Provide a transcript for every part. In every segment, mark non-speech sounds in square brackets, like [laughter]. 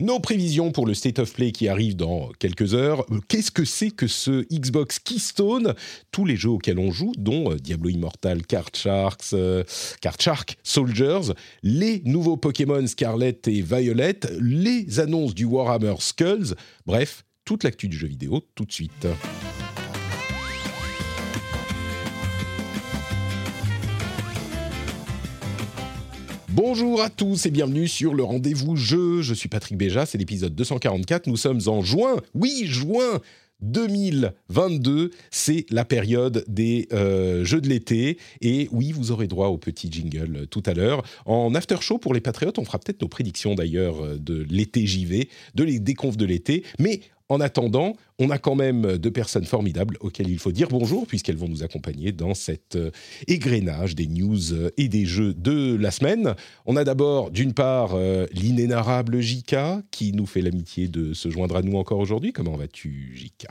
Nos prévisions pour le State of Play qui arrive dans quelques heures. Qu'est-ce que c'est que ce Xbox Keystone? Tous les jeux auxquels on joue, dont euh, Diablo Immortal, Card Sharks, euh, Card Shark, Soldiers, les nouveaux Pokémon Scarlet et Violet, les annonces du Warhammer Skulls, bref, toute l'actu du jeu vidéo tout de suite. Bonjour à tous et bienvenue sur le rendez-vous jeu. Je suis Patrick Béja, c'est l'épisode 244. Nous sommes en juin. Oui, juin 2022, c'est la période des euh, jeux de l'été. Et oui, vous aurez droit au petit jingle euh, tout à l'heure. En after show pour les Patriotes, on fera peut-être nos prédictions d'ailleurs euh, de l'été JV, de les déconfs de l'été. Mais en attendant, on a quand même deux personnes formidables auxquelles il faut dire bonjour, puisqu'elles vont nous accompagner dans cet euh, égrenage des news euh, et des jeux de la semaine. On a d'abord, d'une part, euh, l'inénarrable Jika, qui nous fait l'amitié de se joindre à nous encore aujourd'hui. Comment vas-tu, Jika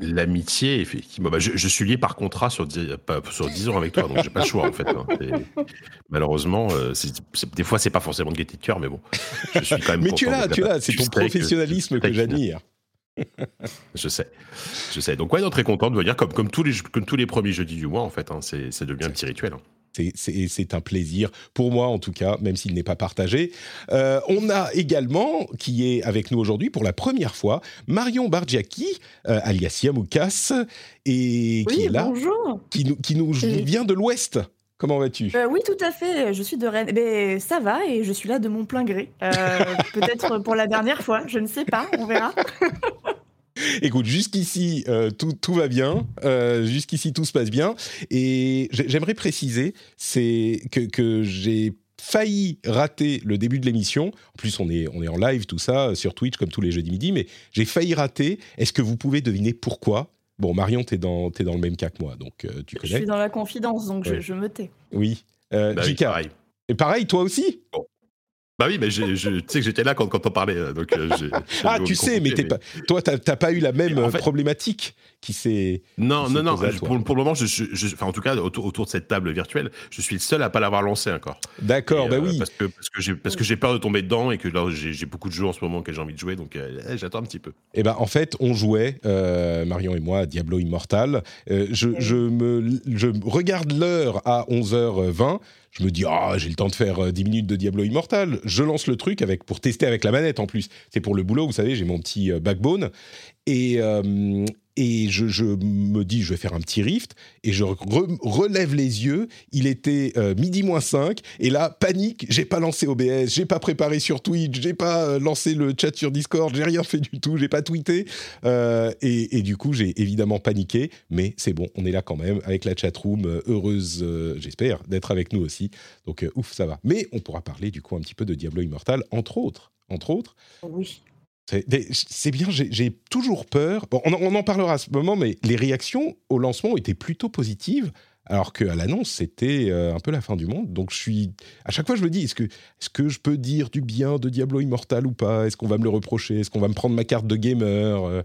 L'amitié, effectivement. Bah, je, je, suis lié par contrat sur 10, pas, sur 10 ans avec toi, donc j'ai pas le choix en fait. Hein. Malheureusement, euh, des fois c'est pas forcément de gaieté de cœur, mais bon, je suis quand même. mais tu l'as, tu l'as, c'est ton professionnalisme que, que j'admire [laughs] je sais, je sais. Donc ouais, non, très content de venir comme, comme, tous les, comme tous les premiers jeudis du mois en fait. Hein, c'est devenu un petit rituel. Hein. C'est un plaisir pour moi en tout cas, même s'il n'est pas partagé. Euh, on a également, qui est avec nous aujourd'hui pour la première fois, Marion Bargiaki, euh, alias Yamoukas, et qui est là, bonjour. qui nous, qui nous vient de l'Ouest. Comment vas-tu? Euh, Oui, tout à fait. Je suis de Rennes. Mais ça va et je suis là de mon plein gré. Euh, [laughs] Peut-être pour la dernière fois. Je ne sais pas. On verra. [laughs] Écoute, jusqu'ici, euh, tout, tout, va bien. Euh, jusqu'ici, tout se passe bien. Et j'aimerais préciser c'est que, que j'ai failli rater le début de l'émission. En plus, on est, on est en live, tout ça, sur Twitch, comme tous les jeudis midi. Mais j'ai failli rater. Est-ce que vous pouvez deviner pourquoi? Bon, Marion, tu es, dans, es dans le même cas que moi, donc euh, tu connais. Je suis dans la confidence, donc ouais. je, je, me tais. Oui. Euh, bah oui pareil. Et pareil, toi aussi bon. Bah oui, mais je, je, tu sais que j'étais là quand, quand on parlait. euh, Donc, ah, tu sais, mais, mais... Pas, toi, tu n'as pas eu la même en fait, problématique qui s'est. Non, non, non. Pour, pour, le moment, je, je, enfin, en tout cas, autour, autour, de cette table virtuelle, je suis le seul à pas l'avoir lancé encore. D'accord, bah euh, oui. Parce que, parce que j'ai parce que j'ai peur de tomber dedans et que là, j'ai beaucoup de jeux en ce moment que j'ai envie de jouer, donc euh, j'attends un petit peu. Eh ben, en fait, on jouait, euh, Marion et moi, à Diablo Immortal. Euh, je, je, me, je regarde l'heure à 11h20. Je me dis, ah, oh, j'ai le temps de faire 10 minutes de Diablo Immortal. Je lance le truc avec, pour tester avec la manette en plus. C'est pour le boulot, vous savez, j'ai mon petit backbone. Et, euh, et je, me dis, je vais faire un petit rift, et je re relève les yeux, il était euh, midi moins 5, et là, panique, j'ai pas lancé OBS, j'ai pas préparé sur Twitch, j'ai pas euh, lancé le chat sur Discord, j'ai rien fait du tout, j'ai pas tweeté, euh, et, et, du coup, j'ai évidemment paniqué, mais c'est bon, on est là quand même, avec la chatroom, heureuse, j'espère, d'être avec nous aussi, donc ouf, ça va. Mais on pourra parler du coup un petit peu de Diablo Immortal, entre autres, entre autres. Oui. C'est bien, j'ai toujours peur. Bon, on, en parlera à ce moment, mais les réactions au lancement étaient plutôt positives, alors qu'à l'annonce, c'était euh, un peu la fin du monde. Donc, je suis. À chaque fois, je me dis est-ce que, est que je peux dire du bien de Diablo Immortal ou pas? Est-ce qu'on va me le reprocher? Est-ce qu'on va me prendre ma carte de gamer? Euh,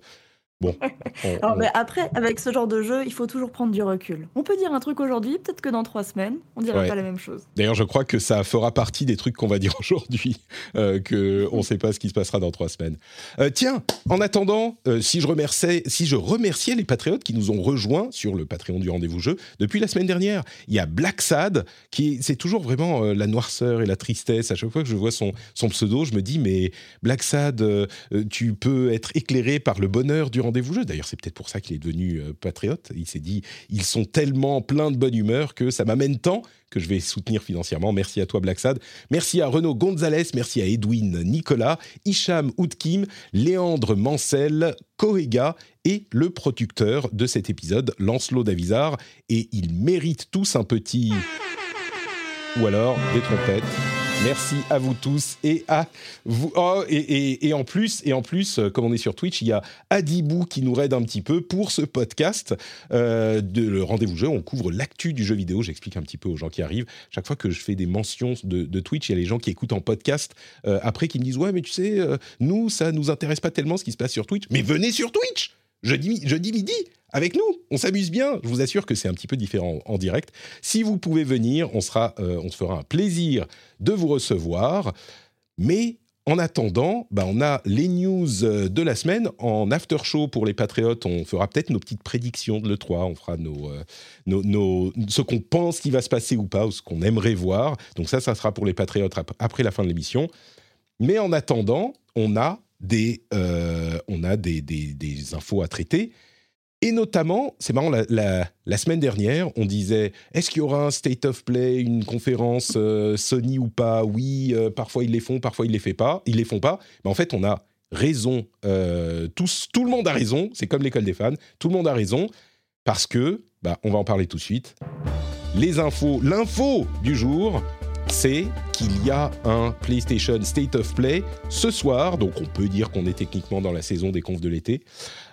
Bon. [laughs] On, Alors, mais après, avec ce genre de jeu, il faut toujours prendre du recul. On peut dire un truc aujourd'hui, peut-être que dans trois semaines, on dira ouais. pas la même chose. D'ailleurs, je crois que ça fera partie des trucs qu'on va dire [laughs] aujourd'hui, euh, que on ne sait pas ce qui se passera dans trois semaines. Euh, tiens, en attendant, euh, si je remerciais, si je remerciais les patriotes qui nous ont rejoints sur le Patreon du rendez-vous jeu depuis la semaine dernière, il y a Black Sad qui c'est toujours vraiment euh, la noirceur et la tristesse. À chaque fois que je vois son son pseudo, je me dis mais Black Sad, tu peux être éclairé par le bonheur du rendez-vous. D'ailleurs, c'est peut-être pour ça qu'il est devenu euh, patriote. Il s'est dit, ils sont tellement pleins de bonne humeur que ça m'amène tant que je vais soutenir financièrement. Merci à toi, Blacksad. Merci à Renaud Gonzalez. Merci à Edwin Nicolas, Hicham Outkim, Léandre Mancel, Kohega et le producteur de cet épisode, Lancelot Davizard. Et ils méritent tous un petit... Ou alors des trompettes. Merci à vous tous et à vous. Oh, et, en plus, et en plus, euh, comme on est sur Twitch, il y a Adibou qui nous aide un petit peu pour ce podcast euh, de le rendez-vous jeu. On couvre l'actu du jeu vidéo. J'explique un petit peu aux gens qui arrivent. Chaque fois que je fais des mentions de, Twitch, il y a les gens qui écoutent en podcast euh, après qui me disent ouais, mais tu sais, nous, ça nous intéresse pas tellement ce qui se passe sur Twitch. Mais venez sur Twitch jeudi, jeudi midi avec nous. On s'amuse bien. Je vous assure que c'est un petit peu différent en direct. Si vous pouvez venir, on, sera, on se fera un plaisir de vous recevoir. Mais en attendant, bah, on a les news euh, de la semaine. En after show pour les patriotes, on fera peut-être nos petites prédictions de l'E3. On fera nos, euh, nos, nos, ce qu'on pense qui va se passer ou pas, ou ce qu'on aimerait voir. Donc ça, ça sera pour les patriotes après la fin de l'émission. Mais en attendant, on a des, euh, on a des, des, infos à traiter. Et notamment, c'est marrant, la, semaine dernière, on disait est-ce qu'il y aura un State of Play, une conférence euh, Sony ou pas? Oui, euh, parfois ils les font, parfois ils les font pas. Ils les font pas. Mais en fait, on a raison. tous, tout le monde a raison. C'est comme l'école des fans. Tout le monde a raison parce que, bah, on va en parler tout de suite. Les infos, l'info du jour, c'est qu'il y a un PlayStation State of Play ce soir, donc on peut dire qu'on est techniquement dans la saison des confs de l'été,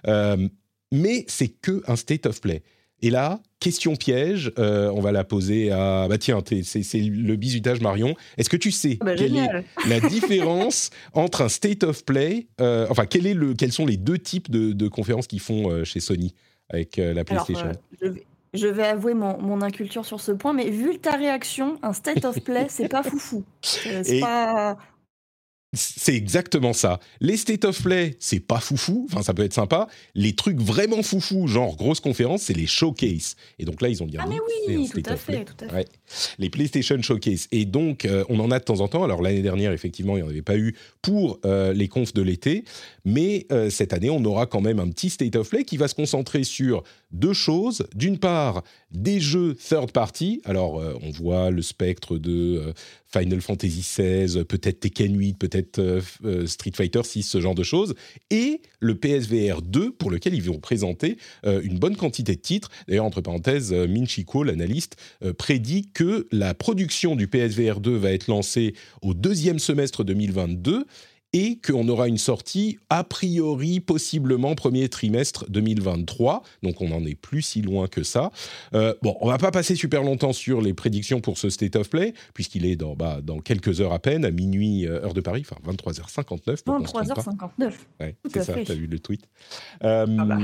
euh, mais c'est que un State of Play. Et là, question piège, euh, on va la poser à... Bah tiens, c'est le bisutage Marion. Est-ce que tu sais ah bah, quelle est la différence [laughs] entre un State of Play, euh, enfin quel est le, quels sont les deux types de, conférences qu'ils font chez Sony avec la PlayStation je vais avouer mon, mon, inculture sur ce point, mais vu ta réaction, un state of play, c'est pas foufou. C'est pas. C'est exactement ça. Les state of play, c'est pas foufou, enfin ça peut être sympa. Les trucs vraiment foufou, genre grosse conférence, c'est les showcase. Et donc là, ils ont bien ah mais oui, tout à fait, tout à fait. Les PlayStation Showcase. Et donc, euh, on en a de temps en temps. Alors l'année dernière, effectivement, il n'y en avait pas eu pour euh, les confs de l'été. Mais euh, cette année, on aura quand même un petit state of play qui va se concentrer sur deux choses. D'une part, des jeux third party. Alors, on voit le spectre de Final Fantasy XVI, peut-être Tekken 8, peut-être euh, euh, Street Fighter 6, ce genre de choses, et le PSVR 2 pour lequel ils vont présenter euh, une bonne quantité de titres. D'ailleurs, entre parenthèses, Minchiko, l'analyste, prédit que la production du PSVR 2 va être lancée au deuxième semestre 2022 et qu'on aura une sortie a priori possiblement premier trimestre 2023. Donc on n'en est plus si loin que ça. Euh, bon, on va pas passer super longtemps sur les prédictions pour ce State of Play, puisqu'il est dans, bah, dans quelques heures à peine, à minuit, euh, heure de Paris, enfin 23h59. 23h59. Ouais, c'est ça, tu as vu le tweet. Euh, ah bah.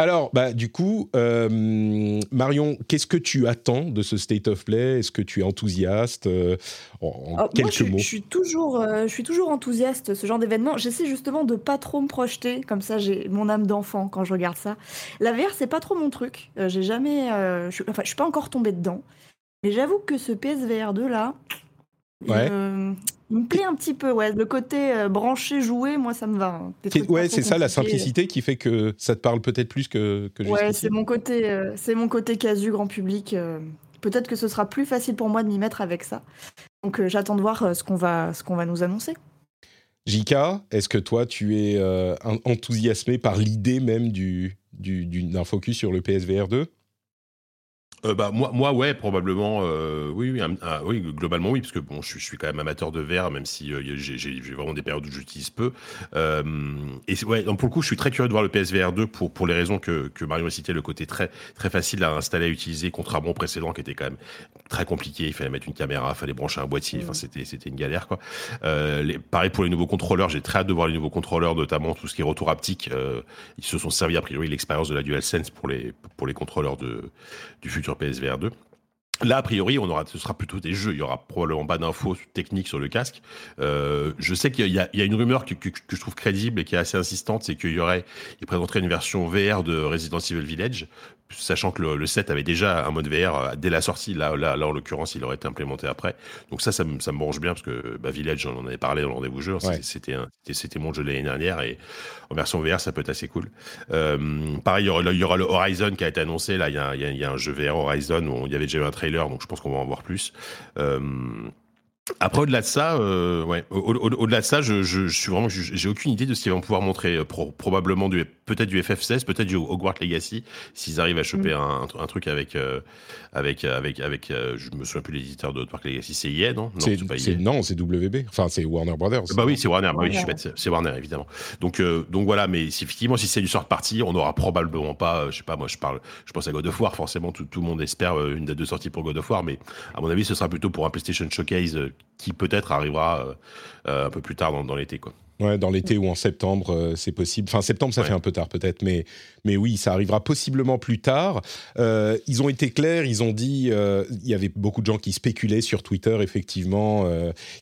Alors, bah, du coup, euh, Marion, qu'est-ce que tu attends de ce State of Play? Est-ce que tu es enthousiaste euh, En, oh, quelques mots. Je suis, toujours, euh, je suis toujours enthousiaste, ce genre d'événement. J'essaie justement de pas trop me projeter, comme ça j'ai mon âme d'enfant quand je regarde ça. La VR, c'est pas trop mon truc. j'ai jamais. je, enfin, je suis pas encore tombée dedans. Mais j'avoue que ce PSVR 2 là, Ouais. Il me plaît un petit peu, ouais. Le côté euh, branché, joué, moi, ça me va. Hein. Ouais, c'est ça, la simplicité qui fait que ça te parle peut-être plus que, que Ouais, c'est mon côté, euh, c'est mon côté casu grand public. Euh. peut-être que ce sera plus facile pour moi de m'y mettre avec ça. Donc, j'attends de voir ce qu'on va, ce qu'on va nous annoncer. Jika, est-ce que toi, tu es enthousiasmé par l'idée même du, du, d'un focus sur le PSVR 2 euh, bah, moi, moi, ouais, probablement, euh, oui, oui, oui, globalement, oui, parce que bon, je, suis quand même amateur de verre, même si euh, j'ai vraiment des périodes où j'utilise peu. et ouais, donc pour le coup, je suis très curieux de voir le PSVR 2 pour, pour les raisons que, que Mario a cité, le côté très, très facile à installer, à utiliser, contrairement au précédent qui était quand même très compliqué. Il fallait mettre une caméra, il fallait brancher un boîtier, enfin, c'était, c'était une galère, quoi. Les, pareil pour les nouveaux contrôleurs, j'ai très hâte de voir les nouveaux contrôleurs, notamment tout ce qui est retour haptique. ils se sont servis, a priori, l'expérience de la DualSense pour les, pour les contrôleurs de, du futur PSVR 2. Là, a priori, on aura, ce sera plutôt des jeux. Il y aura probablement pas d'infos techniques sur le casque. Euh, je sais qu'il y, a une rumeur que, je trouve crédible et qui est assez insistante, c'est qu'il y aurait, il présenterait une version VR de Resident Evil Village, sachant que le, le, set avait déjà un mode VR euh, dès la sortie. Là, là, là en l'occurrence, il aurait été implémenté après. Donc ça, ça me, ça me branche bien parce que bah, Village, on en avait parlé dans le rendez-vous jeu. C'était c'était mon jeu l'année dernière et en version VR, ça peut être assez cool. Euh, pareil, il y, aura, il y, aura, le Horizon qui a été annoncé. Là, il y a, il y a, un jeu VR Horizon où il y avait déjà eu un trailer, donc je pense qu'on va en voir plus. Euh, Après, au-delà de ça, euh, ouais, au-delà de ça, je, je, je, suis vraiment, j'ai aucune idée de ce qu'ils vont pouvoir montrer. Euh, probablement du, peut-être du FF16, peut-être du Hogwarts Legacy, s'ils arrivent à choper mm. un, un, truc avec, euh, avec, avec, avec, je me souviens plus l'éditeur de Hogwarts Legacy, c'est EA, non? Non, c'est c'est WB. Enfin, c'est Warner Brothers. Bah oui, c'est Warner. Bah oui, je suis bête, c'est Warner évidemment. Donc, donc voilà, mais si, effectivement, si c'est du sort partie, on n'aura probablement pas, je sais pas, moi, je parle, je pense à God of War. Forcément, tout, tout le monde espère une date de sortie pour God of War, mais à mon avis, ce sera plutôt pour un PlayStation Showcase qui peut-être arrivera euh, euh, un peu plus tard dans, l'été. Quoi. Ouais, dans l'été ou en septembre, euh, c'est possible. Enfin, septembre, ça fait un peu tard peut-être, mais, mais oui, ça arrivera possiblement plus tard. ils ont été clairs, ils ont dit, il y avait beaucoup de gens qui spéculaient sur Twitter, effectivement,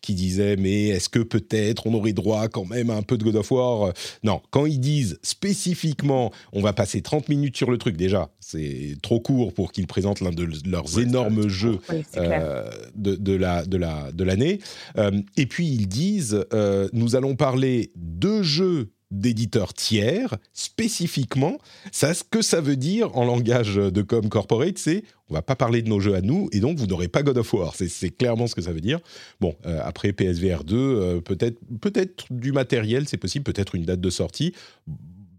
qui disaient, mais est-ce que peut-être on aurait droit quand même à un peu de God of War? Non, quand ils disent spécifiquement, on va passer 30 minutes sur le truc, déjà, c'est trop court pour qu'ils présentent l'un de leurs énormes jeux euh, de, de, la de la de l'année. Euh, et puis ils disent, euh, nous allons parler de jeux d'éditeurs tiers spécifiquement. Ça, ce que ça veut dire en langage de com corporate, c'est on va pas parler de nos jeux à nous et donc vous n'aurez pas God of War. C'est clairement ce que ça veut dire. Bon, après PSVR 2, peut-être peut-être du matériel, c'est possible, peut-être une date de sortie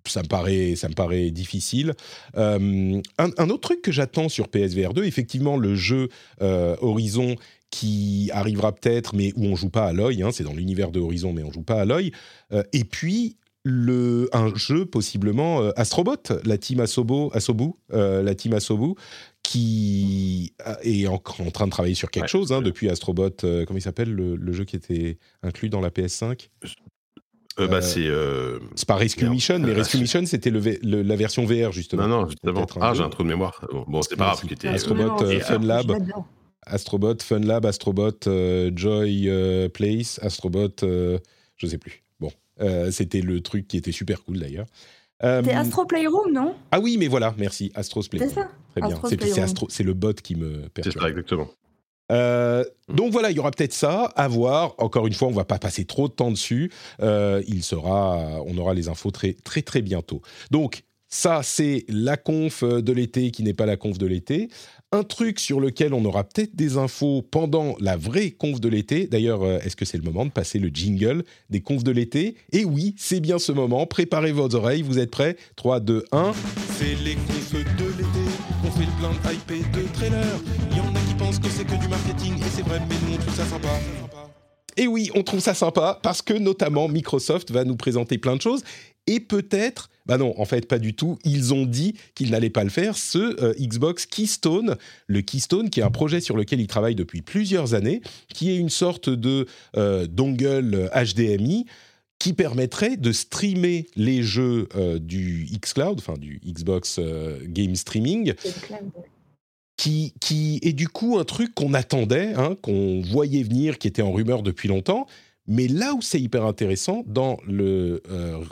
ça me paraît, ça me difficile. Euh, un, autre truc que j'attends sur PSVR 2, effectivement, le jeu euh, Horizon qui arrivera peut-être, mais où on joue pas à l'œil. Hein, c'est dans l'univers de Horizon, mais on joue pas à l'œil. Euh, et puis le, un jeu possiblement Astrobot, la team Asobo, Asobu, la team Asobu, qui est en, train de travailler sur quelque chose hein, depuis Astrobot. comment il s'appelle le, le, jeu qui était inclus dans la PS5 euh, bah, c'est. Euh... Pas Rescue Mission, mais Rescue [laughs] Mission, c'était le, la version VR, justement. Non, non, justement. Ah, j'ai un trou de mémoire. Bon, c'est pas grave. Astrobot euh, Fun Lab. Astrobot Fun Lab, Astrobot euh, Joy Place, Astrobot. je sais plus. Bon, c'était le truc qui était super cool d'ailleurs. C'est Astro Playroom, non? Ah oui, mais voilà, merci. Astro Playroom. C'est ça. Très bien. C'est le bot qui me perturbe. C'est ça, exactement. Euh, donc voilà, il y aura peut-être ça à voir. Encore une fois, on va pas passer trop de temps dessus. Euh, il sera, on aura les infos très très très bientôt. Donc ça, c'est la conf de l'été qui n'est pas la conf de l'été. Un truc sur lequel on aura peut-être des infos pendant la vraie conf de l'été. D'ailleurs, euh, est-ce que c'est le moment de passer le jingle des confs de l'été? Et oui, c'est bien ce moment. Préparez vos oreilles. Vous êtes prêts? 3, 2, 1. C'est les confs de l'été. On fait le plein de hype et de trailers que c'est que du marketing et c'est vrai, mais nous on trouve ça sympa. Et oui, on trouve ça sympa parce que notamment Microsoft va nous présenter plein de choses et peut-être, bah non, en fait pas du tout, ils ont dit qu'ils n'allaient pas le faire, ce euh, Xbox Keystone, le Keystone qui est un projet sur lequel ils travaillent depuis plusieurs années, qui est une sorte de euh, dongle HDMI qui permettrait de streamer les jeux euh, du xCloud, enfin du Xbox Game Streaming qui, est du coup un truc qu'on attendait, hein, qu'on voyait venir, qui était en rumeur depuis longtemps. Mais là où c'est hyper intéressant dans euh,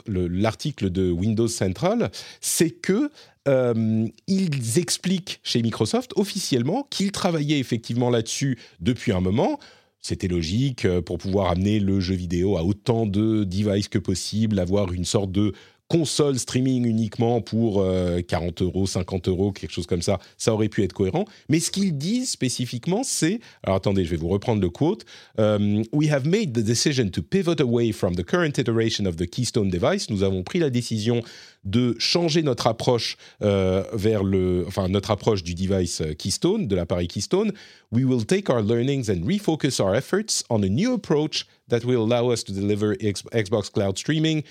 l'article de Windows Central, c'est que euh, ils expliquent chez Microsoft officiellement qu'ils travaillaient effectivement là-dessus depuis un moment. C'était logique euh, pour pouvoir amener le jeu vidéo à autant de devices que possible, avoir une sorte de console streaming uniquement pour 40 euh, euros, 50 euros, quelque chose comme ça, ça aurait pu être cohérent. Mais ce qu'ils disent spécifiquement, c'est, alors attendez, je vais vous reprendre le quote, um, We have made the decision to pivot away from the current iteration of the Keystone device. Nous avons pris la décision de changer notre approche euh, vers le, enfin notre approche du device euh, Keystone, de l'appareil Keystone. We will take our learnings and refocus our efforts on a new approach that will allow us to deliver Xbox Cloud streaming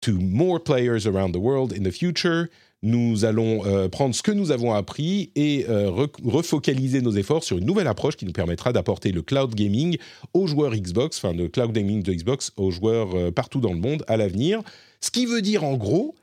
to more players around the world in the future. Nous allons euh, prendre ce que nous avons appris et euh, refocaliser nos efforts sur une nouvelle approche qui nous permettra d'apporter le cloud gaming aux joueurs Xbox, enfin le cloud gaming de Xbox aux joueurs euh, partout dans le monde à l'avenir. Ce qui veut dire en gros,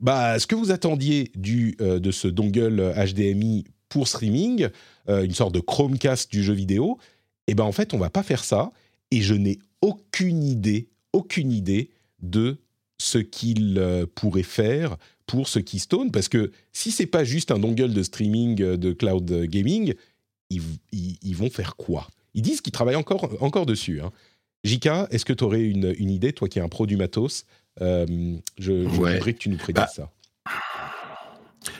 bah, ce que vous attendiez du, de ce dongle HDMI pour streaming, une sorte de Chromecast du jeu vidéo, eh ben en fait on va pas faire ça et je n'ai aucune idée, aucune idée de ce qu'il euh, pourrait faire pour ce Keystone, parce que si c'est pas juste un dongle de streaming euh, de cloud gaming, ils, vont faire quoi? Ils disent qu'ils travaillent encore, encore dessus. Hein. Jika, est-ce que tu aurais une, idée, toi qui es un pro du matos euh, Je, voudrais que tu nous prédises bah, ça.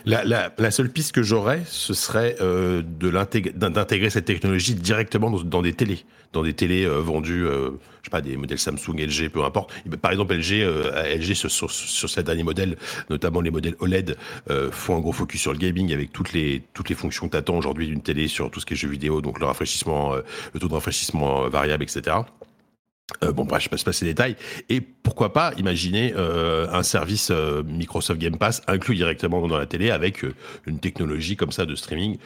La, seule piste que j'aurais, ce serait euh, d'intégrer cette technologie directement dans, des télés, dans des télés euh, vendues, euh, je sais pas, des modèles Samsung, LG, peu importe. Par exemple, LG, euh, LG sur, sur, sur ces derniers modèles, notamment les modèles OLED, font un gros focus sur le gaming avec toutes les toutes les fonctions que tu attends aujourd'hui d'une télé sur tout ce qui est jeux vidéo, donc le rafraîchissement, le taux de rafraîchissement variable, etc. Euh, bon, bref, je passe pas ces détails. Et pourquoi pas imaginer euh, un service euh, Microsoft Game Pass inclus directement dans la télé avec une technologie comme ça de streaming.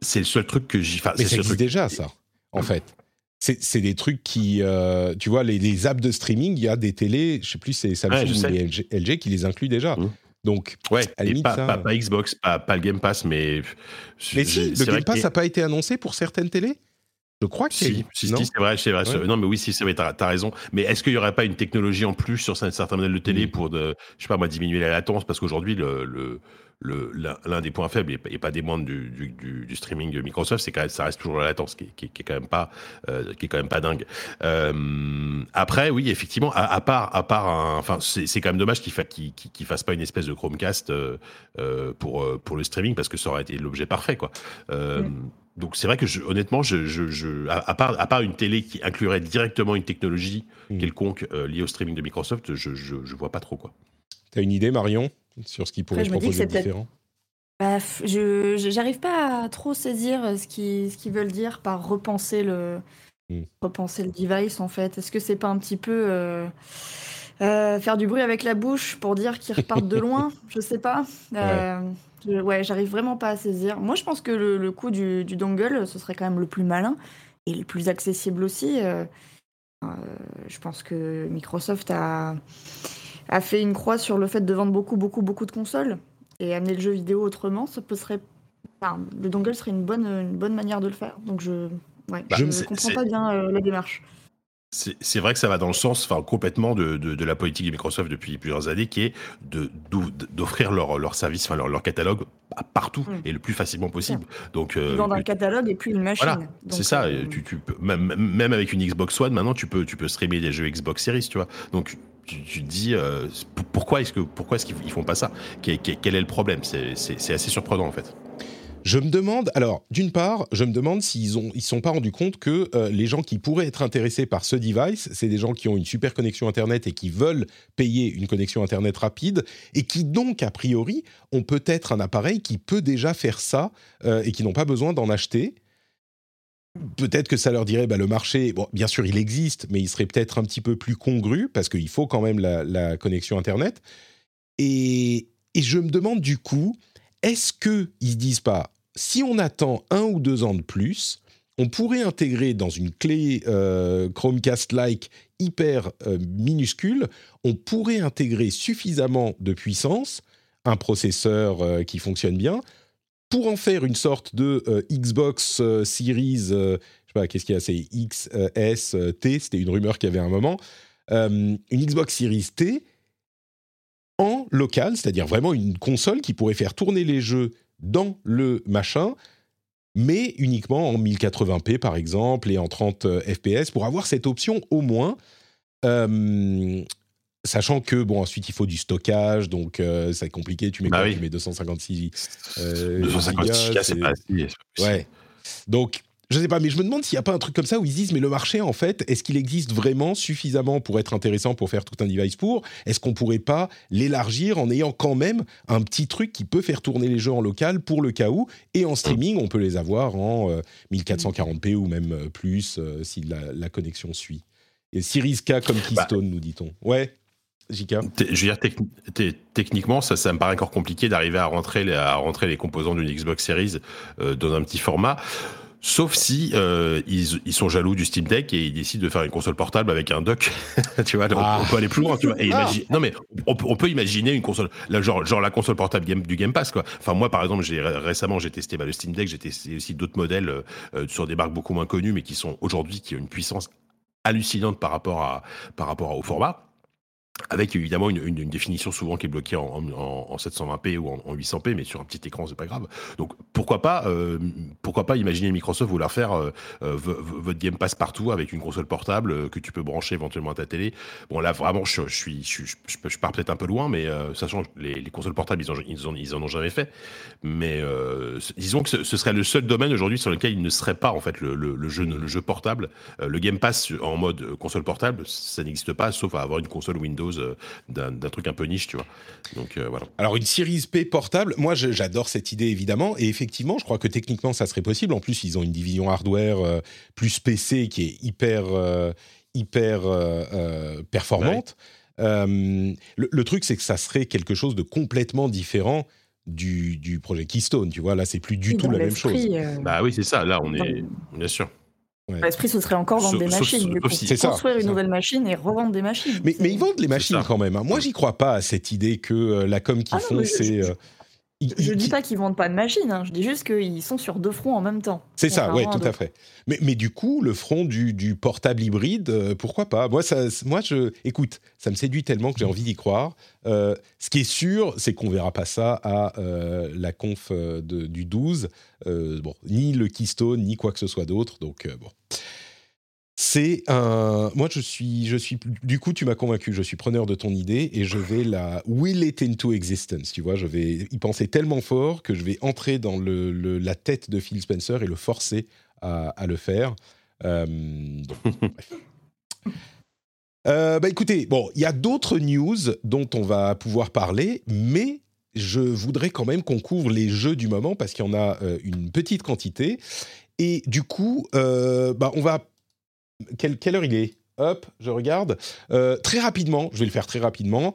C'est le seul truc que j'y fasse. Mais ça existe déjà, ça, en fait. C'est des trucs qui, tu vois, les, apps de streaming, il y a des télés, je sais plus, c'est Samsung ou LG, LG, qui les incluent déjà. Mmh. Donc, ouais, à limite, pas, ça... pas, Xbox, pas, pas, le Game Pass, mais. Mais si, le Game Pass n'a pas été annoncé pour certaines télés? Je crois que si, si, c'est vrai, c'est vrai. Non, mais oui, si, c'est vrai, t'as as raison. Mais est-ce qu'il n'y aurait pas une technologie en plus sur certains modèles de télé mm. pour, de, je sais pas moi, diminuer la latence? Parce qu'aujourd'hui, le, le l'un des points faibles, et pas des moindres du, du, du, streaming de Microsoft, c'est quand ça reste toujours la latence, qui, qui, qui est quand même pas, euh, qui est quand même pas dingue. Euh, après, oui, effectivement, à, part, à part, enfin, c'est quand même dommage qu'il fa, qu qu fasse pas une espèce de Chromecast euh, pour pour le streaming, parce que ça aurait été l'objet parfait, quoi. Euh, mm donc c'est vrai que je, honnêtement, je, je, à, part, à part une télé qui inclurait directement une technologie hmm. quelconque euh, liée au streaming de Microsoft, je, je, vois pas trop quoi. Tu as une idée, Marion, sur ce qui pourrait se proposer de différent? Bah, je j'arrive pas à trop saisir euh, ce qu'ils ce qu'ils veulent dire par repenser le hmm. repenser le device en fait. Est-ce que c'est pas un petit peu euh, faire du bruit avec la bouche pour dire qu'ils repartent de loin [laughs] Je sais pas. Ouais, j'arrive vraiment pas à saisir. Moi, je pense que le, le coût du, du, dongle, ce serait quand même le plus malin et le plus accessible aussi. Euh, euh, je pense que Microsoft a, a fait une croix sur le fait de vendre beaucoup, beaucoup, beaucoup de consoles et amener le jeu vidéo autrement. Ça peut serait, enfin, le dongle serait une bonne, une bonne manière de le faire. Donc, je, ouais, bah, je ne comprends pas bien euh, la démarche. C'est vrai que ça va dans le sens enfin, complètement de, de, de, la politique de Microsoft depuis plusieurs années, qui est d'offrir leur, leur service, enfin leur, leur catalogue partout mm. et le plus facilement possible. Donc, euh, dans un catalogue et puis une machine. Voilà, c'est ça. Euh, tu, tu peux, même, même, avec une Xbox One, maintenant, tu peux, tu peux streamer des jeux Xbox Series, tu vois. Donc, tu, tu te dis, euh, pourquoi est-ce que pourquoi est-ce qu'ils font pas ça? Quel, quel est le problème? C'est assez surprenant, en fait. Je me demande, alors d'une part, je me demande s'ils ont, ils sont pas rendus compte que euh, les gens qui pourraient être intéressés par ce device, c'est des gens qui ont une super connexion internet et qui veulent payer une connexion internet rapide et qui donc a priori ont peut-être un appareil qui peut déjà faire ça euh, et qui n'ont pas besoin d'en acheter. Peut-être que ça leur dirait, bah, le marché, bien sûr, il existe, mais il serait peut-être un petit peu plus congru parce qu'il faut quand même la, la connexion internet. Et, et je me demande du coup, est-ce qu'ils ne disent pas, si on attend un ou deux ans de plus, on pourrait intégrer dans une clé euh, Chromecast-like hyper euh, minuscule, on pourrait intégrer suffisamment de puissance, un processeur euh, qui fonctionne bien, pour en faire une sorte de Xbox Series, je sais pas, qu'est-ce qu'il y a, c'est XS, T, c'était une rumeur qu'il y avait un moment, une Xbox Series T en local, c'est-à-dire vraiment une console qui pourrait faire tourner les jeux dans le machin, mais uniquement en 1080p par exemple et en 30 euh, fps pour avoir cette option au moins. Euh, sachant que bon ensuite il faut du stockage donc euh, c'est compliqué. Tu mets bah tu mets 256 256 c'est pas assez ouais. Donc je sais pas, mais je me demande s'il n'y a pas un truc comme ça où ils se disent, mais le marché, en fait, est-ce qu'il existe vraiment suffisamment pour être intéressant pour faire tout un device pour? Est-ce qu'on pourrait pas l'élargir en ayant quand même un petit truc qui peut faire tourner les jeux en local pour le cas où? Et en streaming, on peut les avoir en 1440p euh, ou même euh, plus euh, si la, connexion suit. Et Series K comme bah. Keystone, nous dit-on. Ouais JK Je veux dire, techniquement, ça, ça me paraît encore compliqué d'arriver à rentrer, les, à rentrer les composants d'une Xbox Series dans un petit format. Sauf si euh, ils, ils, sont jaloux du Steam Deck et ils décident de faire une console portable avec un dock. [laughs] tu vois, ah. on peut aller plus loin. Tu vois, et ah. Non mais on, on, peut imaginer une console, là, genre, genre la console portable game, du Game Pass quoi. Enfin moi par exemple, j'ai récemment j'ai testé bah, le Steam Deck, j'ai testé aussi d'autres modèles euh, sur des marques beaucoup moins connues, mais qui sont aujourd'hui qui ont une puissance hallucinante par rapport à par rapport au format. Avec évidemment une, définition souvent qui est bloquée en, en, en 720p ou en, 800p, mais sur un petit écran, c'est pas grave. Donc pourquoi pas, euh, pourquoi pas imaginer Microsoft vouloir faire euh, euh votre Game Pass partout avec une console portable que tu peux brancher éventuellement à ta télé. Bon là vraiment, je, suis, je, je, je pars peut-être un peu loin, mais sachant que les, les, consoles portables, ils, ont, ils, ont, ils en ont jamais fait. Mais disons que ce, ce, serait le seul domaine aujourd'hui sur lequel il ne serait pas en fait le, le, le jeu, le jeu portable, le Game Pass en mode console portable, ça n'existe pas, sauf à avoir une console Windows euh, d'un truc un peu niche, tu vois. Donc euh, voilà. Alors une Series P portable, moi j'adore cette idée évidemment, et effectivement, je crois que techniquement ça serait possible. En plus, ils ont une division hardware euh, plus PC qui est hyper hyper performante. le, truc, c'est que ça serait quelque chose de complètement différent du, du projet Keystone. Tu vois, là, c'est plus du tout la même chose. Bah oui, c'est ça. Là, on est bien sûr. L'esprit, ce serait encore vendre des machines. C'est construire une nouvelle machine et revendre des machines. Mais, mais ils vendent les machines quand même. Hein. Moi, j'y crois pas à cette idée que euh, la com qu'ils ah font, c'est. Euh, je ne dis pas qu'ils vendent pas de machines, hein. je dis juste qu'ils sont sur deux fronts en même temps. C'est ça, oui, tout à fait. Mais, mais, du coup, le front du, du portable hybride, euh, pourquoi pas? Moi, ça, moi je, écoute, ça me séduit tellement que j'ai envie d'y croire. Euh, ce qui est sûr, c'est qu'on verra pas ça à euh, la conf de, du 12. bon, ni le Keystone, ni quoi que ce soit d'autre. Donc, bon. C'est un. Moi, je suis, je suis. Du coup, tu m'as convaincu. Je suis preneur de ton idée et je vais la will it into existence. Tu vois, je vais y penser tellement fort que je vais entrer dans le, la tête de Phil Spencer et le forcer à, le faire. Euh, [laughs] euh, bah écoutez, bon, il y a d'autres news dont on va pouvoir parler, mais je voudrais quand même qu'on couvre les jeux du moment parce qu'il y en a euh, une petite quantité. Et du coup, bah, on va quelle, heure il est? Hop, je regarde. Euh, très rapidement, je vais le faire très rapidement.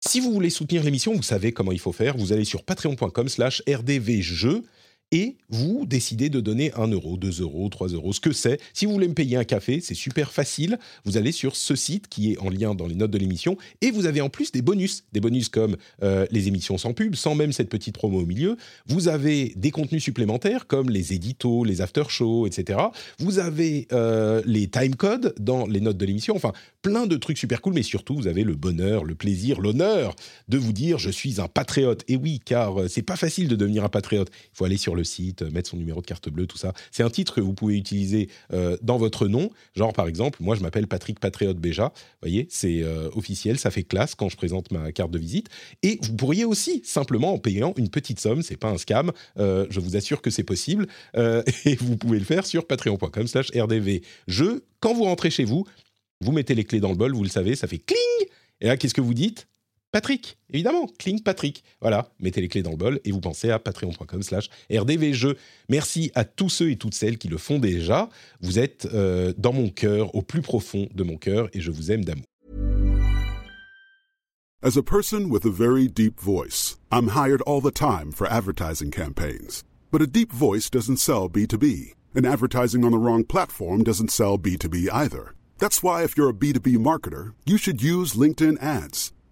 Si vous voulez soutenir l'émission, vous savez comment il faut faire. Vous allez sur patreon.com slash rdvjeux et vous décidez de donner 1 euro, 2 euros, 3 euros, ce que c'est. Si vous voulez me payer un café, c'est super facile. Vous allez sur ce site qui est en lien dans les notes de l'émission et vous avez en plus des bonus. Des bonus comme euh, les émissions sans pub, sans même cette petite promo au milieu. Vous avez des contenus supplémentaires comme les éditos, les after-shows, etc. Vous avez euh, les timecodes dans les notes de l'émission. Enfin, plein de trucs super cool, mais surtout, vous avez le bonheur, le plaisir, l'honneur de vous dire je suis un patriote. Et oui, car euh, c'est pas facile de devenir un patriote. Il faut aller sur le site, euh, mettre son numéro de carte bleue, tout ça. C'est un titre que vous pouvez utiliser euh, dans votre nom. Genre, par exemple, moi, je m'appelle Patrick Patriote Béja. Vous voyez, c'est officiel, ça fait classe quand je présente ma carte de visite. Et vous pourriez aussi, simplement en payant une petite somme, c'est pas un scam, je vous assure que c'est possible. [laughs] et vous pouvez le faire sur patreon.com slash rdv. Je, quand vous rentrez chez vous, vous mettez les clés dans le bol, vous le savez, ça fait cling. Et là, qu'est-ce que vous dites? Patrick, évidemment, cling Patrick. Voilà, mettez les clés dans le bol et vous pensez à patreon.com slash rdvjeux. Merci à tous ceux et toutes celles qui le font déjà. Vous êtes euh, dans mon cœur, au plus profond de mon cœur, et je vous aime d'amour. As a person with a very deep voice, I'm hired all the time for advertising campaigns. But a deep voice doesn't sell B2B, and advertising on the wrong platform doesn't sell B2B either. That's why if you're a B2B marketer, you should use LinkedIn ads.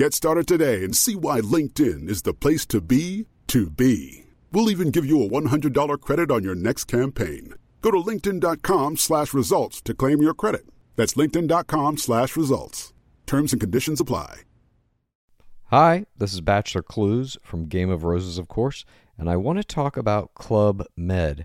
Get started today and see why LinkedIn is the place to be to be. We'll even give you a $100 credit on your next campaign. Go to linkedin.com slash results to claim your credit. That's linkedin.com slash results. Terms and conditions apply. Hi, this is Bachelor Clues from Game of Roses, of course and I want to talk about Club Med.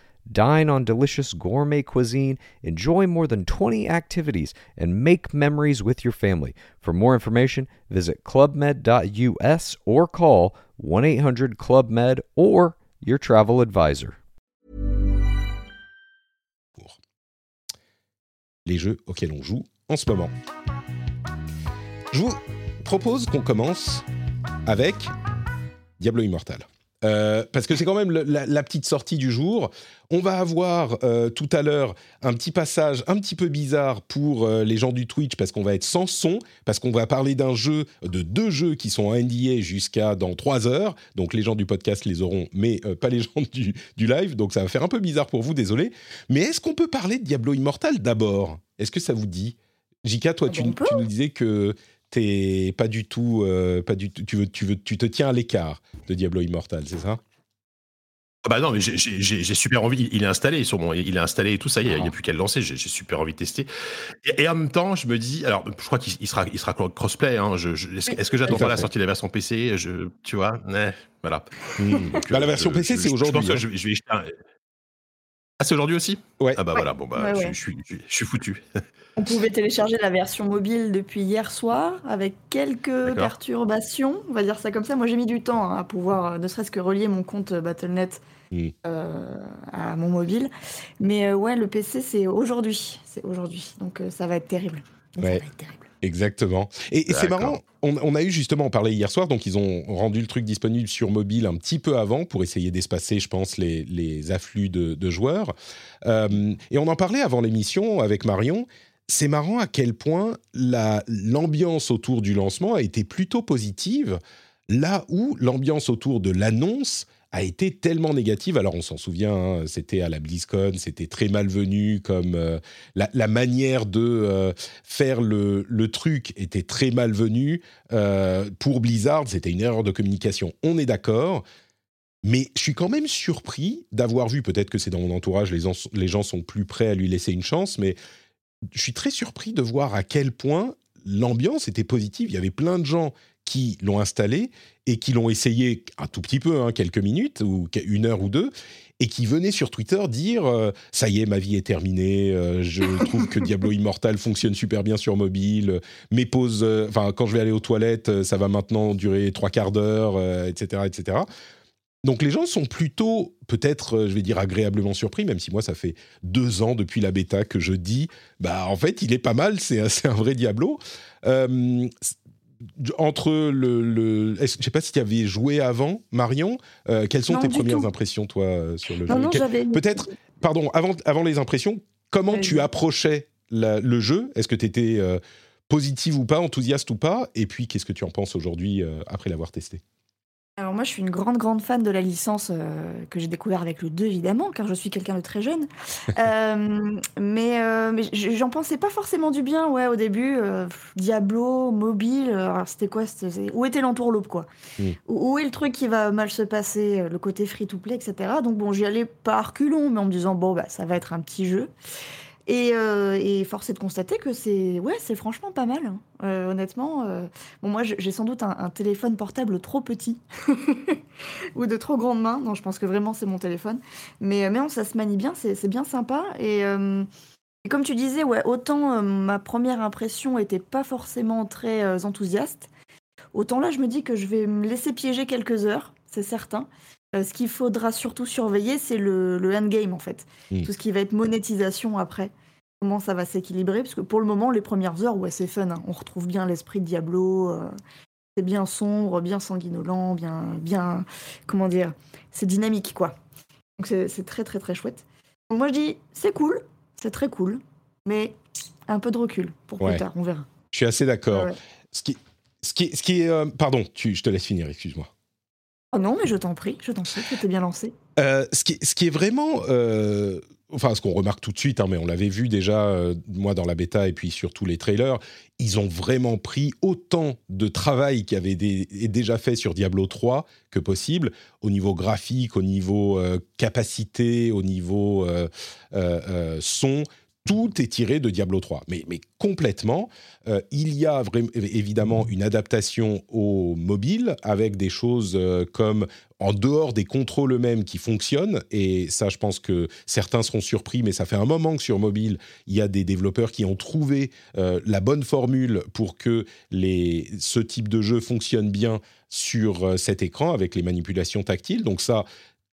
Dine on delicious gourmet cuisine, enjoy more than 20 activities, and make memories with your family. For more information, visit clubmed.us or call 1 800 Club Med or your travel advisor. les jeux auxquels on joue en ce moment. Je vous propose qu'on commence avec Diablo Immortal. Euh, parce que c'est quand même la, petite sortie du jour. On va avoir euh, tout à l'heure un petit passage un petit peu bizarre pour euh, les gens du Twitch parce qu'on va être sans son, parce qu'on va parler d'un jeu, de deux jeux qui sont NDA jusqu'à dans trois heures. Donc les gens du podcast les auront, mais pas les [laughs] gens du, du, live. Donc ça va faire un peu bizarre pour vous, désolé. Mais est-ce qu'on peut parler de Diablo Immortal d'abord? Est-ce que ça vous dit? Jika, toi, ah tu, tu, nous disais que t'es pas du tout, euh, pas du tout, tu veux, tu veux, tu te tiens à l'écart de Diablo Immortal, c'est ça? Ah bah non, mais j'ai super envie. Il est installé sur mon, il est installé et tout ça. Il n'y a, plus qu'à le lancer. J'ai super envie de tester. Et, en même temps, je me dis, alors, je crois qu'il sera, il sera crossplay. Hein, Est-ce que j'attends pas la sortie de la version PC je, Tu vois, voilà. Hmm. Bah, la version PC, c'est aujourd'hui. Je, hein. je, vais Ah, c'est aujourd'hui aussi? Ouais. Ah bah voilà, bon bah, Je, suis, je suis foutu. On pouvait télécharger la version mobile depuis hier soir avec quelques perturbations, on va dire ça comme ça. Moi j'ai mis du temps hein, à pouvoir euh, ne serait-ce que relier mon compte euh, Battle.net euh, à mon mobile. Mais ouais, le PC c'est aujourd'hui, c'est aujourd'hui. Donc ça va être terrible. Ça va être terrible. Exactement. Et, c'est marrant, on, a eu justement, on parlait hier soir, donc ils ont rendu le truc disponible sur mobile un petit peu avant pour essayer d'espacer, je pense, les, afflux de, joueurs. et on en parlait avant l'émission avec Marion c'est marrant à quel point l'ambiance autour du lancement a été plutôt positive, là où l'ambiance autour de l'annonce a été tellement négative. Alors on s'en souvient, hein, c'était à la BlizzCon, c'était très malvenu, comme euh, la, manière de euh, faire le, truc était très malvenue. Euh, pour Blizzard, c'était une erreur de communication, on est d'accord. Mais je suis quand même surpris d'avoir vu, peut-être que c'est dans mon entourage, les, les gens sont plus prêts à lui laisser une chance, mais je suis très surpris de voir à quel point l'ambiance était positive. Il y avait plein de gens qui l'ont installé et qui l'ont essayé un tout petit peu, hein, quelques minutes ou une heure ou deux, et qui venaient sur Twitter dire euh, ça y est, ma vie est terminée, euh, je [laughs] trouve que Diablo Immortal fonctionne super bien sur mobile, mes pauses, euh, enfin quand je vais aller aux toilettes, ça va maintenant durer trois quarts d'heure, etc., etc. Donc les gens sont plutôt, peut-être, euh, je vais dire agréablement surpris, même si moi ça fait deux ans depuis la bêta que je dis, bah en fait il est pas mal, c'est un [laughs] vrai Diablo. Euh, entre le, le je sais pas si tu avais joué avant, Marion. Euh, quelles sont tes premières impressions, toi, sur le jeu? Peut-être, pardon, avant, avant les impressions, comment tu approchais le jeu? Est-ce que tu étais positive ou pas, enthousiaste ou pas? Et puis, qu'est-ce que tu en penses aujourd'hui après l'avoir testé? Alors moi, je suis une grande, grande fan de la licence euh, que j'ai découvert avec le 2, évidemment, car je suis quelqu'un de très jeune. [laughs] Euh, mais, euh, mais j'en pensais pas forcément du bien, ouais, au début. Diablo, mobile, c'était quoi Où était l'entourloupe, quoi mmh. où, est le truc qui va mal se passer Le côté free-to-play, etc. Donc bon, j'y allais par reculons, mais en me disant, bon, bah, ça va être un petit jeu. Et, euh, et, force est de constater que c'est ouais, c'est franchement pas mal. Hein. Euh, honnêtement, euh, bon moi j'ai sans doute un, téléphone portable trop petit [laughs] ou de trop grandes mains. Non, je pense que vraiment c'est mon téléphone. Mais mais ça se manie bien, c'est bien sympa. Et, comme tu disais, ouais, autant ma première impression était pas forcément très enthousiaste, autant là je me dis que je vais me laisser piéger quelques heures, c'est certain. Euh, ce qu'il faudra surtout surveiller, c'est le, endgame en fait. Tout ce qui va être monétisation après. Comment ça va s'équilibrer Parce que pour le moment, les premières heures, ouais, c'est fun. Hein. On retrouve bien l'esprit de Diablo. Euh, c'est bien sombre, bien sanguinolent, bien, bien. Comment dire C'est dynamique, quoi. Donc c'est très, très, très chouette. Donc moi, je dis, c'est cool, c'est très cool, mais un peu de recul pour plus tard, on verra. Je suis assez d'accord. Ce qui, ce qui, ce qui est. Euh, pardon, tu, je te laisse finir, excuse-moi. Oh non, mais je t'en prie, je t'en prie, étais bien lancé. Euh, ce, qui, ce qui est vraiment. Euh, enfin, ce qu'on remarque tout de suite, hein, mais on l'avait vu déjà, euh, moi, dans la bêta et puis sur tous les trailers, ils ont vraiment pris autant de travail qui avait déjà fait sur Diablo 3 que possible, au niveau graphique, au niveau capacité, au niveau son tout est tiré de Diablo 3, mais, complètement. Euh, il y a évidemment une adaptation au mobile avec des choses euh, comme en dehors des contrôles eux-mêmes qui fonctionnent, et ça je pense que certains seront surpris, mais ça fait un moment que sur mobile, il y a des développeurs qui ont trouvé euh, la bonne formule pour que ce type de jeu fonctionne bien sur cet écran avec les manipulations tactiles. Donc ça,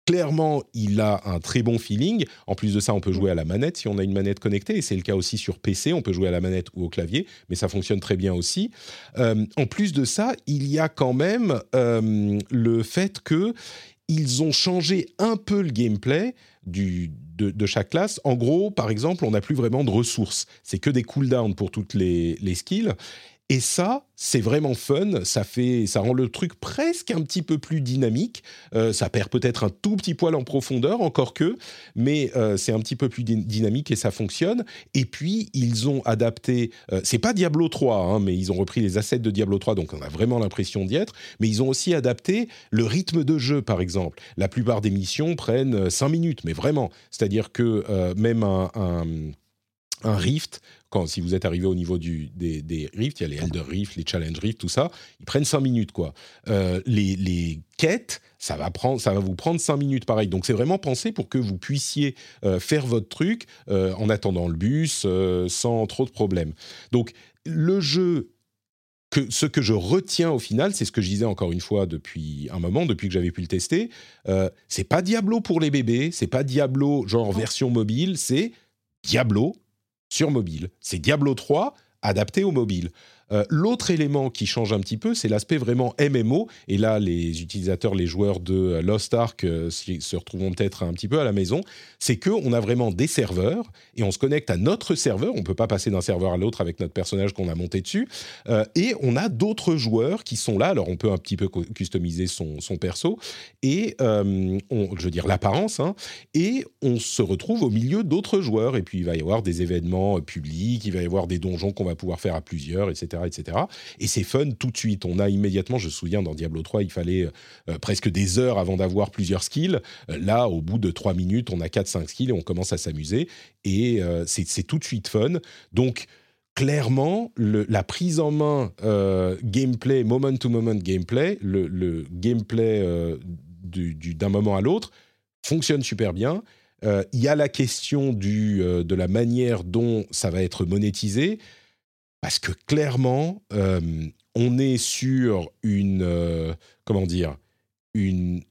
clairement, il a un très bon feeling. En plus de ça, on peut jouer à la manette si on a une manette connectée, et c'est le cas aussi sur PC. On peut jouer à la manette ou au clavier, mais ça fonctionne très bien aussi. Euh, en plus de ça, il y a quand même euh, le fait que ils ont changé un peu le gameplay de, chaque classe. En gros, par exemple, on n'a plus vraiment de ressources. C'est que des cooldowns pour toutes les skills. Et ça, c'est vraiment fun. Ça fait, ça rend le truc presque un petit peu plus dynamique. Euh, ça perd peut-être un tout petit poil en profondeur, encore que, mais euh, c'est un petit peu plus dy- dynamique et ça fonctionne. Et puis ils ont adapté. euh, c'est pas Diablo 3, hein, mais ils ont repris les assets de Diablo 3, donc on a vraiment l'impression d'y être. Mais ils ont aussi adapté le rythme de jeu, par exemple. La plupart des missions prennent 5 minutes, mais vraiment. C'est-à-dire que euh, même un rift, quand si vous êtes arrivé au niveau du, des, des rifts, il y a les Elder Rift, les Challenge Rift, tout ça, ils prennent 5 minutes quoi. Euh, les, les quêtes, ça va prendre, ça va vous prendre 5 minutes pareil. Donc c'est vraiment pensé pour que vous puissiez euh, faire votre truc euh, en attendant le bus sans trop de problèmes. Donc le jeu que ce que je retiens au final, c'est ce que je disais encore une fois depuis un moment, depuis que j'avais pu le tester. Euh, c'est pas Diablo pour les bébés, c'est pas Diablo genre version mobile, c'est Diablo sur mobile. C'est Diablo 3 adapté au mobile. Euh, L'autre élément qui change un petit peu, c'est l'aspect vraiment MMO. Et là, les utilisateurs, les joueurs de Lost Ark euh, se retrouveront peut-être un petit peu à la maison. C'est que on a vraiment des serveurs et on se connecte à notre serveur. On peut pas passer d'un serveur à l'autre avec notre personnage qu'on a monté dessus. Euh, et on a d'autres joueurs qui sont là. Alors, on peut un petit peu customiser son, perso et, je veux dire, l'apparence. hein. et on se retrouve au milieu d'autres joueurs. Et puis, il va y avoir des événements publics, il va y avoir des donjons qu'on va pouvoir faire à plusieurs, etc. etc. Et c'est fun tout de suite. On a immédiatement, je me souviens, dans Diablo 3, il fallait euh, presque des heures avant d'avoir plusieurs skills. Euh, là, au bout de 3 minutes, on a 4-5 skills et on commence à s'amuser. Et euh, c'est tout de suite fun. Donc, clairement, la prise en main gameplay, moment-to-moment gameplay, le, gameplay du- du- d'un moment à l'autre fonctionne super bien. Il y a la question du, de la manière dont ça va être monétisé, parce que clairement, euh, on est sur une, euh, comment dire, une,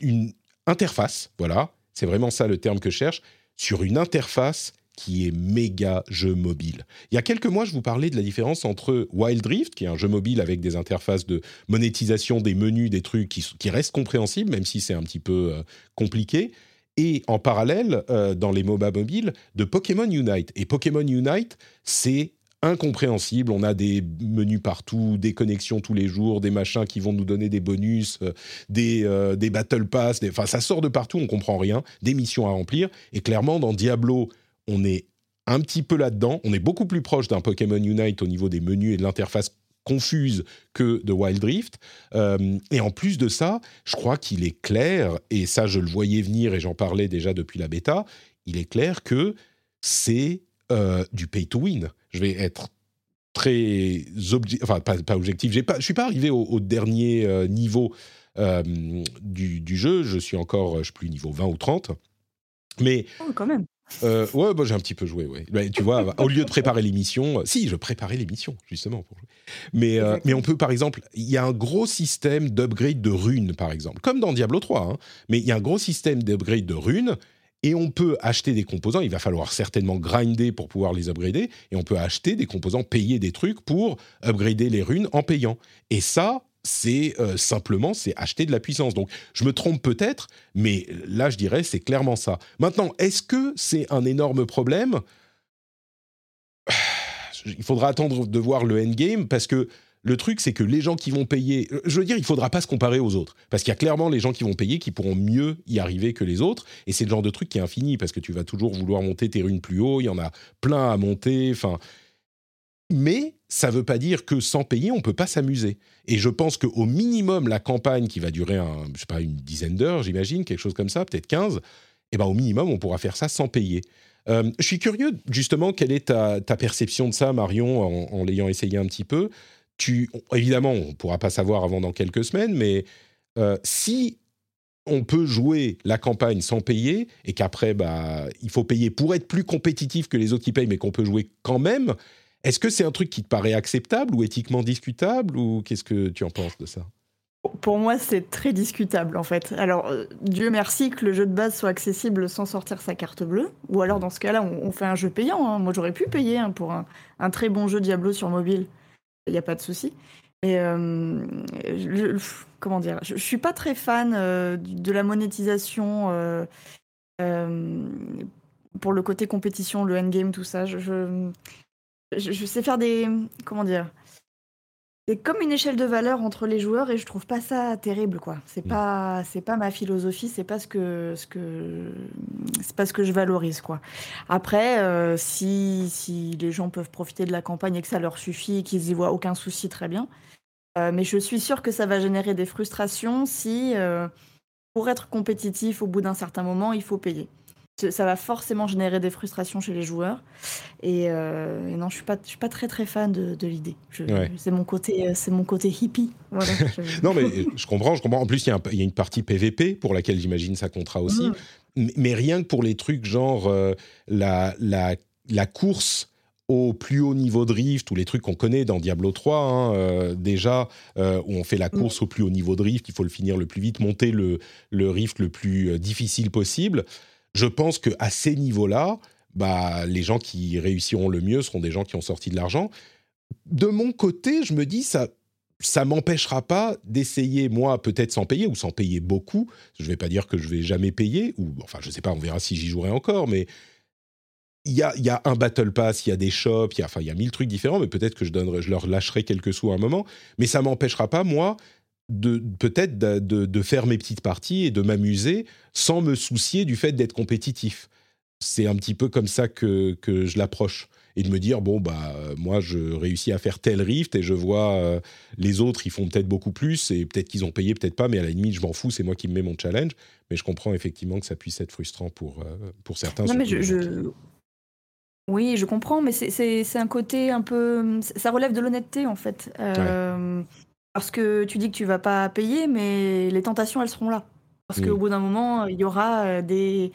une interface, voilà, c'est vraiment ça le terme que je cherche, sur une interface qui est méga jeu mobile. Il y a quelques mois, je vous parlais de la différence entre Wild Rift, qui est un jeu mobile avec des interfaces de monétisation des menus, des trucs qui, qui restent compréhensibles, même si c'est un petit peu euh, compliqué, et en parallèle, dans les MOBA mobiles, de Pokémon Unite. Et Pokémon Unite, c'est incompréhensible. On a des menus partout, des connexions tous les jours, des machins qui vont nous donner des bonus, euh, des, euh, des battle pass, des- enfin ça sort de partout, on comprend rien, des missions à remplir. Et clairement, dans Diablo, on est un petit peu là-dedans. On est beaucoup plus proche d'un Pokémon Unite au niveau des menus et de l'interface confuse que de Wild Rift. Euh, et en plus de ça, je crois qu'il est clair, et ça je le voyais venir et j'en parlais déjà depuis la bêta, il est clair que c'est euh, du pay to win. Je vais être très obje- enfin pas, pas objectif. Je suis pas arrivé au, au dernier euh, niveau euh, du, du jeu. Je suis encore, je sais plus niveau 20 ou 30. Mais Oh, quand même. euh, ouais, bah, j'ai un petit peu joué, ouais. Tu vois, [laughs] au lieu de préparer l'émission, euh, si, je préparais l'émission, justement, pour jouer. Mais, euh, mais on peut, par exemple, il y a un gros système d'upgrade de runes, par exemple, comme dans Diablo 3, hein, mais il y a un gros système d'upgrade de runes, et on peut acheter des composants, il va falloir certainement grinder pour pouvoir les upgrader, et on peut acheter des composants, payer des trucs pour upgrader les runes en payant. Et ça, c'est euh, simplement, c'est acheter de la puissance. Donc, je me trompe peut-être, mais là, je dirais, c'est clairement ça. Maintenant, est-ce que c'est un énorme problème? [sighs] Il faudra attendre de voir le endgame parce que le truc, c'est que les gens qui vont payer, je veux dire, il faudra pas se comparer aux autres parce qu'il y a clairement les gens qui vont payer qui pourront mieux y arriver que les autres et c'est le genre de truc qui est infini parce que tu vas toujours vouloir monter tes runes plus haut, il y en a plein à monter, enfin. Mais ça veut pas dire que sans payer, on peut pas s'amuser. Et je pense qu'au minimum, la campagne qui va durer, un, je sais pas, une dizaine d'heures, j'imagine, quelque chose comme ça, peut-être 15, eh ben, au minimum, on pourra faire ça sans payer. Euh, je suis curieux, justement, quelle est ta, perception de ça, Marion, en l'ayant essayé un petit peu? Tu, Évidemment, on ne pourra pas savoir avant dans quelques semaines, mais euh, si on peut jouer la campagne sans payer et qu'après, bah, il faut payer pour être plus compétitif que les autres qui payent, mais qu'on peut jouer quand même, est-ce que c'est un truc qui te paraît acceptable ou éthiquement discutable ou qu'est-ce que tu en penses de ça? Pour moi, c'est très discutable en fait. Alors, euh, Dieu merci que le jeu de base soit accessible sans sortir sa carte bleue. Ou alors, dans ce cas-là, on, fait un jeu payant. Hein. Moi, j'aurais pu payer hein, pour un, très bon jeu Diablo sur mobile. Il n'y a pas de souci. Mais euh, comment dire Je ne suis pas très fan euh, de la monétisation pour le côté compétition, le endgame, tout ça. Je, je sais faire des. Comment dire c'est comme une échelle de valeur entre les joueurs et je trouve pas ça terrible quoi. C'est mm. pas c'est pas ma philosophie, c'est pas ce que ce que c'est pas ce que je valorise quoi. Après euh, si si les gens peuvent profiter de la campagne et que ça leur suffit et qu'ils y voient aucun souci très bien. Euh, mais je suis sûre que ça va générer des frustrations si euh, pour être compétitif au bout d'un certain moment, il faut payer ça va forcément générer des frustrations chez les joueurs. Et, euh, non, je suis pas, je suis pas très très fan de, l'idée. C'est mon côté, euh, c'est mon côté hippie. [laughs] non, mais je comprends, je comprends. En plus, il y, a une partie PVP pour laquelle j'imagine ça comptera aussi. Mm. Mais, rien que pour les trucs genre euh, la, la, la course au plus haut niveau de rift, ou les trucs qu'on connaît dans Diablo 3, hein, déjà, où on fait la mm. course au plus haut niveau de rift, il faut le finir le plus vite, monter le, le rift le plus difficile possible je pense qu'à ces niveaux-là, bah, les gens qui réussiront le mieux seront des gens qui ont sorti de l'argent. De mon côté, je me dis, ça ça m'empêchera pas d'essayer, moi, peut-être sans payer, ou sans payer beaucoup. Je ne vais pas dire que je vais jamais payer, ou enfin, je ne sais pas, on verra si j'y jouerai encore, mais il y a, y a, un Battle Pass, il y a des shops, il y a, enfin, il y a mille trucs différents, mais peut-être que je, donnerai, je leur lâcherai quelques sous à un moment. Mais ça m'empêchera pas, moi, de peut-être de, de, faire mes petites parties et de m'amuser sans me soucier du fait d'être compétitif. C'est un petit peu comme ça que, que je l'approche. Et de me dire, bon, bah, moi, je réussis à faire tel rift et je vois euh, les autres, ils font peut-être beaucoup plus et peut-être qu'ils ont payé, peut-être pas, mais à la limite, je m'en fous, c'est moi qui me mets mon challenge. Mais je comprends effectivement que ça puisse être frustrant pour, euh, pour certains. Non, mais je, Oui, je comprends, mais c'est un côté un peu. Ça relève de l'honnêteté, en fait. Euh, parce que tu dis que tu vas pas payer, mais les tentations, elles seront là. Parce qu'au bout d'un moment, il y aura euh, des,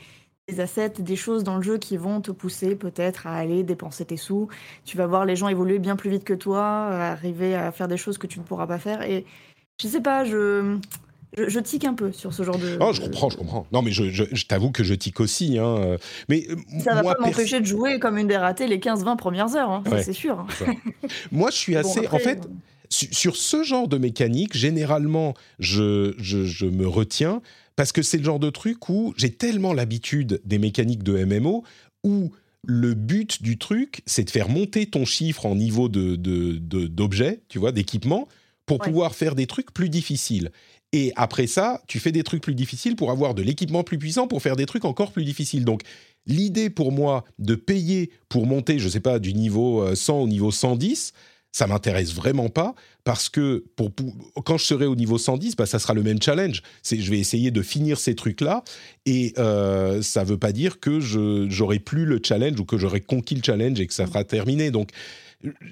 assets, des choses dans le jeu qui vont te pousser peut-être à aller dépenser tes sous. Tu vas voir les gens évoluer bien plus vite que toi, arriver à faire des choses que tu ne pourras pas faire. Et je sais pas, je, je, tique un peu sur ce genre de. Oh, je comprends, je comprends. Non, mais je, je, t'avoue que je tique aussi. Hein. Mais euh, ça va pas m'empêcher de jouer comme une des ratées les 15-20 premières heures, hein. c'est sûr. moi, je suis assez. en fait. Sur ce genre de mécanique, généralement, je, je, me retiens parce que c'est le genre de truc où j'ai tellement l'habitude des mécaniques de MMO où le but du truc, c'est de faire monter ton chiffre en niveau de, d'objet, tu vois, d'équipement, pour pouvoir faire des trucs plus difficiles. Et après ça, tu fais des trucs plus difficiles pour avoir de l'équipement plus puissant pour faire des trucs encore plus difficiles. Donc, l'idée pour moi de payer pour monter, je ne sais pas, du niveau 100 euh, au niveau 110, ça m'intéresse vraiment pas parce que pour, quand je serai au niveau 110, bah, ça sera le même challenge. Je vais essayer de finir ces trucs-là et euh, ça veut pas dire que je, j'aurai plus le challenge ou que j'aurai conquis le challenge et que ça sera terminé. Donc,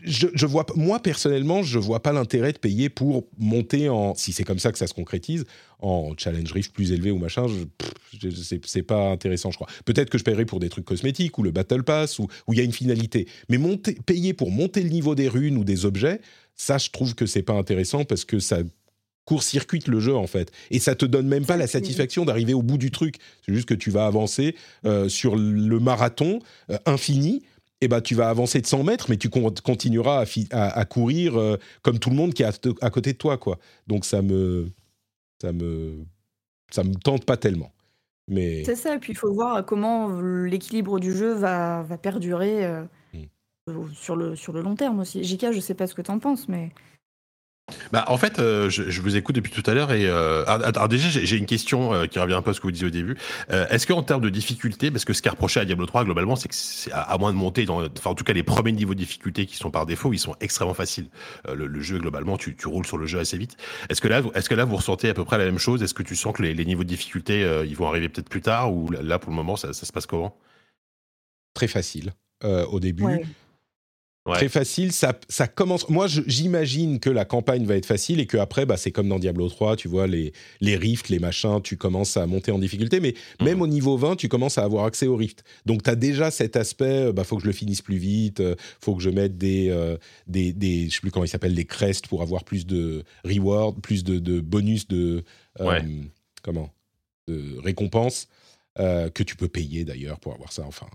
je, vois, moi personnellement, je vois pas l'intérêt de payer pour monter en, si c'est comme ça que ça se concrétise, en challenge rift plus élevé ou machin. C'est pas intéressant, je crois. Peut-être que je paierai pour des trucs cosmétiques ou le battle pass où il y a une finalité. Mais monter, payer pour monter le niveau des runes ou des objets, ça, je trouve que c'est pas intéressant parce que ça court-circuite le jeu en fait. Et ça te donne même pas la satisfaction d'arriver au bout du truc. C'est juste que tu vas avancer euh, sur le marathon euh, infini eh ben, tu vas avancer de 100 mètres, mais tu continueras à, courir euh, comme tout le monde qui est à, côté de toi, quoi. Donc ça me, ça me, ça me tente pas tellement. Mais c'est ça. Et puis il faut voir comment l'équilibre du jeu va, va perdurer euh, hmm. sur le sur le long terme aussi. Jika, je sais pas ce que tu en penses, mais bah, en fait, euh, je, vous écoute depuis tout à l'heure et euh, alors déjà j'ai une question euh, qui revient un peu à ce que vous disiez au début. Est-ce qu'en termes de difficulté, parce que ce qui est reproché à Diablo 3 globalement, c'est que c'est à, moins de monter, dans, enfin en tout cas les premiers niveaux de difficulté qui sont par défaut, ils sont extrêmement faciles. Le, jeu globalement, tu, tu, roules sur le jeu assez vite. Est-ce que là, est-ce que là vous ressentez à peu près la même chose? Est-ce que tu sens que les, les niveaux de difficulté ils vont arriver peut-être plus tard ou là pour le moment ça, ça se passe comment? Très facile au début. Très facile, ça, ça commence. Moi, j'imagine que la campagne va être facile et que après, bah, c'est comme dans Diablo 3, tu vois, les, les rifts, les machins, tu commences à monter en difficulté, mais mmh. même au niveau 20, tu commences à avoir accès aux rifts. Donc, tu as déjà cet aspect, euh, bah, faut que je le finisse plus vite, euh, faut que je mette des, euh, des, des, je sais plus comment des crests pour avoir plus de reward, plus de, de bonus de, comment, de récompenses. Euh, que tu peux payer d'ailleurs pour avoir ça. Enfin,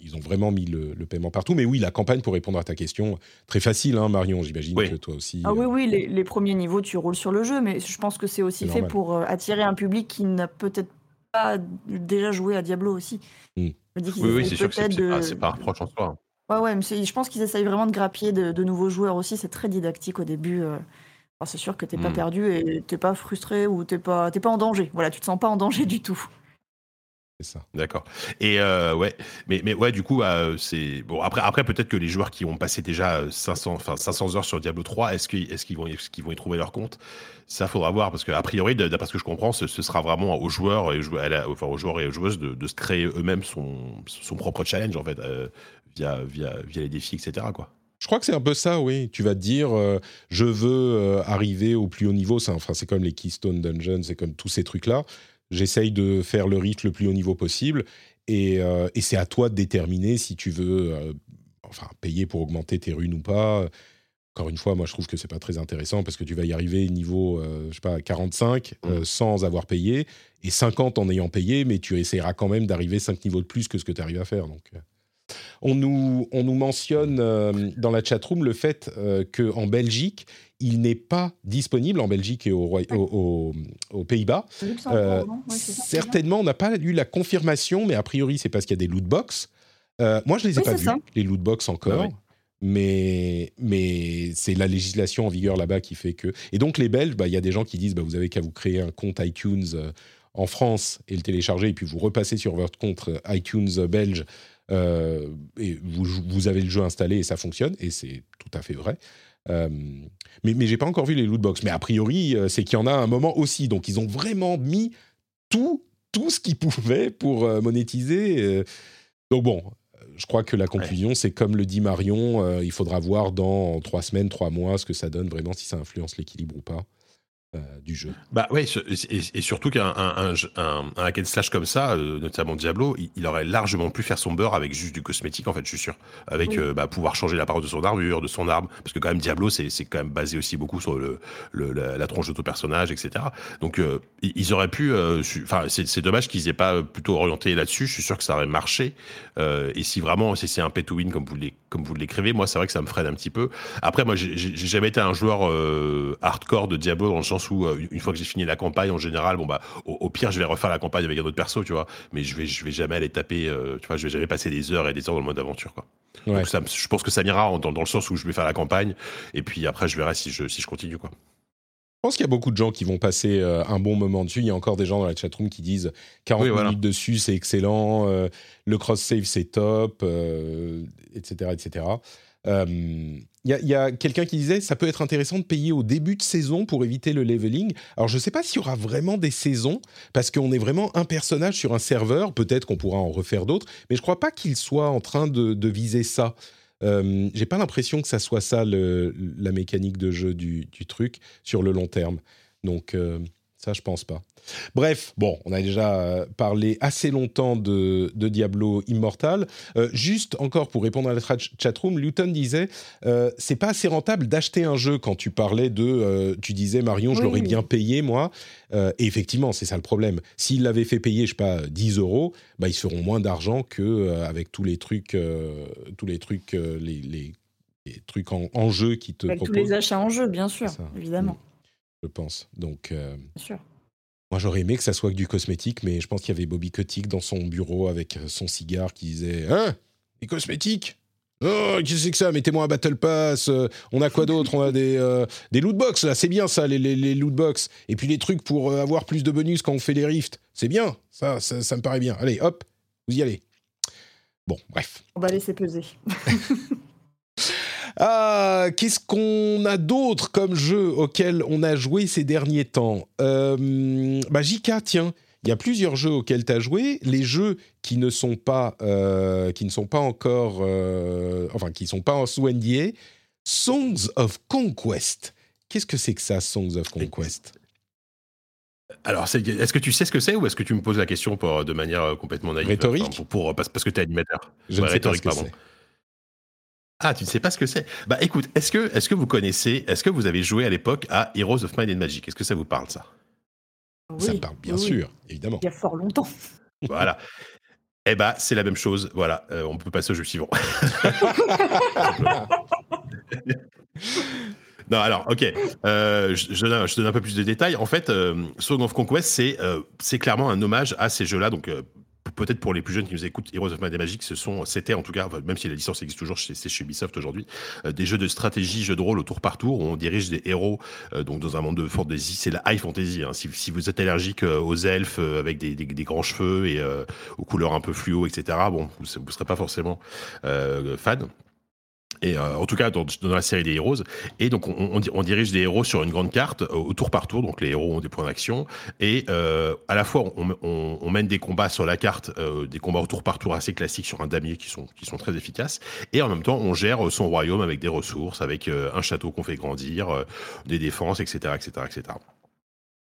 ils ont vraiment mis le, paiement partout. Mais oui, la campagne, pour répondre à ta question, très facile, hein, Marion, j'imagine que toi aussi. Ah oui, euh, oui, les, premiers niveaux, tu roules sur le jeu, mais je pense que c'est aussi fait pour euh, attirer un public qui n'a peut-être pas déjà joué à Diablo aussi. Hmm. oui, oui, c'est sûr que c'est pas, un reproche en soi. Hein. Ouais, ouais, mais je pense qu'ils essayent vraiment de grappiller de, nouveaux joueurs aussi. C'est très didactique au début. c'est sûr que t'es pas hmm. perdu et t'es pas frustré ou t'es pas, pas en danger. Voilà, tu te sens pas en danger du tout ça. D'accord. Et euh, ouais, mais, mais ouais, du coup, bah, c'est bon. Après, après peut-être que les joueurs qui ont passé déjà 500, enfin 500 heures sur Diablo 3, est-ce qu'ils est qu'ils vont, est qu'ils vont y trouver leur compte? Ça, faudra voir parce que a priori, d'après ce que je comprends, ce, sera vraiment aux joueurs et enfin aux joueurs et aux joueuses de, se créer eux-mêmes son, son propre challenge en fait euh, via, via, via les défis, etc. Quoi. Je crois que c'est un peu ça, oui. Tu vas te dire, euh, je veux arriver au plus haut niveau. C'est enfin, comme les Keystone Dungeons, c'est comme tous ces trucs-là. J'essaye de faire le rythme le plus haut niveau possible. Euh, et, c'est à toi de déterminer si tu veux euh, enfin, payer pour augmenter tes runes ou pas. Encore une fois, moi je trouve que c'est pas très intéressant parce que tu vas y arriver niveau, euh, je sais pas, 45 mmh. sans avoir payé et 50 en ayant payé, mais tu essaieras quand même d'arriver 5 niveaux de plus que ce que tu arrives à faire. Donc, on nous, on nous mentionne dans la chatroom le fait qu'en Belgique, il n'est pas disponible en Belgique et aux Pays-Bas. Euh, certainement, on n'a pas eu la confirmation, mais a priori, c'est parce qu'il y a des loot box. Euh, moi, je ne les ai pas vus, les loot box encore. Ah mais, mais c'est la législation en vigueur là-bas qui fait que. Et donc, les Belges, bah, il y a des gens qui disent bah, vous avez qu'à vous créer un compte iTunes euh, en France et le télécharger, et puis vous repassez sur votre compte iTunes belge. Et vous, vous, avez le jeu installé et ça fonctionne, et c'est tout à fait vrai. Euh, mais mais j'ai pas encore vu les loot box. Mais a priori, euh, c'est qu'il y en a un moment aussi. Donc ils ont vraiment mis tout, tout ce qu'ils pouvaient pour euh, monétiser. Donc bon, je crois que la conclusion, c'est comme le dit Marion, il faudra voir dans trois semaines, trois mois ce que ça donne vraiment, si ça influence l'équilibre ou pas. Euh, du jeu. Bah ouais, et, surtout qu'un un, un, un, hack and slash comme ça, euh, notamment Diablo, il, aurait largement pu faire son beurre avec juste du cosmétique, en fait, je suis sûr. Avec euh, bah, pouvoir changer la parole de son armure, de son arme, parce que quand même Diablo, c'est quand même basé aussi beaucoup sur le, le la, tronche de ton personnage, etc. Donc ils auraient pu, enfin c'est dommage qu'ils aient pas plutôt orienté là-dessus. Je suis sûr que ça aurait marché. et si vraiment si c'est un pay to win comme vous comme vous l'écrivez, moi c'est vrai que ça me freine un petit peu. Après moi j'ai jamais été un joueur hardcore de Diablo dans le sens où euh, une fois que j'ai fini la campagne en général bon bah au, pire je vais refaire la campagne avec un autre perso tu vois. Mais je vais je vais jamais aller taper euh, tu vois je vais jamais passer des heures et des heures dans le mode aventure quoi. Donc ça, je pense que ça m'ira dans, le sens où je vais faire la campagne et puis après je verrai si je si je continue quoi je pense qu'il y a beaucoup de gens qui vont passer euh, un bon moment dessus. Il y a encore des gens dans la chatroom qui disent 40 minutes dessus, c'est excellent, le cross-save, c'est top, etc., etc. Il y a, quelqu'un qui disait ça peut être intéressant de payer au début de saison pour éviter le leveling. Alors je ne sais pas s'il y aura vraiment des saisons parce qu'on est vraiment un personnage sur un serveur. Peut-être qu'on pourra en refaire d'autres, mais je ne crois pas qu'il soit en train de, viser ça. Euh, J'ai pas l'impression que ça soit ça la mécanique de jeu du, truc sur le long terme. Donc euh, ça, je pense pas. Bref, bon, on a déjà euh, parlé assez longtemps de, Diablo Immortal. Euh, juste encore pour répondre à la chatroom, Luton disait euh, c'est pas assez rentable d'acheter un jeu quand tu parlais de. tu disais, Marion, je l'aurais bien payé, moi. et effectivement, c'est ça le problème. S'ils l'avaient fait payer, je sais pas, 10 euros, bah, ils feront moins d'argent qu'avec avec tous les trucs, tous les trucs, les, trucs en, jeu qui te avec Tous les achats en jeu, bien sûr, évidemment. Mm je pense. Donc, euh, moi j'aurais aimé que ça soit que du cosmétique, mais je pense qu'il y avait Bobby Kotick dans son bureau avec euh, son cigare qui disait Hein? Des cosmétiques Oh, qu'est-ce que c'est que ça? Mettez-moi un Battle Pass. Euh, on a quoi d'autre? On a des, des loot box, là. C'est bien, ça, les, les, loot box. Et puis les trucs pour avoir plus de bonus quand on fait les rifts. C'est bien. Ça, ça, ça, me paraît bien. Allez, hop, vous y allez. Bon, bref. On va laisser peser. [laughs] Ah, qu'est-ce qu'on a d'autre comme jeu auquel on a joué ces derniers temps euh, bah, JK, tiens, il y a plusieurs jeux auxquels tu as joué. Les jeux qui ne sont pas, qui ne sont pas encore, enfin, qui ne sont pas en sous NDA, Songs of Conquest. Qu'est-ce que c'est que ça, Songs of Conquest? Alors, est-ce que tu sais ce que c'est ou est-ce que tu me poses la question pour, de manière complètement naïve? Rhétorique pour, parce, que tu es animateur. Je ne sais pas ce que c'est. Ah, tu ne sais pas ce que c'est Bah écoute, est-ce que, est que vous connaissez, est-ce que vous avez joué à l'époque à Heroes of Might and Magic? Est-ce que ça vous parle ça? Ça me parle bien sûr, évidemment. Il y a fort longtemps. Voilà. [laughs] Eh bah c'est la même chose. Voilà, euh, on peut passer au jeu suivant. [laughs] Non, alors, ok. Euh, je, je, donne, un peu plus de détails. En fait, euh, Song of Conquest, c'est c'est clairement un hommage à ces jeux-là. Donc, peut-être pour les plus jeunes qui nous écoutent, Heroes of Might Magic, ce sont, c'était en tout cas, même si la licence existe toujours, c'est chez Ubisoft aujourd'hui, euh, des jeux de stratégie, jeux de rôle au tour par tour, où on dirige des héros, euh, donc dans un monde de fantasy, c'est la high fantasy. Hein. Si, vous êtes allergique euh, aux elfes avec des, des, des, grands cheveux et aux couleurs un peu fluo, etc., bon, vous ne serez pas forcément fan et euh, en tout cas dans, dans, la série des Heroes. Et donc on, on, dirige des héros sur une grande carte euh, au tour par tour. Donc les héros ont des points d'action et euh, à la fois on, on, mène des combats sur la carte, euh, des combats au tour par tour assez classiques sur un damier qui sont qui sont très efficaces. Et en même temps on gère son royaume avec des ressources, avec un château qu'on fait grandir, des défenses, etc., etc., etc.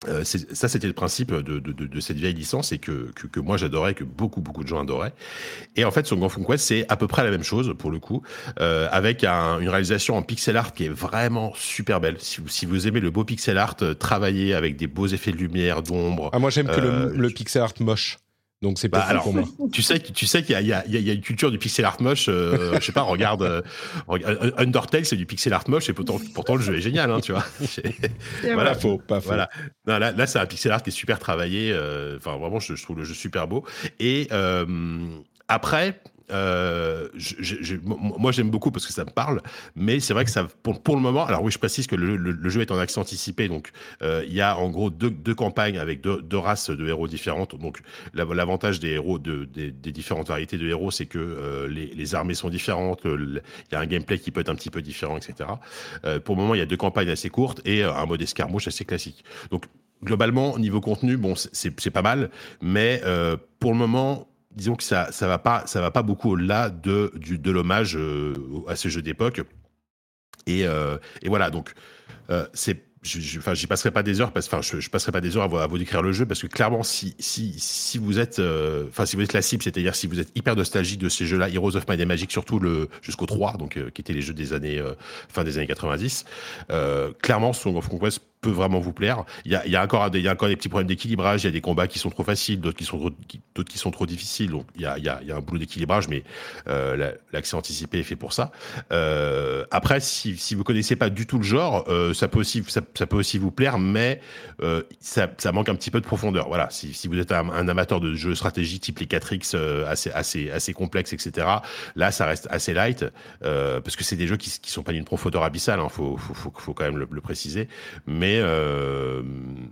Euh, ça, c'était le principe de, de, de, cette vieille licence et que, que, que moi j'adorais, que beaucoup beaucoup de gens adoraient. Et en fait, Song of Conquest, c'est à peu près la même chose pour le coup, euh, avec un, une réalisation en pixel art qui est vraiment super belle. Si vous, si vous aimez le beau pixel art, euh, travailler avec des beaux effets de lumière, d'ombre. Ah, moi j'aime que le, euh, le pixel art moche. Donc c'est pas bah, pour moi. Tu sais, tu sais qu'il y, y, y, a une culture du pixel art moche. Euh, je sais pas, regarde, euh, Undertale, c'est du pixel art moche et pourtant, pourtant le jeu est génial, hein, tu vois. [laughs] voilà, pas faux, pas faux. Voilà. Non, là, là c'est un pixel art qui est super travaillé. Euh, enfin, vraiment, je, je, trouve le jeu super beau. Et euh, après, euh, moi, j'aime beaucoup parce que ça me parle, mais c'est vrai que ça, pour, le moment, alors oui, je précise que le, jeu est en accès anticipé, donc euh, il y a en gros deux, campagnes avec deux, races de héros différentes. Donc l'avantage des héros, de, des, différentes variétés de héros, c'est que euh, les, les, armées sont différentes, il y a un gameplay qui peut être un petit peu différent, etc. Pour le moment, il y a deux campagnes assez courtes et un mode escarmouche assez classique. Donc globalement, niveau contenu, bon, c'est pas mal, mais pour le moment, disons que ça ça va pas ça va pas beaucoup au-delà de du, de l'hommage euh, à ce jeu d'époque. Et, euh, et voilà donc euh, c'est enfin, j'y passerai pas des heures parce, enfin, je, je passerai pas des heures à vous, à vous, décrire le jeu parce que clairement, si, si, si vous êtes, si vous êtes la cible, c'est-à-dire si vous êtes hyper nostalgique de ces jeux-là, Heroes of Might and Magic, surtout le jusqu'au 3, donc qui étaient les jeux des années, fin des années 90, clairement, Song of Conquest peut vraiment vous plaire. Il y a, encore des, il y a encore des petits problèmes d'équilibrage. Il y a des combats qui sont trop faciles, d'autres qui sont trop, d'autres qui sont trop difficiles. Donc il y a, il y a, y a un boulot d'équilibrage, mais euh, l'accès anticipé est fait pour ça. Euh, après, si, si vous connaissez pas du tout le genre, euh, ça peut aussi, ça, peut aussi vous plaire, mais ça, manque un petit peu de profondeur. Voilà. Si, vous êtes un, amateur de jeux stratégie type les 4X euh, assez, assez, assez complexes, etc. Là, ça reste assez light parce que c'est des jeux qui, qui sont pas d'une profondeur abyssale. Hein, faut, faut, faut, faut, quand même le préciser, mais mais euh,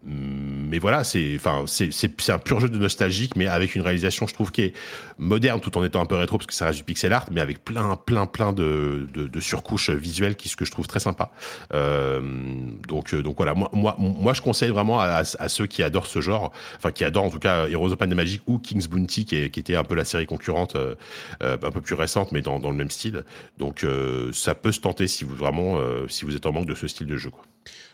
mais voilà, c'est un pur jeu de nostalgique, mais avec une réalisation, je trouve, qui est moderne tout en étant un peu rétro parce que ça reste du pixel art, mais avec plein plein plein de surcouches visuelles ce que je trouve très sympa. Euh, donc donc voilà, moi moi moi je conseille vraiment à, ceux qui adorent ce genre, enfin qui adorent en tout cas Heroes of Might Magic ou King's Bounty qui, était un peu la série concurrente, euh, un peu plus récente, mais dans dans le même style. Donc ça peut se tenter si vous vraiment si vous êtes en manque de ce style de jeu. Quoi.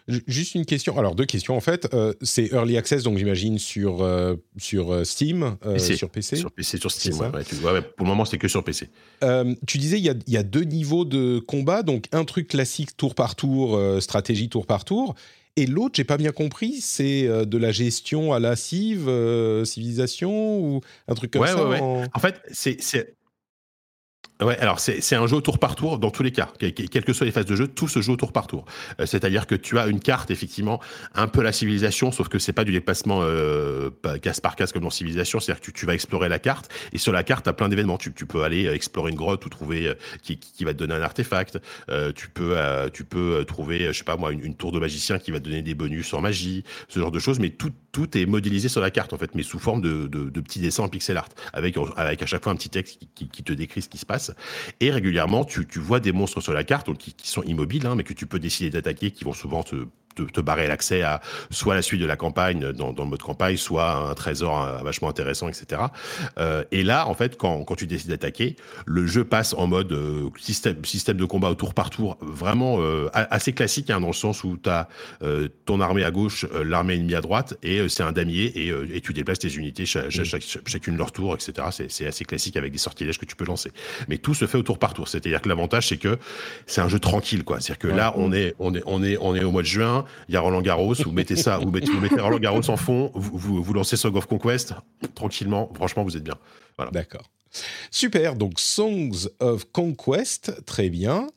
Juste une question. Alors deux questions en fait. Euh, c'est early access donc j'imagine sur euh, sur euh, Steam, PC. sur PC. Sur PC, sur Steam. Ouais, ouais, tu, ouais, pour le moment c'est que sur PC. tu disais il y a, y a, deux niveaux de combat, donc un truc classique tour par tour, stratégie tour par tour. Et l'autre, j'ai pas bien compris, c'est de la gestion à la cive, civilisation ou un truc comme ça. En... en... fait, c'est Ouais, alors c'est un jeu tour par tour dans tous les cas. Quelles que soient les phases de jeu, tout se joue au tour par tour. Euh, C'est-à-dire que tu as une carte, effectivement, un peu la civilisation, sauf que c'est pas du déplacement euh, case par case comme dans civilisation. C'est-à-dire que tu, tu, vas explorer la carte et sur la carte, tu as plein d'événements. Tu, tu, peux aller euh, explorer une grotte ou trouver euh, qui, qui, va te donner un artefact. Euh, tu peux tu peux trouver, je sais pas moi, une, une, tour de magicien qui va te donner des bonus en magie, ce genre de choses. Mais tout tout est modélisé sur la carte en fait, mais sous forme de, de, de petits dessins en pixel art, avec avec à chaque fois un petit texte qui, qui, qui te décrit ce qui se passe. Et régulièrement, tu, vois des monstres sur la carte qui sont immobiles, hein, mais que tu peux décider d'attaquer, qui vont souvent te, te, barrer l'accès à soit la suite de la campagne dans, le mode campagne, soit un trésor vachement intéressant, etc. et là, en fait, quand, quand tu décides d'attaquer, le jeu passe en mode système, système de combat au tour par tour, vraiment assez classique, hein, dans le sens où tu as ton armée à gauche, l'armée ennemie à droite, et c'est un damier, et, et, tu déplaces tes unités chacune leur tour, etc. C'est assez classique avec des sortilèges que tu peux lancer. Mais tout se fait au tour par tour. C'est-à-dire que l'avantage, c'est que c'est un jeu tranquille, quoi. C'est-à-dire que là, on est, on est, on est, on est au mois de juin. Il y a Roland Garros. Vous mettez ça, vous mettez, Roland Garros en fond. Vous, vous, lancez Song of Conquest tranquillement. Franchement, vous êtes bien. Voilà. D'accord. Super. Donc Songs of Conquest, très bien.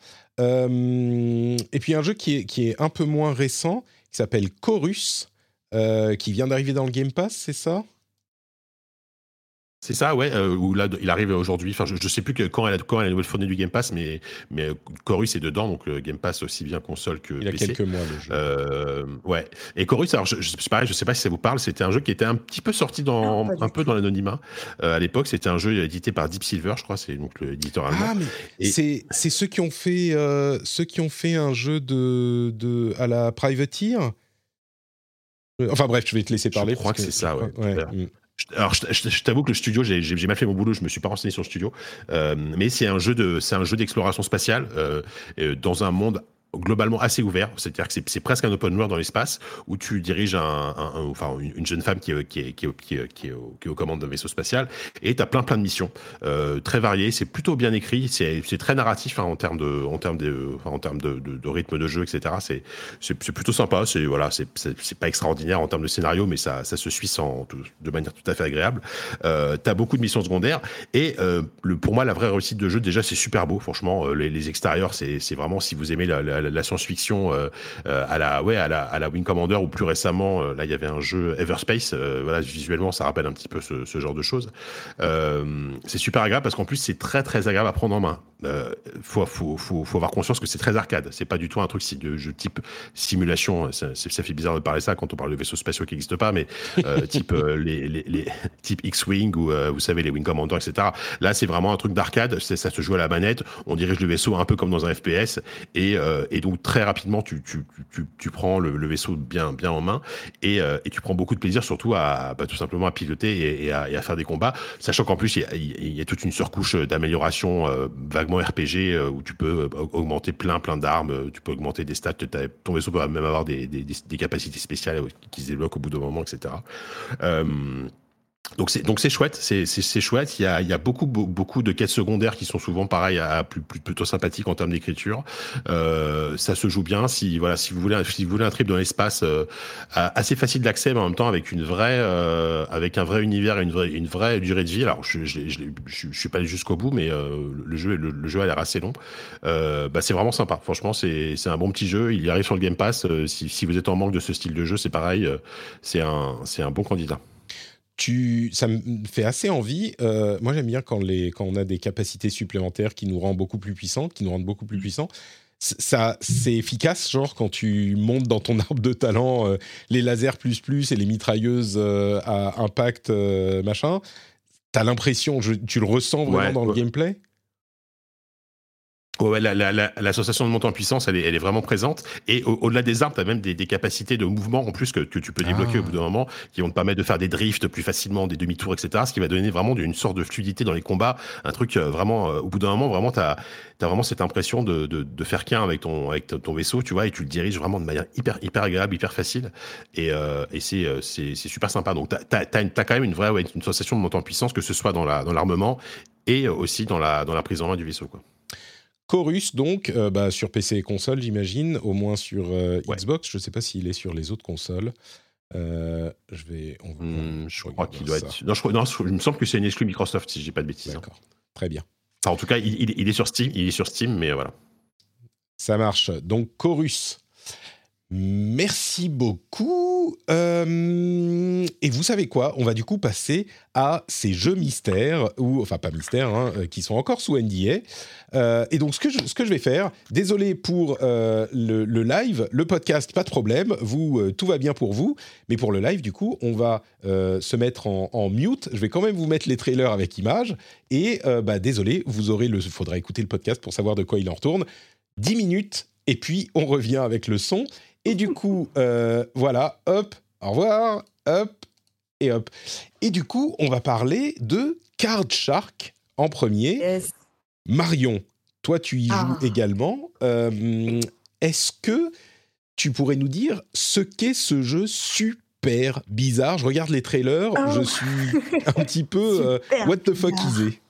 Euh, et puis un jeu qui est, qui est un peu moins récent, qui s'appelle Chorus, euh, qui vient d'arriver dans le Game Pass, c'est ça? C'est ça, ouais. Euh, où là, il arrive aujourd'hui. Enfin, je, ne sais plus quand elle a quand elle a nouvelle fournée du Game Pass, mais mais Chorus est dedans, donc le Game Pass aussi bien console que il y a quelques mois le jeu. Euh, ouais. Et Chorus, alors je, je, pareil, je sais pas si ça vous parle. C'était un jeu qui était un petit peu sorti dans un peu dans l'anonymat euh, à l'époque. C'était un jeu édité par Deep Silver, je crois. C'est donc l'éditeur allemand. Ah, mais c'est c'est ceux qui ont fait euh, ceux qui ont fait un jeu de de à la Privateer? Enfin bref, je vais te laisser parler. Je crois que, c'est ça, ouais. Alors, je, t'avoue que le studio, j'ai mal fait mon boulot, je me suis pas renseigné sur le studio, euh, mais c'est un jeu de, c'est un jeu d'exploration spatiale euh, dans un monde globalement assez ouvert, c'est-à-dire que c'est presque un open world dans l'espace où tu diriges un, enfin une jeune femme qui est, qui est, qui est, qui aux commandes d'un vaisseau spatial et tu as plein plein de missions euh, très variées, c'est plutôt bien écrit, c'est très narratif hein, en termes de en termes de en termes de, rythme de jeu etc. C'est plutôt sympa, c'est voilà c'est pas extraordinaire en termes de scénario mais ça ça se suit sans de manière tout à fait agréable. Euh, tu as beaucoup de missions secondaires et euh, le pour moi la vraie réussite de jeu déjà c'est super beau franchement euh, les, extérieurs c'est vraiment si vous aimez la, science-fiction euh, euh, à la ouais à la, à la Wing Commander ou plus récemment euh, là il y avait un jeu Everspace voilà visuellement ça rappelle un petit peu ce, ce genre de choses. C'est super agréable parce qu'en plus c'est très très agréable à prendre en main faut, faut, faut, faut avoir conscience que c'est très arcade. C'est pas du tout un truc de jeu type simulation ça, ça, fait bizarre de parler ça quand on parle de vaisseaux spatiaux qui n'existent pas mais [laughs] type les, les, les, type X-wing ou vous savez les Wing Commander etc là c'est vraiment un truc d'arcade ça se joue à la manette on dirige le vaisseau un peu comme dans un FPS et, et donc très rapidement, tu, tu, tu, tu prends le, vaisseau bien, bien en main et, euh, et, tu prends beaucoup de plaisir surtout à bah, tout simplement à piloter et, à, et, à, faire des combats, sachant qu'en plus il y, y, a, toute une surcouche d'amélioration euh, RPG euh, où tu peux augmenter plein plein d'armes, tu peux augmenter des stats, ton vaisseau peut même avoir des, capacités spéciales qui se débloquent au bout d'un moment, etc. Euh, donc c'est donc c'est chouette, c'est c'est chouette. Il y a il y a beaucoup beaucoup de quêtes secondaires qui sont souvent pareil à, plus, plutôt sympathiques en termes d'écriture. Euh, ça se joue bien. Si voilà si vous voulez si vous voulez un trip dans l'espace euh, assez facile d'accès mais en même temps avec une vraie euh, avec un vrai univers et une vraie une vraie durée de vie. Alors je je je, je, suis pas allé jusqu'au bout mais euh, le jeu le, jeu a l'air assez long. Euh, bah c'est vraiment sympa. Franchement c'est c'est un bon petit jeu. Il y arrive sur le Game Pass. si si vous êtes en manque de ce style de jeu c'est pareil. c'est un c'est un bon candidat ça me fait assez envie. Euh, moi, j'aime bien quand, les, quand on a des capacités supplémentaires qui nous rendent beaucoup plus puissants, qui nous rendent beaucoup plus puissants. Ça, c'est efficace, genre quand tu montes dans ton [laughs] arbre de talent euh, les lasers plus plus et les mitrailleuses euh, à impact machin. T'as l'impression, tu le ressens vraiment dans le gameplay? Ouais, l'association la, de montant en puissance, elle est, elle est vraiment présente. Et au-delà des armes, tu as même des, des, capacités de mouvement en plus que, que tu peux débloquer au bout d'un ah. moment, qui vont te permettre de faire des drifts plus facilement, des demi-tours, etc. Ce qui va donner vraiment une sorte de fluidité dans les combats. Un truc euh, vraiment, euh, au bout d'un moment, vraiment, tu as, as, vraiment cette impression de, de, de faire qu'un avec ton, avec ton vaisseau, tu vois, et tu le diriges vraiment de manière hyper, hyper agréable, hyper facile. Et, euh, et c'est super sympa. Donc, tu as, as, as, quand même une vraie ouais, une sensation de montant en puissance, que ce soit dans l'armement dans et aussi dans la, dans la prise en main du vaisseau. Quoi. Chorus, donc, euh, bah, sur PC et console, j'imagine, au moins sur euh, Xbox. Je ne sais pas s'il est sur les autres consoles. Euh, je vais. Hmm, je crois qu'il doit être. Non, je, non, il me semble que c'est une exclu Microsoft, si je dis pas de bêtises. Hein. D'accord. Très bien. en tout cas, il, il, est sur Steam, il est sur Steam, mais voilà. Ça marche. Donc, Chorus. Merci beaucoup. Euh, et vous savez quoi? On va du coup passer à ces jeux mystères, ou enfin pas mystères, hein, euh, qui sont encore sous NDA. Euh, et donc ce que, je, ce que je vais faire, désolé pour le, live, le podcast, pas de problème, vous tout va bien pour vous, mais pour le live du coup, on va se mettre en, mute. Je vais quand même vous mettre les trailers avec images. Et bah, désolé, vous aurez le, faudra écouter le podcast pour savoir de quoi il en retourne. 10 minutes et puis on revient avec le son. Et du coup, voilà, hop, au revoir, hop, et hop. Et du coup, on va parler de Card Shark en premier. Marion, toi, tu y joues ah. également. Est-ce que tu pourrais nous dire ce qu'est ce jeu super bizarre? Je regarde les trailers, je oh. suis un petit peu [laughs] what the fuck is it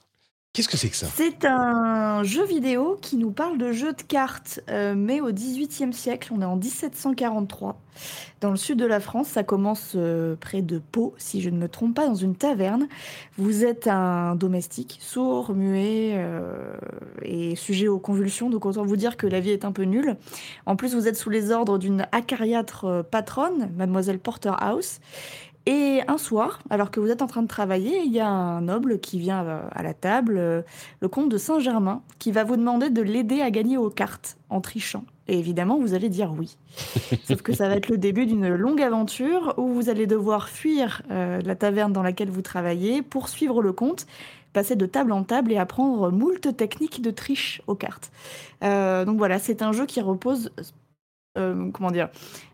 Qu'est-ce que c'est que ça? C'est un jeu vidéo qui nous parle de jeux de cartes, euh, mais au XVIIIe siècle, on est en 1743. Dans le sud de la France, ça commence euh, près de Pau, si je ne me trompe pas, dans une taverne. Vous êtes un domestique, sourd, muet euh, et sujet aux convulsions, donc autant vous dire que la vie est un peu nulle. En plus, vous êtes sous les ordres d'une acariâtre patronne, mademoiselle Porterhouse, et un soir, alors que vous êtes en train de travailler, il y a un noble qui vient euh, à la table, euh, le comte de Saint-Germain, qui va vous demander de l'aider à gagner aux cartes en trichant. Et évidemment, vous allez dire oui. [laughs] Sauf que ça va être le début d'une longue aventure où vous allez devoir fuir euh, la taverne dans laquelle vous travaillez, poursuivre le comte, passer de table en table et apprendre moult techniques de triche aux cartes. donc voilà, c'est un jeu qui repose euh, comment dire,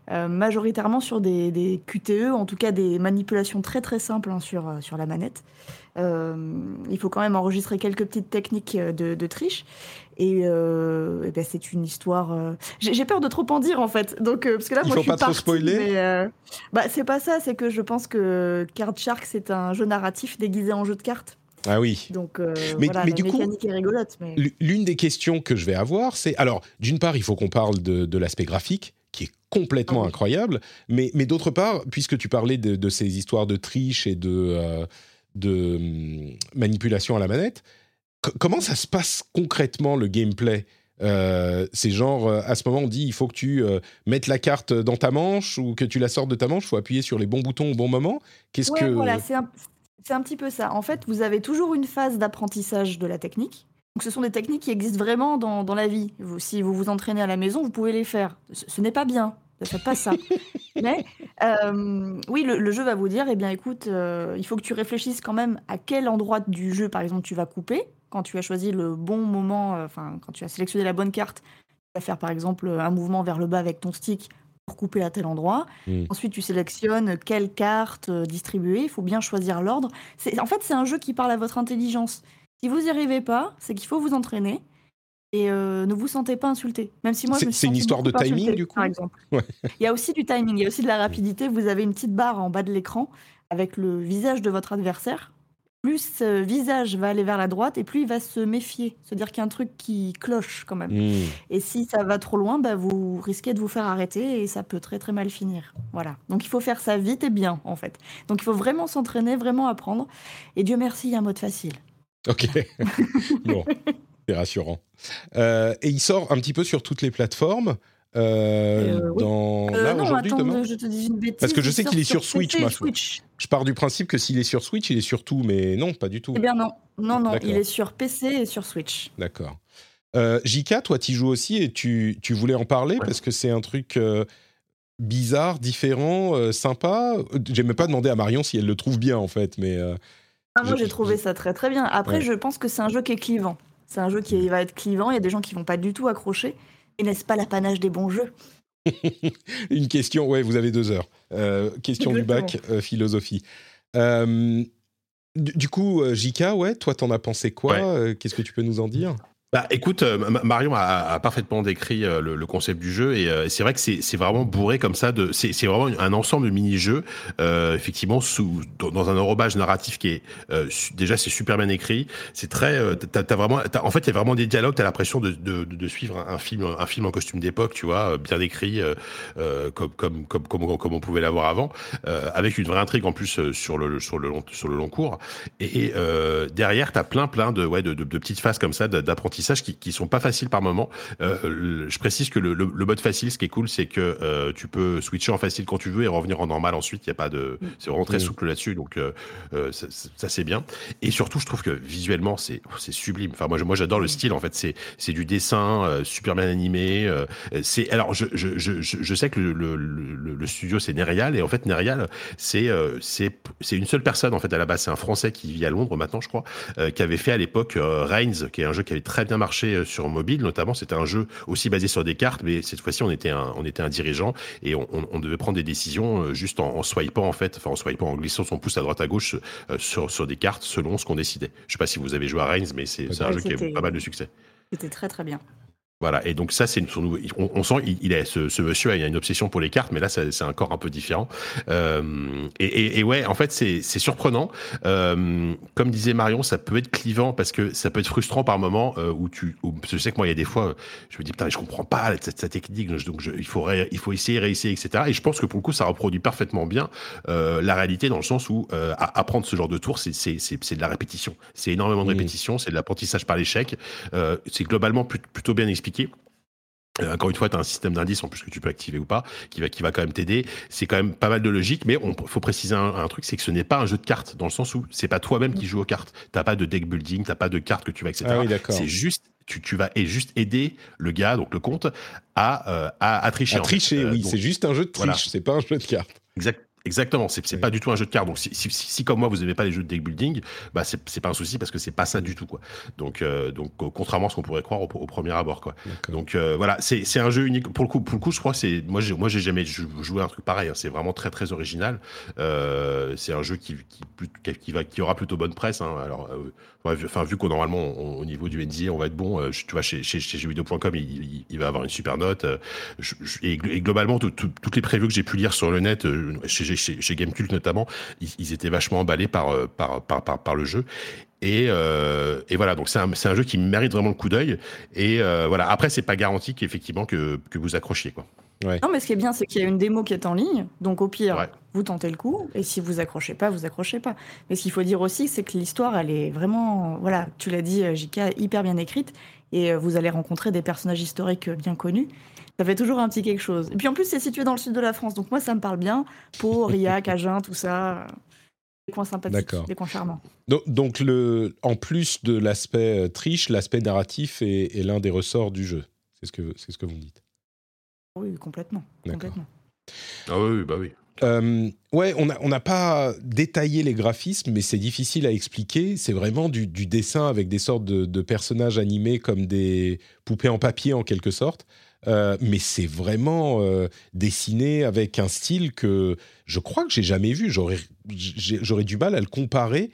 euh, majoritairement sur des, QTE, en tout cas des manipulations très très simples hein, sur, euh, sur la manette. il faut quand même enregistrer quelques petites techniques de, triche. Et, ben, c'est une histoire. J'ai peur de trop en dire en fait. Donc, parce que là, il moi, faut je suis pas trop spoiler. bah, c'est pas ça, c'est que je pense que Card Shark, c'est un jeu narratif déguisé en jeu de cartes. Ah oui. Donc, mais, voilà, la du mécanique est rigolote. L'une des questions que je vais avoir, c'est alors, d'une part, il faut qu'on parle de, l'aspect graphique, qui est complètement ah incroyable, mais, mais d'autre part, puisque tu parlais de, ces histoires de triche et de, euh, de hum, manipulation à la manette, comment ça se passe concrètement le gameplay? Euh, c'est genre, euh, à ce moment, on dit il faut que tu mettes la carte dans ta manche ou que tu la sortes de ta manche, il faut appuyer sur les bons boutons au bon moment. Qu'est-ce que. Voilà, c'est un, c'est un petit peu ça. En fait, vous avez toujours une phase d'apprentissage de la technique. Donc, ce sont des techniques qui existent vraiment dans, dans la vie. si vous vous entraînez à la maison, vous pouvez les faire. Ce, n'est pas bien. Ne faites pas ça. [laughs] Mais euh, oui, le, jeu va vous dire, eh bien, écoute, euh, il faut que tu réfléchisses quand même à quel endroit du jeu, par exemple, tu vas couper. Quand tu as choisi le bon moment, euh, enfin, quand tu as sélectionné la bonne carte, tu vas faire, par exemple, un mouvement vers le bas avec ton stick couper à tel endroit. Hmm. Ensuite, tu sélectionnes quelle carte euh, distribuer. Il faut bien choisir l'ordre. En fait, c'est un jeu qui parle à votre intelligence. Si vous n'y arrivez pas, c'est qu'il faut vous entraîner et euh, ne vous sentez pas insulté. Même si moi, c'est une histoire de timing du coup. Par exemple, [laughs] il y a aussi du timing, il y a aussi de la rapidité. Vous avez une petite barre en bas de l'écran avec le visage de votre adversaire plus ce visage va aller vers la droite et plus il va se méfier, se dire qu'il y a un truc qui cloche quand même. Hmm. Et si ça va trop loin, bah, vous risquez de vous faire arrêter et ça peut très très mal finir. Voilà. Donc il faut faire ça vite et bien en fait. Donc il faut vraiment s'entraîner, vraiment apprendre. Et Dieu merci, il y a un mode facile. Ok. [laughs] bon, c'est rassurant. Euh, et il sort un petit peu sur toutes les plateformes. Euh, euh, dans... Euh, là, aujourd'hui, demain je te dis une bêtise, Parce que je sais qu'il est sur, Switch, Je pars du principe que s'il est sur Switch, il est sur tout, mais non, pas du tout. Eh bien non, non, non, il est sur PC et sur Switch. D'accord. Euh, Jika, toi, tu joues aussi et tu, tu voulais en parler parce que c'est un truc bizarre, différent, sympa. J'ai même pas demandé à Marion si elle le trouve bien, en fait, mais... Ah, moi, j'ai trouvé ça très très bien. Après, je pense que c'est un jeu qui est clivant. C'est un jeu qui va être clivant. Il y a des gens qui vont pas du tout accrocher. Et n'est-ce pas l'apanage des bons jeux [laughs] Une question, ouais, vous avez deux heures. Euh, question du bac, euh, philosophie. Euh, du, coup, Jika, ouais, toi, t'en as pensé quoi Qu'est-ce que tu peux nous en dire? Bah, écoute, euh, Marion a, parfaitement décrit euh, le, concept du jeu et euh, c'est vrai que c'est vraiment bourré comme ça. C'est vraiment un ensemble de mini-jeux, effectivement, sous, dans un enrobage narratif qui est déjà c'est super bien écrit. C'est très, t'as as vraiment, en fait, il y a vraiment des dialogues. T'as l'impression de, de, de, suivre un, film, un film en costume d'époque, tu vois, bien écrit, comme, comme, comme, comme, comme on pouvait l'avoir avant, avec une vraie intrigue en plus sur le sur le long sur le long cours. Et, et derrière, t'as plein plein de ouais de, de, petites phases comme ça d'apprentissage qui, qui sont pas faciles par moment. Euh, je précise que le, le, mode facile, ce qui est cool, c'est que euh, tu peux switcher en facile quand tu veux et revenir en normal ensuite. Il y a pas de, c'est vraiment très mm. souple là-dessus, donc euh, euh ça, ça c'est bien. Et surtout, je trouve que visuellement, c'est c'est sublime. Enfin, moi, moi, j'adore le mm. style. En fait, c'est c'est du dessin euh, super bien animé. Euh, c'est alors, je, je, je, je sais que le, le, le, studio c'est Nerial et en fait Nerial c'est c'est c'est une seule personne en fait à la base. C'est un Français qui vit à Londres maintenant, je crois, qui avait fait à l'époque Reigns, qui est un jeu qui avait très bien marché sur mobile, notamment. C'était un jeu aussi basé sur des cartes, mais cette fois-ci, on était un, on était un dirigeant et on, devait prendre des décisions juste en, swipant en fait, enfin en swipant, en glissant son pouce à droite à gauche sur, sur des cartes selon ce qu'on décidait. Je sais pas si vous avez joué à Reigns, mais c'est un jeu qui a pas mal de succès. C'était très très bien. Voilà, et donc ça, c'est son. On, on, sent, il, il est ce, ce, monsieur, il a une obsession pour les cartes, mais là, c'est encore un peu différent. Euh, et, et, et, ouais, en fait, c'est surprenant. Euh, comme disait Marion, ça peut être clivant parce que ça peut être frustrant par moment euh, où tu. Où, je sais que moi, il y a des fois, je me dis putain, je comprends pas cette, cette technique, donc je, il faut il faut essayer, réessayer, etc. Et je pense que pour le coup, ça reproduit parfaitement bien la réalité dans le sens où apprendre ce genre de tour, c'est de la répétition. C'est énormément de répétition, c'est de l'apprentissage par l'échec. C'est globalement plutôt bien expliqué euh, encore une fois, tu as un système d'indices en plus que tu peux activer ou pas, qui va, qui va quand même t'aider. C'est quand même pas mal de logique, mais il faut préciser un, truc, c'est que ce n'est pas un jeu de cartes, dans le sens où c'est pas toi-même qui joues aux cartes. T'as pas de deck building, t'as pas de cartes que tu vas, etc. Ah c'est juste tu, tu, vas et juste aider le gars, donc le comte, à, euh, à, tricher. À tricher, oui. c'est juste un jeu de triche, c'est pas un jeu de cartes. Exact. Exactement, c'est n'est pas du tout un jeu de cartes. Donc si, si, si comme moi vous n'aimez pas les jeux de deck building, bah c'est pas un souci parce que c'est pas ça du tout quoi. Donc euh, donc euh, contrairement à ce qu'on pourrait croire au, premier abord quoi. Donc euh, voilà, c'est un jeu unique pour le coup. Pour le coup, je crois c'est moi j'ai moi j'ai jamais joué un truc pareil. Hein. C'est vraiment très très original. c'est un jeu qui qui, qui, va qui aura plutôt bonne presse. Hein. Alors enfin vu qu'on normalement au niveau du NDA on va être bon. tu vois chez chez, chez jeuxvideo.com il, va avoir une super note. et, globalement toutes les previews que j'ai pu lire sur le net chez chez, chez Gamecult notamment, ils, étaient vachement emballés par, euh, par, par, par, le jeu. Et, euh, et, voilà, donc c'est un, un, jeu qui mérite vraiment le coup d'œil. Et euh, voilà, après, c'est pas garanti qu'effectivement que, que vous accrochiez. Quoi. Non, mais ce qui est bien, c'est qu'il y a une démo qui est en ligne. Donc au pire, vous tentez le coup. Et si vous accrochez pas, vous accrochez pas. Mais ce qu'il faut dire aussi, c'est que l'histoire, elle est vraiment, voilà, tu l'as dit, Jika, hyper bien écrite. Et vous allez rencontrer des personnages historiques bien connus. Ça fait toujours un petit quelque chose. Et puis en plus, c'est situé dans le sud de la France, donc moi, ça me parle bien. Pau, [laughs] Riac, Agen, tout ça. Des coins sympathiques, des coins charmants. Donc, donc le, en plus de l'aspect euh, triche, l'aspect narratif est, l'un des ressorts du jeu. C'est ce que, c'est ce que vous me dites. Oui, complètement. complètement. Ah oui, bah oui. Euh, ouais, on n'a on pas détaillé les graphismes, mais c'est difficile à expliquer. C'est vraiment du, dessin avec des sortes de, de, personnages animés comme des poupées en papier en quelque sorte. Euh, mais c'est vraiment euh, dessiné avec un style que je crois que j'ai jamais vu. J'aurais, j'aurais du mal à le comparer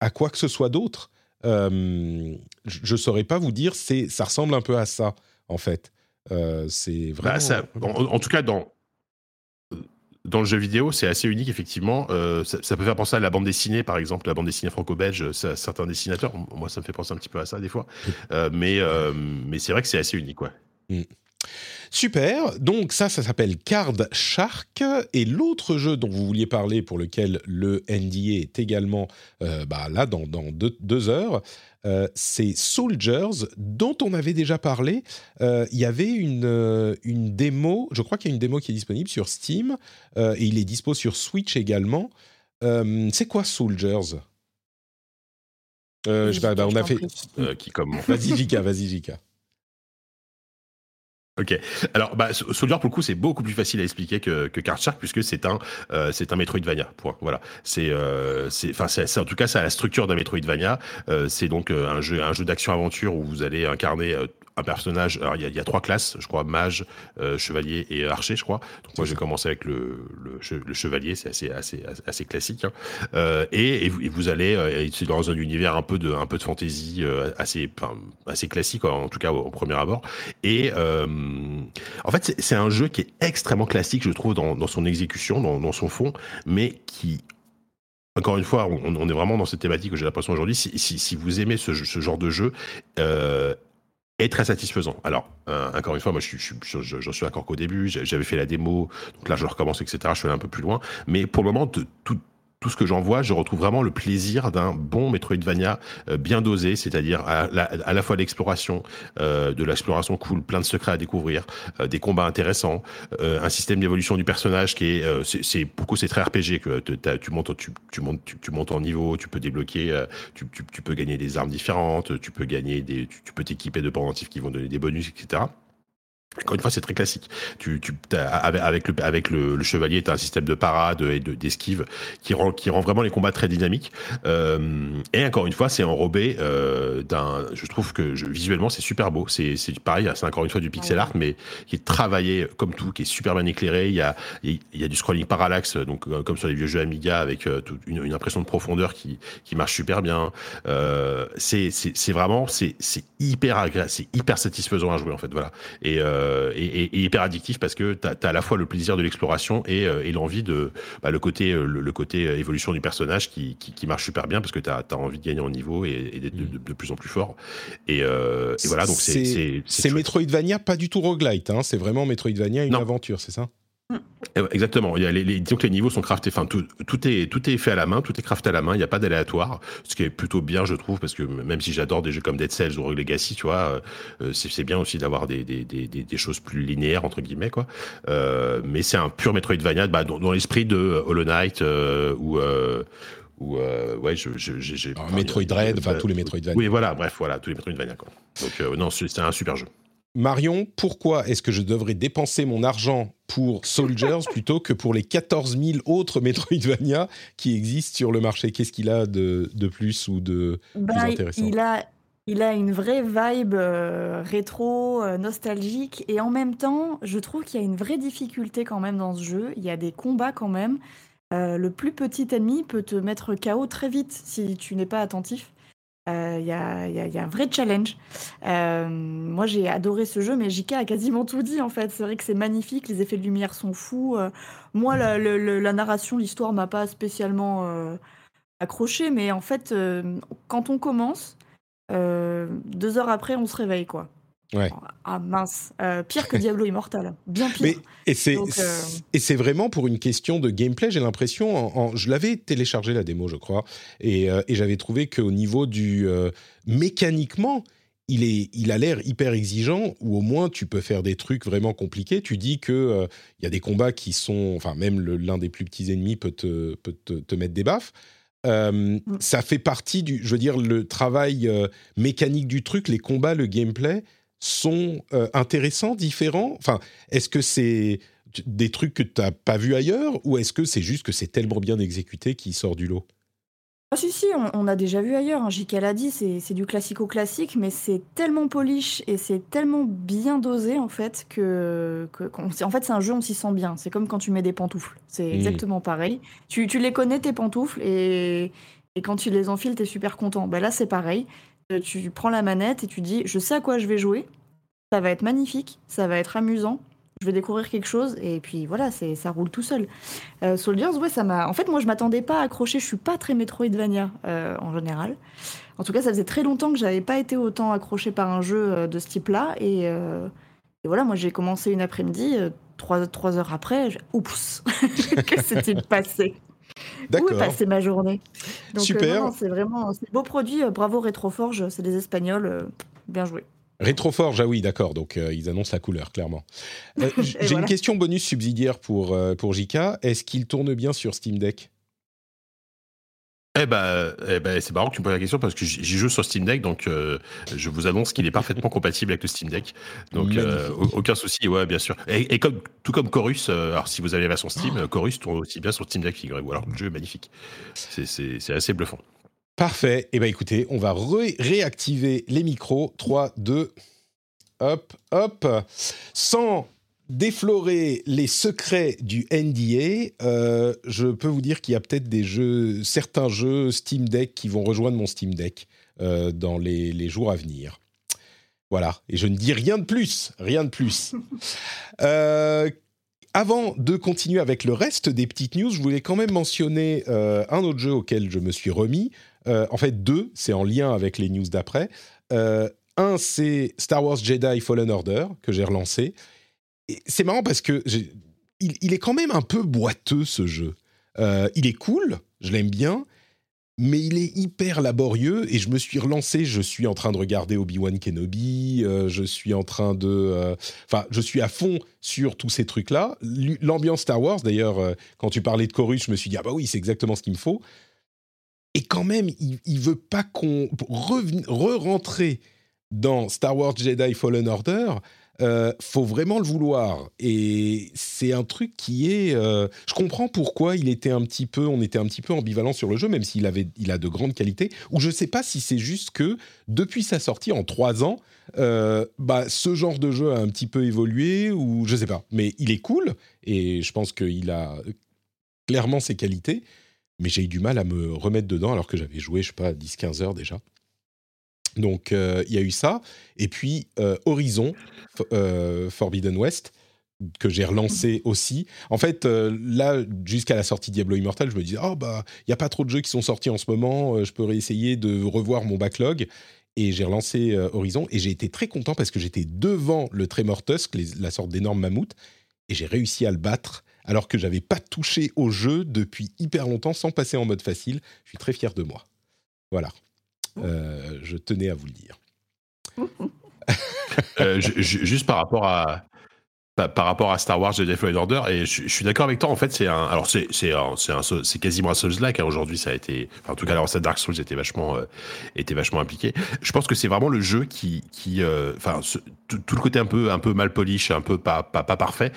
à quoi que ce soit d'autre. Euh, je ne saurais pas vous dire, c'est, ça ressemble un peu à ça, en fait. C'est bah, vraiment. en, tout cas, dans, dans le jeu vidéo, c'est assez unique, effectivement. ça, peut faire penser à la bande dessinée, par exemple, la bande dessinée franco-belge, certains dessinateurs. Moi, ça me fait penser un petit peu à ça, des fois. mais, mais c'est vrai que c'est assez unique, ouais. Mm. Super, donc ça, ça s'appelle Card Shark. Et l'autre jeu dont vous vouliez parler, pour lequel le NDA est également euh, bah, là dans, deux, heures, euh, c'est Soldiers, dont on avait déjà parlé. Euh, il y avait une, une démo, je crois qu'il y a une démo qui est disponible sur Steam, et il est dispo sur Switch également. c'est quoi Soldiers? Je sais pas, bah, on a fait. qui comme [laughs] Vas-y, Jika, vas-y, Jika. Ok. Alors, bah, Soldier pour le coup, c'est beaucoup plus facile à expliquer que, que Card Shark puisque c'est un, euh, c'est un Metroidvania. Voilà. C'est, euh, c'est, enfin, c'est, en tout cas, ça a la structure d'un Metroidvania. Euh, c'est donc euh, un jeu, un jeu d'action-aventure où vous allez incarner euh, un personnage. Alors, il y a, trois classes, je crois, mage, euh, chevalier et archer, je crois. Donc, moi, j'ai commencé avec le, chevalier, c'est assez, classique. Hein. Euh, et, vous, allez, euh, c'est dans un univers un peu de, fantasy euh, assez, classique, en tout cas au, premier abord. Et en fait, c'est un jeu qui est extrêmement classique, je trouve, dans, son exécution, dans, son fond, mais qui encore une fois, on, est vraiment dans cette thématique que j'ai l'impression aujourd'hui. Si, vous aimez ce, genre de jeu, euh, est très satisfaisant. Alors, euh, encore une fois, moi, je, je, je, suis encore qu'au début, j'avais fait la démo, donc là, je recommence, etc. Je suis allé un peu plus loin, mais pour le moment, de, tout, tout ce que j'en vois, je retrouve vraiment le plaisir d'un bon Metroidvania euh, bien dosé, c'est-à-dire à, la, fois l'exploration, euh, de l'exploration cool, plein de secrets à découvrir, euh, des combats intéressants, un système d'évolution du personnage qui est, c'est beaucoup c'est très RPG que tu montes, tu, tu montes, tu, montes en niveau, tu peux débloquer, tu, tu, tu, peux gagner des armes différentes, tu peux gagner des, tu, peux t'équiper de pendentifs qui vont donner des bonus, etc. encore une fois, c'est très classique. Tu, tu avec le avec le, chevalier, tu as un système de parade et de d'esquive qui rend qui rend vraiment les combats très dynamiques. Euh, et encore une fois, c'est enrobé euh, d'un. Je trouve que je, visuellement, c'est super beau. C'est c'est pareil, c'est encore une fois du pixel art, mais qui est travaillé comme tout, qui est super bien éclairé. Il y a il y a du scrolling parallaxe, donc euh, comme sur les vieux jeux Amiga, avec euh, une, une, impression de profondeur qui qui marche super bien. Euh, c'est c'est vraiment c'est c'est hyper agréable, c'est hyper satisfaisant à jouer en fait. Voilà. Et euh, et, hyper addictif parce que tu as, à la fois le plaisir de l'exploration et, euh, l'envie de bah, le côté euh, le, côté évolution du personnage qui, qui, marche super bien parce que tu as, envie de gagner en niveau et, d'être de, plus en plus fort. Et, voilà, donc c'est. C'est Metroidvania, pas du tout roguelite, hein, c'est vraiment Metroidvania, une aventure, c'est ça? Exactement. Il y a les, disons que les niveaux sont craftés. Enfin, tout, tout, est tout est fait à la main, tout est crafté à la main. Il n'y a pas d'aléatoire, ce qui est plutôt bien, je trouve, parce que même si j'adore des jeux comme Dead Cells ou Rogue Legacy, tu vois, euh, c'est bien aussi d'avoir des, des, des, des, choses plus linéaires entre guillemets, quoi. Euh, mais c'est un pur Metroidvania, bah, dans, l'esprit de Hollow Knight euh, ou ou ouais, j'ai Metroid Dread, enfin tous les Metroidvania. Oui, voilà, bref, voilà, tous les Metroidvania, quoi. Donc non, c'est un super jeu. Marion, pourquoi est-ce que je devrais dépenser mon argent pour Soldiers plutôt que pour les 14 000 autres Metroidvania qui existent sur le marché? Qu'est-ce qu'il a de, plus ou de plus bah, intéressant? il a, il a une vraie vibe euh, rétro, euh, nostalgique, et en même temps, je trouve qu'il y a une vraie difficulté quand même dans ce jeu. Il y a des combats quand même. Euh, le plus petit ennemi peut te mettre KO très vite si tu n'es pas attentif. Il euh, y, a, un vrai challenge. Euh, moi, j'ai adoré ce jeu, mais JK a quasiment tout dit en fait. C'est vrai que c'est magnifique, les effets de lumière sont fous. Euh, moi, la, la narration, l'histoire m'a pas spécialement accroché, mais en fait, quand on commence, deux heures après, on se réveille quoi. Ah mince, euh, pire que Diablo Immortal, bien pire. et c'est euh, et c'est vraiment pour une question de gameplay. J'ai l'impression, je l'avais téléchargé la démo, je crois, et, euh, et j'avais trouvé qu'au niveau du mécaniquement, il est, il a l'air hyper exigeant, ou au moins tu peux faire des trucs vraiment compliqués. Tu dis que il y a des combats qui sont, enfin même l'un des plus petits ennemis peut te, peut te, te mettre des baffes. Mm. Ça fait partie du, je veux dire, le travail mécanique du truc, les combats, le gameplay sont euh, intéressants, différents? Enfin, est-ce que c'est des trucs que tu n'as pas vu ailleurs ou est-ce que c'est juste que c'est tellement bien exécuté qu'il sort du lot? Ah si si, on, a déjà vu ailleurs, hein. JK l'a dit, c'est du classico-classique, mais c'est tellement polish et c'est tellement bien dosé en fait que, en fait c'est un jeu, on s'y sent bien. C'est comme quand tu mets des pantoufles, c'est mmh. exactement pareil. Tu, les connais tes pantoufles et, quand tu les enfiles, tu es super content. Ben là c'est pareil, tu prends la manette et tu dis je sais à quoi je vais jouer, ça va être magnifique, ça va être amusant, je vais découvrir quelque chose et puis voilà, c'est ça roule tout seul. Euh, Soldiers, ouais, ça m'a. En fait, moi, je m'attendais pas à accrocher. Je suis pas très Metroidvania euh, en général. En tout cas, ça faisait très longtemps que j'avais pas été autant accroché par un jeu de ce type-là et, voilà, moi, j'ai commencé une après-midi, trois, trois heures après, oups, [laughs] que s'est-il passé? Où est passée ma journée Donc, euh, Super. c'est vraiment un beau produit. Euh, bravo Retroforge, c'est des Espagnols. Euh, bien joué. Retroforge, ah oui, d'accord. Donc, ils annoncent la couleur, clairement. [laughs] J'ai une question bonus subsidiaire pour, pour JK. Est-ce qu'il tourne bien sur Steam Deck? Eh ben, eh ben c'est marrant que tu me poses la question parce que j'y joue sur Steam Deck, donc euh, je vous annonce qu'il est parfaitement [laughs] compatible avec le Steam Deck. Donc euh, aucun souci, ouais, bien sûr. Et, comme tout comme Chorus, euh, alors si vous avez la version Steam, oh. Chorus tourne aussi bien sur Steam Deck, figurez-vous. Alors le jeu est magnifique, c'est assez bluffant. Parfait. Eh ben écoutez, on va réactiver les micros. 3, 2, hop, hop. Sans déflorer les secrets du NDA, euh, je peux vous dire qu'il y a peut-être des jeux, certains jeux Steam Deck qui vont rejoindre mon Steam Deck euh, dans les, jours à venir. Voilà, et je ne dis rien de plus, rien de plus. [laughs] Euh, avant de continuer avec le reste des petites news, je voulais quand même mentionner un autre jeu auquel je me suis remis. en fait, deux, c'est en lien avec les news d'après. un, c'est Star Wars Jedi Fallen Order que j'ai relancé c'est marrant parce que il, est quand même un peu boiteux ce jeu. Euh, il est cool, je l'aime bien, mais il est hyper laborieux et je me suis relancé. Je suis en train de regarder Obi-Wan Kenobi, euh, je suis en train de. Euh, enfin, je suis à fond sur tous ces trucs-là. L'ambiance Star Wars, d'ailleurs, quand tu parlais de Chorus, je me suis dit, ah bah oui, c'est exactement ce qu'il me faut. Et quand même, il, il veut pas qu'on re-rentrer dans Star Wars Jedi Fallen Order euh, faut vraiment le vouloir. Et c'est un truc qui est. Euh, je comprends pourquoi il était un petit peu, on était un petit peu ambivalent sur le jeu, même s'il avait, il a de grandes qualités. Ou je sais pas si c'est juste que depuis sa sortie en trois ans, euh, bah ce genre de jeu a un petit peu évolué ou je sais pas. Mais il est cool et je pense qu'il a clairement ses qualités. Mais j'ai eu du mal à me remettre dedans alors que j'avais joué, je sais pas, 10-15 heures déjà. Donc il y a eu ça. Et puis Horizon, euh, Forbidden West que j'ai relancé aussi. En fait, euh, là, jusqu'à la sortie Diablo Immortal, je me disais, oh bah, il y a pas trop de jeux qui sont sortis en ce moment, euh, je peux réessayer de revoir mon backlog. Et j'ai relancé Horizon et j'ai été très content parce que j'étais devant le Tremor Tusk, la sorte d'énorme mammouth, et j'ai réussi à le battre alors que j'avais pas touché au jeu depuis hyper longtemps sans passer en mode facile. Je suis très fier de moi. Voilà. Je tenais à vous le dire. Euh, juste par rapport à par, rapport à Star Wars Jedi Fallen Order et je, suis d'accord avec toi en fait c'est un alors c'est c'est c'est quasiment un Souls like hein, aujourd'hui ça a été en tout cas alors Dark Souls était vachement euh, était vachement impliqué. Je pense que c'est vraiment le jeu qui qui euh, enfin tout, le côté un peu un peu mal polish un peu pas pas, pas parfait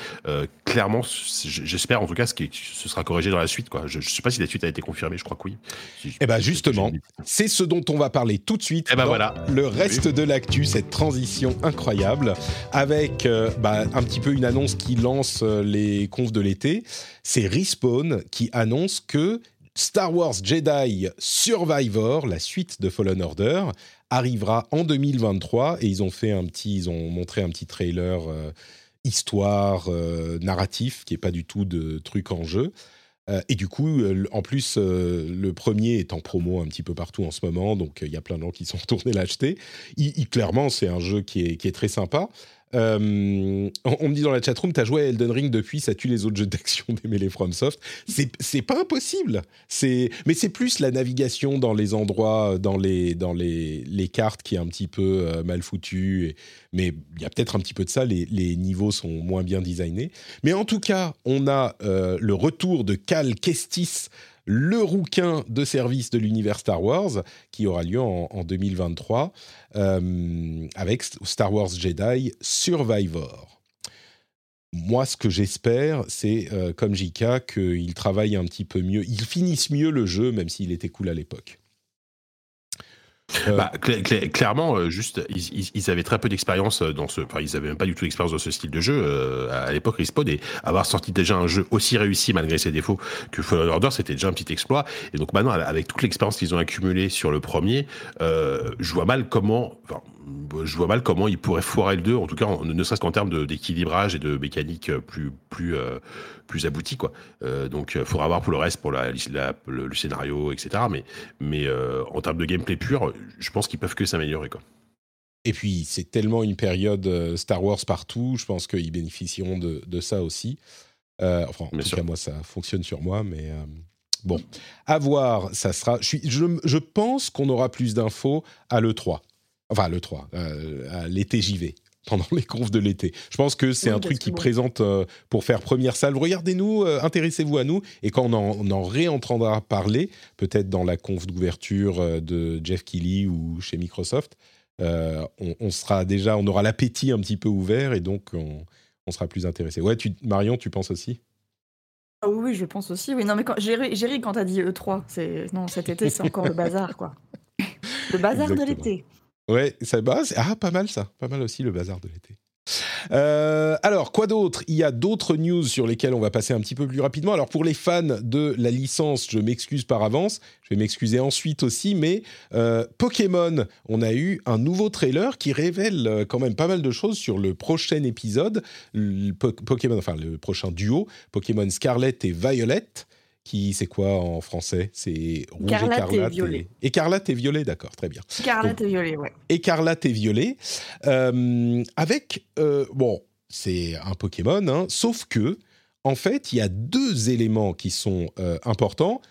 clairement j'espère en tout cas ce qui ce sera corrigé dans la suite quoi. Je, je, sais pas si la suite a été confirmée je crois que oui. Et eh ben justement c'est ce dont on va parler tout de suite et eh ben voilà. le reste de l'actu cette transition incroyable avec bah, un petit peu une annonce qui lance euh, les confs de l'été. C'est Respawn qui annonce que Star Wars Jedi Survivor, la suite de Fallen Order, arrivera en 2023 et ils ont fait un petit, ils ont montré un petit trailer euh, histoire euh, narratif qui est pas du tout de truc en jeu. et du coup, en plus, le premier est en promo un petit peu partout en ce moment, donc il y a plein de gens qui sont [laughs] retournés l'acheter. clairement, c'est un jeu qui est, qui est très sympa. Euh, on, me dit dans la chatroom, t'as joué à Elden Ring depuis, ça tue les autres jeux d'action des FromSoft. C'est pas impossible. mais c'est plus la navigation dans les endroits, dans les dans les, les cartes qui est un petit peu euh, mal foutue. mais il y a peut-être un petit peu de ça. Les, les, niveaux sont moins bien designés. Mais en tout cas, on a euh, le retour de Cal Kestis le rouquin de service de l'univers Star Wars, qui aura lieu en, 2023, euh, avec Star Wars Jedi Survivor. Moi, ce que j'espère, c'est, euh, comme JK, qu'il travaille un petit peu mieux, il finisse mieux le jeu, même s'il était cool à l'époque. Euh, bah, clairement, euh, juste, ils, avaient très peu d'expérience euh, dans ce. Enfin, ils avaient même pas du tout d'expérience dans ce style de jeu à l'époque Respawn et avoir sorti déjà un jeu aussi réussi malgré ses défauts que Fallen Order, c'était déjà un petit exploit. Et donc maintenant, avec toute l'expérience qu'ils ont accumulée sur le premier, je vois mal comment. Enfin, je vois mal comment ils pourraient foirer le 2, en tout cas, ne serait-ce qu'en termes d'équilibrage et de mécanique plus plus plus abouti quoi. Euh, donc il faudra voir pour le reste pour la, le, scénario etc. Mais mais en termes de gameplay pur, je pense qu'ils peuvent que s'améliorer quoi. Et puis c'est tellement une période Star Wars partout, je pense qu'ils bénéficieront de, de, ça aussi. enfin, en tout cas moi ça fonctionne sur moi, mais bon, à voir, ça sera. Je, je, je pense qu'on aura plus d'infos à l'E3. Enfin, à l'E3, à l'été JV pendant les confs de l'été. Je pense que c'est un truc qui présente euh, pour faire première salle. Regardez-nous, euh, intéressez-vous à nous, et quand on en, réentendra parler, peut-être dans la conf d'ouverture euh, de Jeff Keighley ou chez Microsoft, on, sera déjà, on aura l'appétit un petit peu ouvert et donc on, sera plus intéressé. Ouais, tu, Marion, tu penses aussi? Ah oui, je pense aussi. Oui, non, mais j'ai ri quand t'as dit E3. C'est non, cet été, c'est encore le bazar, quoi. [laughs] Le bazar de l'été. Ouais, ça, bah, ah, pas mal ça, pas mal aussi le bazar de l'été. Euh, alors, quoi d'autre? Il y a d'autres news sur lesquelles on va passer un petit peu plus rapidement. Alors, pour les fans de la licence, je m'excuse par avance. Je vais m'excuser ensuite aussi, mais euh, Pokémon, on a eu un nouveau trailer qui révèle euh, quand même pas mal de choses sur le prochain épisode, Pokémon, enfin le prochain duo, Pokémon Scarlet et Violet qui c'est quoi en français? C'est rouge écarlate, et violet. écarlate et violet, d'accord, très bien. Écarlate et violet, ouais. Écarlate et violet, euh, avec euh, bon, c'est un Pokémon, hein, sauf que en fait, il y a deux éléments qui sont euh, importants.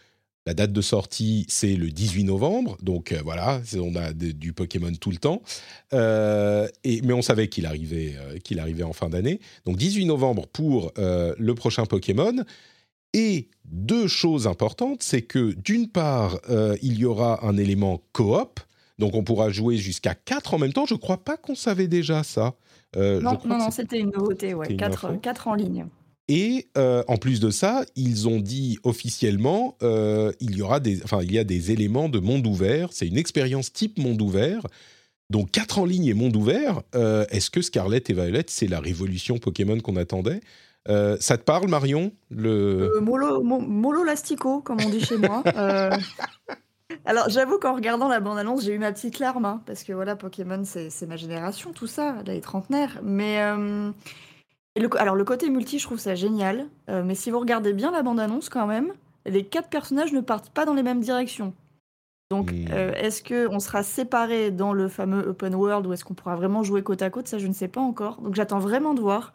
La date de sortie, c'est le 18 novembre, donc voilà, on a du Pokémon tout le temps. et, mais on savait qu'il arrivait, qu'il arrivait en fin d'année. Donc 18 novembre pour le prochain Pokémon. Et deux choses importantes, c'est que d'une part, euh, il y aura un élément coop, Donc on pourra jouer jusqu'à 4 en même temps. Je crois pas qu'on savait déjà ça. Euh, non, non, non, c'était une nouveauté, ouais. 4, 4 en ligne. Et euh, en plus de ça, ils ont dit officiellement, euh, il y aura des, enfin, il y a des éléments de monde ouvert. C'est une expérience type monde ouvert. Donc 4 en ligne et monde ouvert. Est-ce que Scarlett et Violet, c'est la révolution Pokémon qu'on attendait? Ça te parle, Marion le... Molo, molo lastico, comme on dit chez moi. [laughs] Alors, j'avoue qu'en regardant la bande-annonce, j'ai eu ma petite larme, hein, parce que voilà, Pokémon, c'est ma génération, tout ça, les trentenaires. Mais euh, alors, le côté multi, je trouve ça génial. Euh, mais si vous regardez bien la bande-annonce, quand même, les quatre personnages ne partent pas dans les mêmes directions. Donc, hmm. euh, est-ce qu'on sera séparés dans le fameux open world ou est-ce qu'on pourra vraiment jouer côte à côte? Ça, je ne sais pas encore. Donc, j'attends vraiment de voir.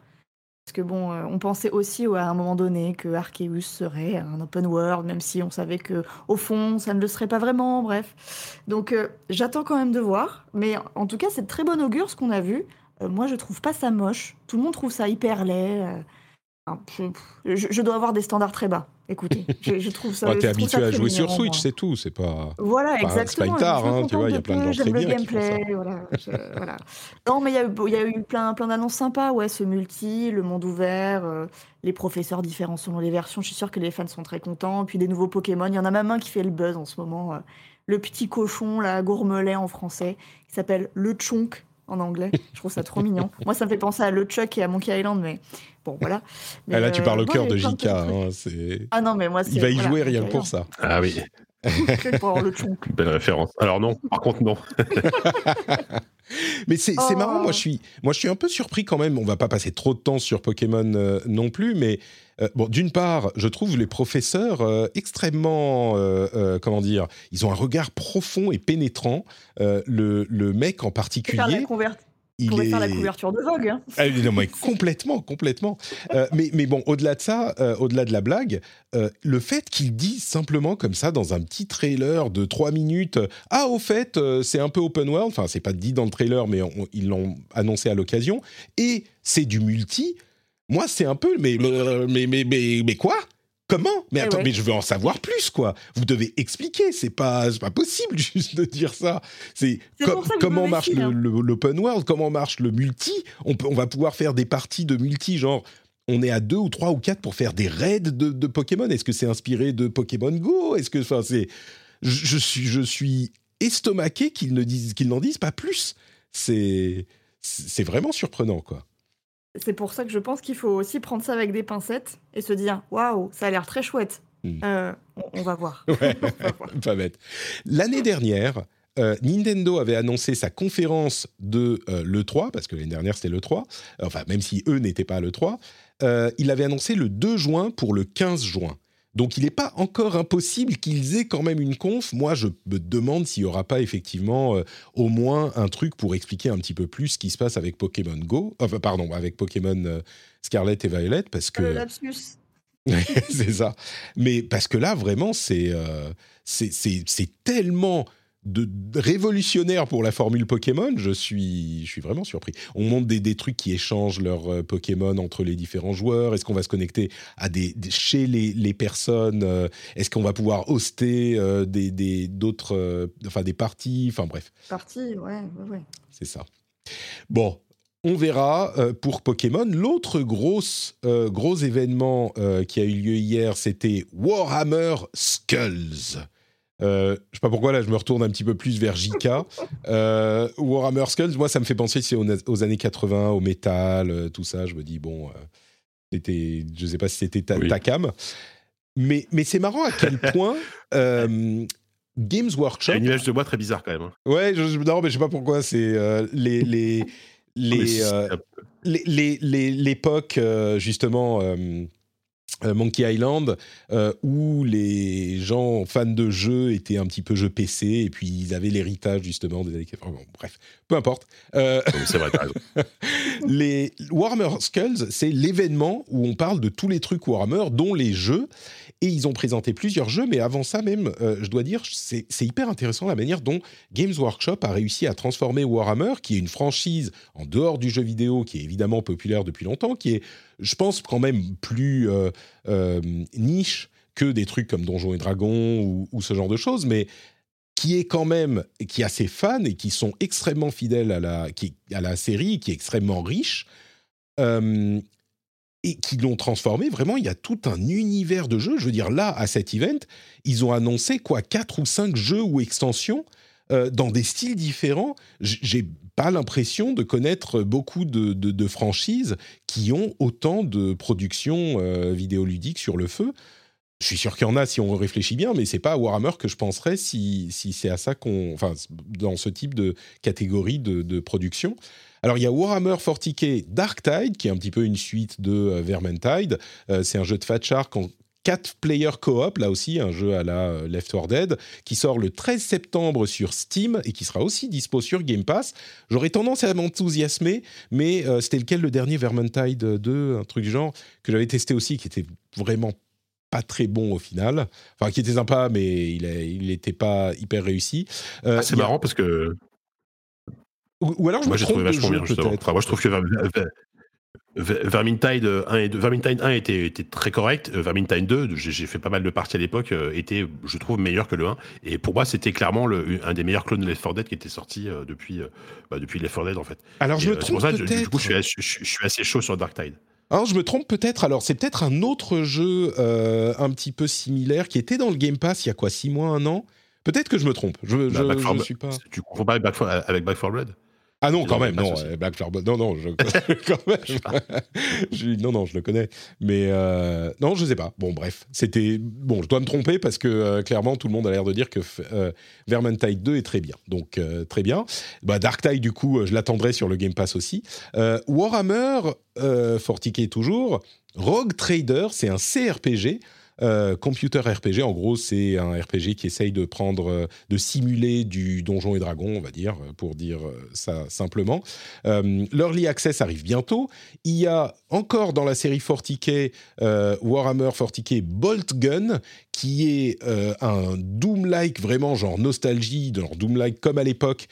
Parce que bon, euh, on pensait aussi à un moment donné que Arceus serait un open world, même si on savait que au fond, ça ne le serait pas vraiment. Bref, donc euh, j'attends quand même de voir. Mais en tout cas, c'est très bon augure ce qu'on a vu. Euh, moi, je trouve pas ça moche. Tout le monde trouve ça hyper laid. Je, dois avoir des standards très bas. Écoutez, je, trouve ça. [laughs] Tu es habitué à jouer sur Switch, c'est tout. C'est pas. Voilà, exactement. C'est pas hein, tu vois. Il y a plein de gens très bien le gameplay, voilà, voilà, Non, mais il y, a eu plein, plein d'annonces sympas. Ouais, ce multi, le monde ouvert, euh, les professeurs différents selon les versions. Je suis sûr que les fans sont très contents. Puis des nouveaux Pokémon. Il y en a même un qui fait le buzz en ce moment. Euh, le petit cochon, la gourmelet en français, qui s'appelle le Chonk en anglais. Je trouve ça trop mignon. [laughs] Moi, ça me fait penser à le Chuck et à Monkey Island, mais Bon, voilà. Ah, là, tu parles au euh, cœur de JK. Hein, ah non, mais moi, Il va y jouer rien que pour ça. Ah oui. Belle référence. Alors non, par contre non. [laughs] mais c'est marrant, moi je, suis, moi je suis un peu surpris quand même, on va pas passer trop de temps sur Pokémon euh, non plus, mais euh, bon, d'une part, je trouve les professeurs extrêmement, comment dire, ils ont un regard profond et pénétrant. le, le mec en particulier il pourrait faire la couverture de Vogue. Hein. Ah, non, mais complètement, complètement. Euh, mais, mais bon, au-delà de ça, euh, au-delà de la blague, euh, le fait qu'il dise simplement comme ça dans un petit trailer de 3 minutes, ah au fait, c'est un peu open world, enfin c'est pas dit dans le trailer, mais ils l'ont annoncé à l'occasion, et c'est du multi. Moi, c'est un peu, mais, mais, mais, mais, mais quoi? Comment? Mais eh attends, mais je veux en savoir plus, quoi. Vous devez expliquer. C'est pas, pas possible [laughs] juste de dire ça. C'est comment marche l'open world, comment marche le multi? On, peut, on va pouvoir faire des parties de multi, genre on est à deux ou trois ou quatre pour faire des raids de, Pokémon. Est-ce que c'est inspiré de Pokémon Go? Est-ce que, enfin, c'est, je, suis, je suis estomaqué qu'ils ne disent, qu'ils n'en disent pas plus. C'est, c'est vraiment surprenant, quoi. C'est pour ça que je pense qu'il faut aussi prendre ça avec des pincettes et se dire waouh, ça a l'air très chouette. Hmm. Euh, on, [laughs] [laughs] va voir. pas bête. L'année dernière, euh, Nintendo avait annoncé sa conférence de euh, l'E3, parce que l'année dernière c'était l'E3, enfin même si eux n'étaient pas à l'E3, il avait annoncé le 2 juin pour le 15 juin. Donc il n'est pas encore impossible qu'ils aient quand même une conf. Moi, je me demande s'il n'y aura pas effectivement euh, au moins un truc pour expliquer un petit peu plus ce qui se passe avec Pokémon Go, enfin pardon, avec Pokémon euh, Scarlet et Violet, parce que... Euh, [laughs] c'est ça. Mais parce que là, vraiment, c'est c'est tellement de, révolutionnaire pour la formule Pokémon, je suis, je suis vraiment surpris. On montre des, des trucs qui échangent leurs euh, Pokémon entre les différents joueurs. Est-ce qu'on va se connecter à des, chez les, les personnes euh, Est-ce qu'on va pouvoir hoster euh, des d'autres, enfin des parties Enfin bref. Parties, ouais, ouais, C'est ça. Bon, on verra pour Pokémon. L'autre gros événement qui a eu lieu hier, c'était Warhammer Skulls. Euh, je sais pas pourquoi là je me retourne un petit peu plus vers JK. Euh, Warhammer Skulls, moi ça me fait penser aux, années 80, au métal, euh, tout ça. Je me dis bon, c'était, je sais pas si c'était ta, cam, mais mais c'est marrant à quel [laughs] point Games Workshop. une image de bois très bizarre quand même. Hein. Ouais, je, non mais je sais pas pourquoi c'est [laughs] les les les l'époque justement euh, Monkey Island, euh, où les gens fans de jeux étaient un petit peu jeux PC, et puis ils avaient l'héritage justement des années bref, peu importe. Euh, c'est vrai, [laughs] les Warhammer Skulls, c'est l'événement où on parle de tous les trucs Warhammer, dont les jeux, et ils ont présenté plusieurs jeux, mais avant ça même, je dois dire, c'est hyper intéressant la manière dont Games Workshop a réussi à transformer Warhammer, qui est une franchise en dehors du jeu vidéo, qui est évidemment populaire depuis longtemps, qui est je pense, quand même plus euh, euh, niche que des trucs comme Donjons et Dragons ou, ce genre de choses. Mais qui est quand même, qui a ses fans et qui sont extrêmement fidèles à la, série, qui est extrêmement riche, euh, et qui l'ont transformé. Vraiment, il y a tout un univers de jeux. Je veux dire, là, à cet event, ils ont annoncé quoi, quatre ou cinq jeux ou extensions euh, dans des styles différents. J'ai pas l'impression de connaître beaucoup de, franchises qui ont autant de productions euh, vidéoludiques sur le feu. Je suis sûr qu'il y en a si on réfléchit bien, mais c'est pas à Warhammer que je penserais si, si c'est à ça qu'on, enfin, dans ce type de catégorie de, de production. Alors il y a Warhammer 40k Dark Tide, qui est un petit peu une suite de euh, Vermintide. Euh, c'est un jeu de Fat Shark en 4 player co-op, là aussi un jeu à la euh, Left 4 Dead, qui sort le 13 septembre sur Steam et qui sera aussi dispo sur Game Pass. J'aurais tendance à m'enthousiasmer, mais c'était lequel le dernier Vermintide 2, un truc du genre, que j'avais testé aussi, qui était vraiment pas très bon au final. Enfin, qui était sympa, mais il n'était pas hyper réussi. Euh, ah, c'est marrant parce que. Ou, alors je moi, me trompe de jeu, peut-être. Enfin, moi, je trouve que Vermintide 1 et 2, Vermintide 1 était, était très correct. Euh, Vermintide 2, j'ai fait pas mal de parties à l'époque, euh, était, je trouve, meilleur que le 1. Et pour moi, c'était clairement le, un des meilleurs clones de Left 4 Dead qui était sorti depuis, bah, depuis Left 4 Dead, en fait. Alors, je me trompe peut-être. Du coup, je suis, je suis, assez chaud sur Dark Tide. Alors je me trompe peut-être. Alors c'est peut-être un autre jeu euh, un petit peu similaire qui était dans le Game Pass il y a quoi six mois, un an? Peut-être que je me trompe. Je, bah, je, je suis pas. Tu confonds pas avec Back 4, avec Back 4 Blood? Ah non, quand même, non, Black Flower non, non, je, [laughs] [laughs] quand même, [laughs] non, non, je le connais, mais euh, non, je sais pas. Bon, bref, c'était bon. Je dois me tromper parce que euh, clairement, tout le monde a l'air de dire que euh, Vermintide 2 est très bien, donc euh, très bien. Bah, Dark Tide, du coup, je l'attendrai sur le Game Pass aussi. Warhammer 40k toujours. Rogue Trader, c'est un CRPG. Euh, computer RPG, en gros, c'est un RPG qui essaye de prendre, euh, de simuler du donjon et dragon, on va dire, euh, pour dire ça simplement. L'early access arrive bientôt. Il y a encore dans la série 40k Warhammer 40k Bolt Gun, qui est un Doom-like vraiment genre nostalgie, genre Doom-like comme à l'époque,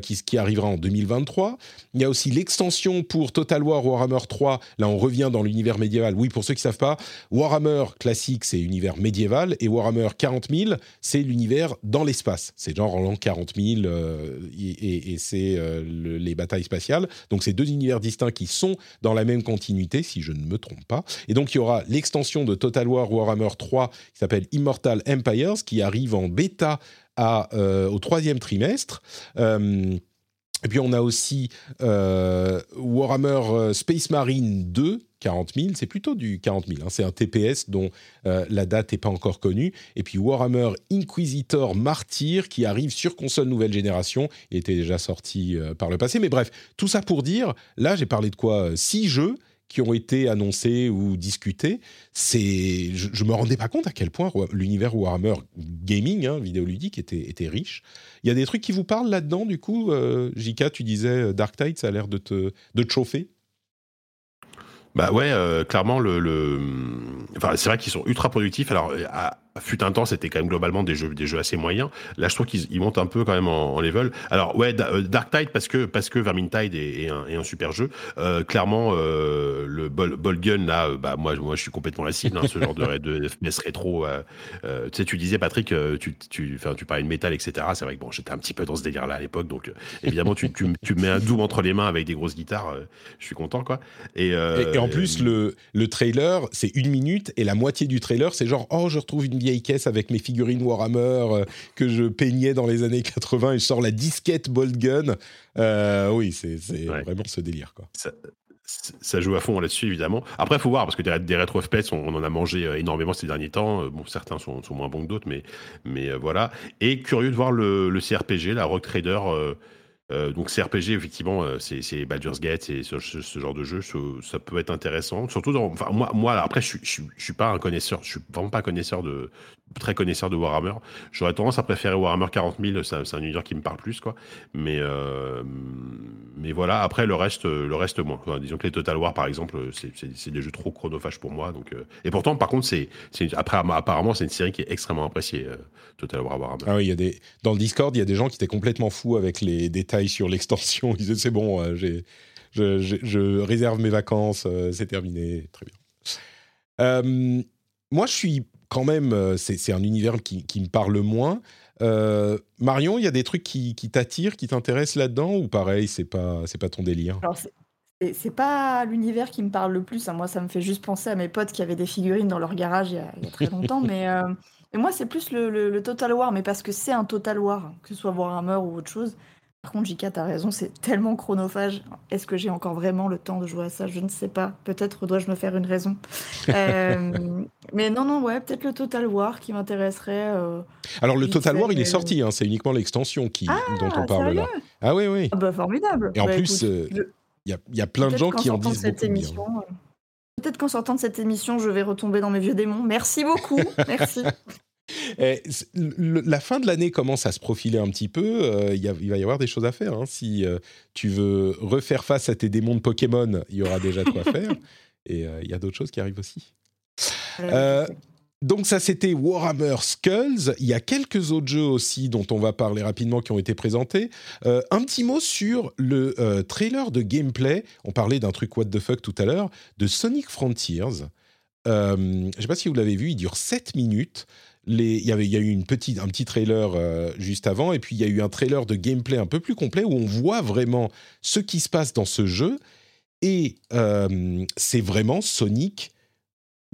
qui, qui arrivera en 2023. Il y a aussi l'extension pour Total War Warhammer 3. Là, on revient dans l'univers médiéval. Oui, pour ceux qui savent pas, Warhammer classique, c'est univers médiéval, et Warhammer 40 000, c'est l'univers dans l'espace. C'est genre en l'an 40 000, euh, et, c'est euh, les batailles spatiales. Donc c'est deux univers distincts qui sont dans la même continuité, si je ne me trompe pas. Et donc il y aura l'extension de Total War Warhammer 3 qui s'appelle Immortal Empires, qui arrive en bêta euh, au troisième trimestre. et puis on a aussi Warhammer Space Marine 2 40 000, c'est plutôt du 40 000. Hein. C'est un TPS dont euh, la date n'est pas encore connue. Et puis Warhammer Inquisitor Martyr qui arrive sur console nouvelle génération. Il était déjà sorti euh, par le passé. Mais bref, tout ça pour dire, là j'ai parlé de quoi euh, Six jeux qui ont été annoncés ou discutés. C'est, je, ne me rendais pas compte à quel point l'univers Warhammer gaming, hein, vidéoludique, était, était riche. Il y a des trucs qui vous parlent là-dedans, du coup. Jika, tu disais Dark Tide, ça a l'air de te, de te chauffer? Bah ouais, euh, clairement le, enfin c'est vrai qu'ils sont ultra productifs. Alors à, fut un temps, c'était quand même globalement des jeux, des jeux assez moyens. Là, je trouve qu'ils montent un peu quand même en, level. Alors ouais, euh, Dark Tide parce que parce que Vermintide est, un, super jeu. Euh, clairement, euh, le Ball, Gun là, bah moi, moi, je suis complètement la cible. Hein, ce genre de, de [laughs] FPS rétro. Euh, tu sais, tu disais Patrick, tu, tu, tu parlais de métal, etc. C'est vrai que bon, j'étais un petit peu dans ce délire-là à l'époque, donc évidemment, tu, tu, tu mets un Doom entre les mains avec des grosses guitares. je suis content, quoi. Et, et, en plus, le le trailer, c'est une minute et la moitié du trailer, c'est genre oh, je retrouve une vieille caisse avec mes figurines Warhammer euh, que je peignais dans les années 80 et je sors la disquette Bolt Gun. Euh, oui, c'est vraiment ce délire. Quoi. Ça, joue à fond là-dessus, évidemment. Après, il faut voir, parce que des, rétro FPS, on, en a mangé euh, énormément ces derniers temps. Bon, certains sont, moins bons que d'autres, mais, mais voilà. Et curieux de voir le, le CRPG, la Rock Trader. Euh, donc CRPG, effectivement, euh, c'est Baldur's Gate et ce, genre de jeu, ça, peut être intéressant. Surtout, enfin, moi, moi, après, je, je, je, suis pas un connaisseur, je suis vraiment pas connaisseur de, très connaisseur de Warhammer. J'aurais tendance à préférer Warhammer 40 000, c'est un univers qui me parle plus, quoi. Mais, euh, mais voilà, après, le reste, le reste moins. disons que les Total War, par exemple, c'est des jeux trop chronophages pour moi. Donc, et pourtant, par contre, c'est après, apparemment, c'est une série qui est extrêmement appréciée, Total War Warhammer. Ah oui, y a des, dans le Discord, il y a des gens qui étaient complètement fous avec les détails sur l'extension. Ils disaient c'est bon, euh, je, réserve mes vacances, euh, c'est terminé, très bien. Euh, moi, je suis quand même, c'est, un univers qui, me parle moins. Euh, Marion, il y a des trucs qui, t'attirent, qui t'intéressent là-dedans ou pareil, c'est pas c'est pas ton délire? Alors, c'est- pas l'univers qui me parle le plus. hein. Moi, ça me fait juste penser à mes potes qui avaient des figurines dans leur garage il y a, il y a très longtemps. [laughs] mais, euh, mais moi, c'est plus le, le- le Total War, mais parce que c'est un Total War, que ce soit Warhammer ou autre chose. Par contre, JK, t'as raison, c'est tellement chronophage. Est-ce que j'ai encore vraiment le temps de jouer à ça? Je ne sais pas. Peut-être dois-je me faire une raison. [laughs] Euh, mais non, non, ouais, peut-être le Total War qui m'intéresserait. euh. Alors le Total War, il est sorti, hein, c'est uniquement l'extension qui dont on Ah, parle là. Ah oui, oui. Ah bah formidable. Et en Bah, plus, euh, Il y a, il y a plein de gens qui en disent cette beaucoup de bien. émission, euh, Peut-être qu'en sortant de cette émission, je vais retomber dans mes vieux démons. Merci beaucoup. [laughs] Merci. Eh, le- la fin de l'année commence à se profiler un petit peu. euh, il y a- il va y avoir des choses à faire. hein. Si euh, tu veux refaire face à tes démons de Pokémon, il y aura déjà de quoi [laughs] faire. Et euh, il y a d'autres choses qui arrivent aussi. Donc ça, c'était Warhammer Skulls. Il y a quelques autres jeux aussi dont on va parler rapidement qui ont été présentés. Un petit mot sur le trailer de gameplay. On parlait d'un truc what the fuck tout à l'heure de Sonic Frontiers. Je ne sais pas si vous l'avez vu, il dure 7 minutes. Il, y avait, il y a eu une petite, un petit trailer euh, juste avant, et puis il y a eu un trailer de gameplay un peu plus complet où on voit vraiment ce qui se passe dans ce jeu. Et euh, c'est vraiment Sonic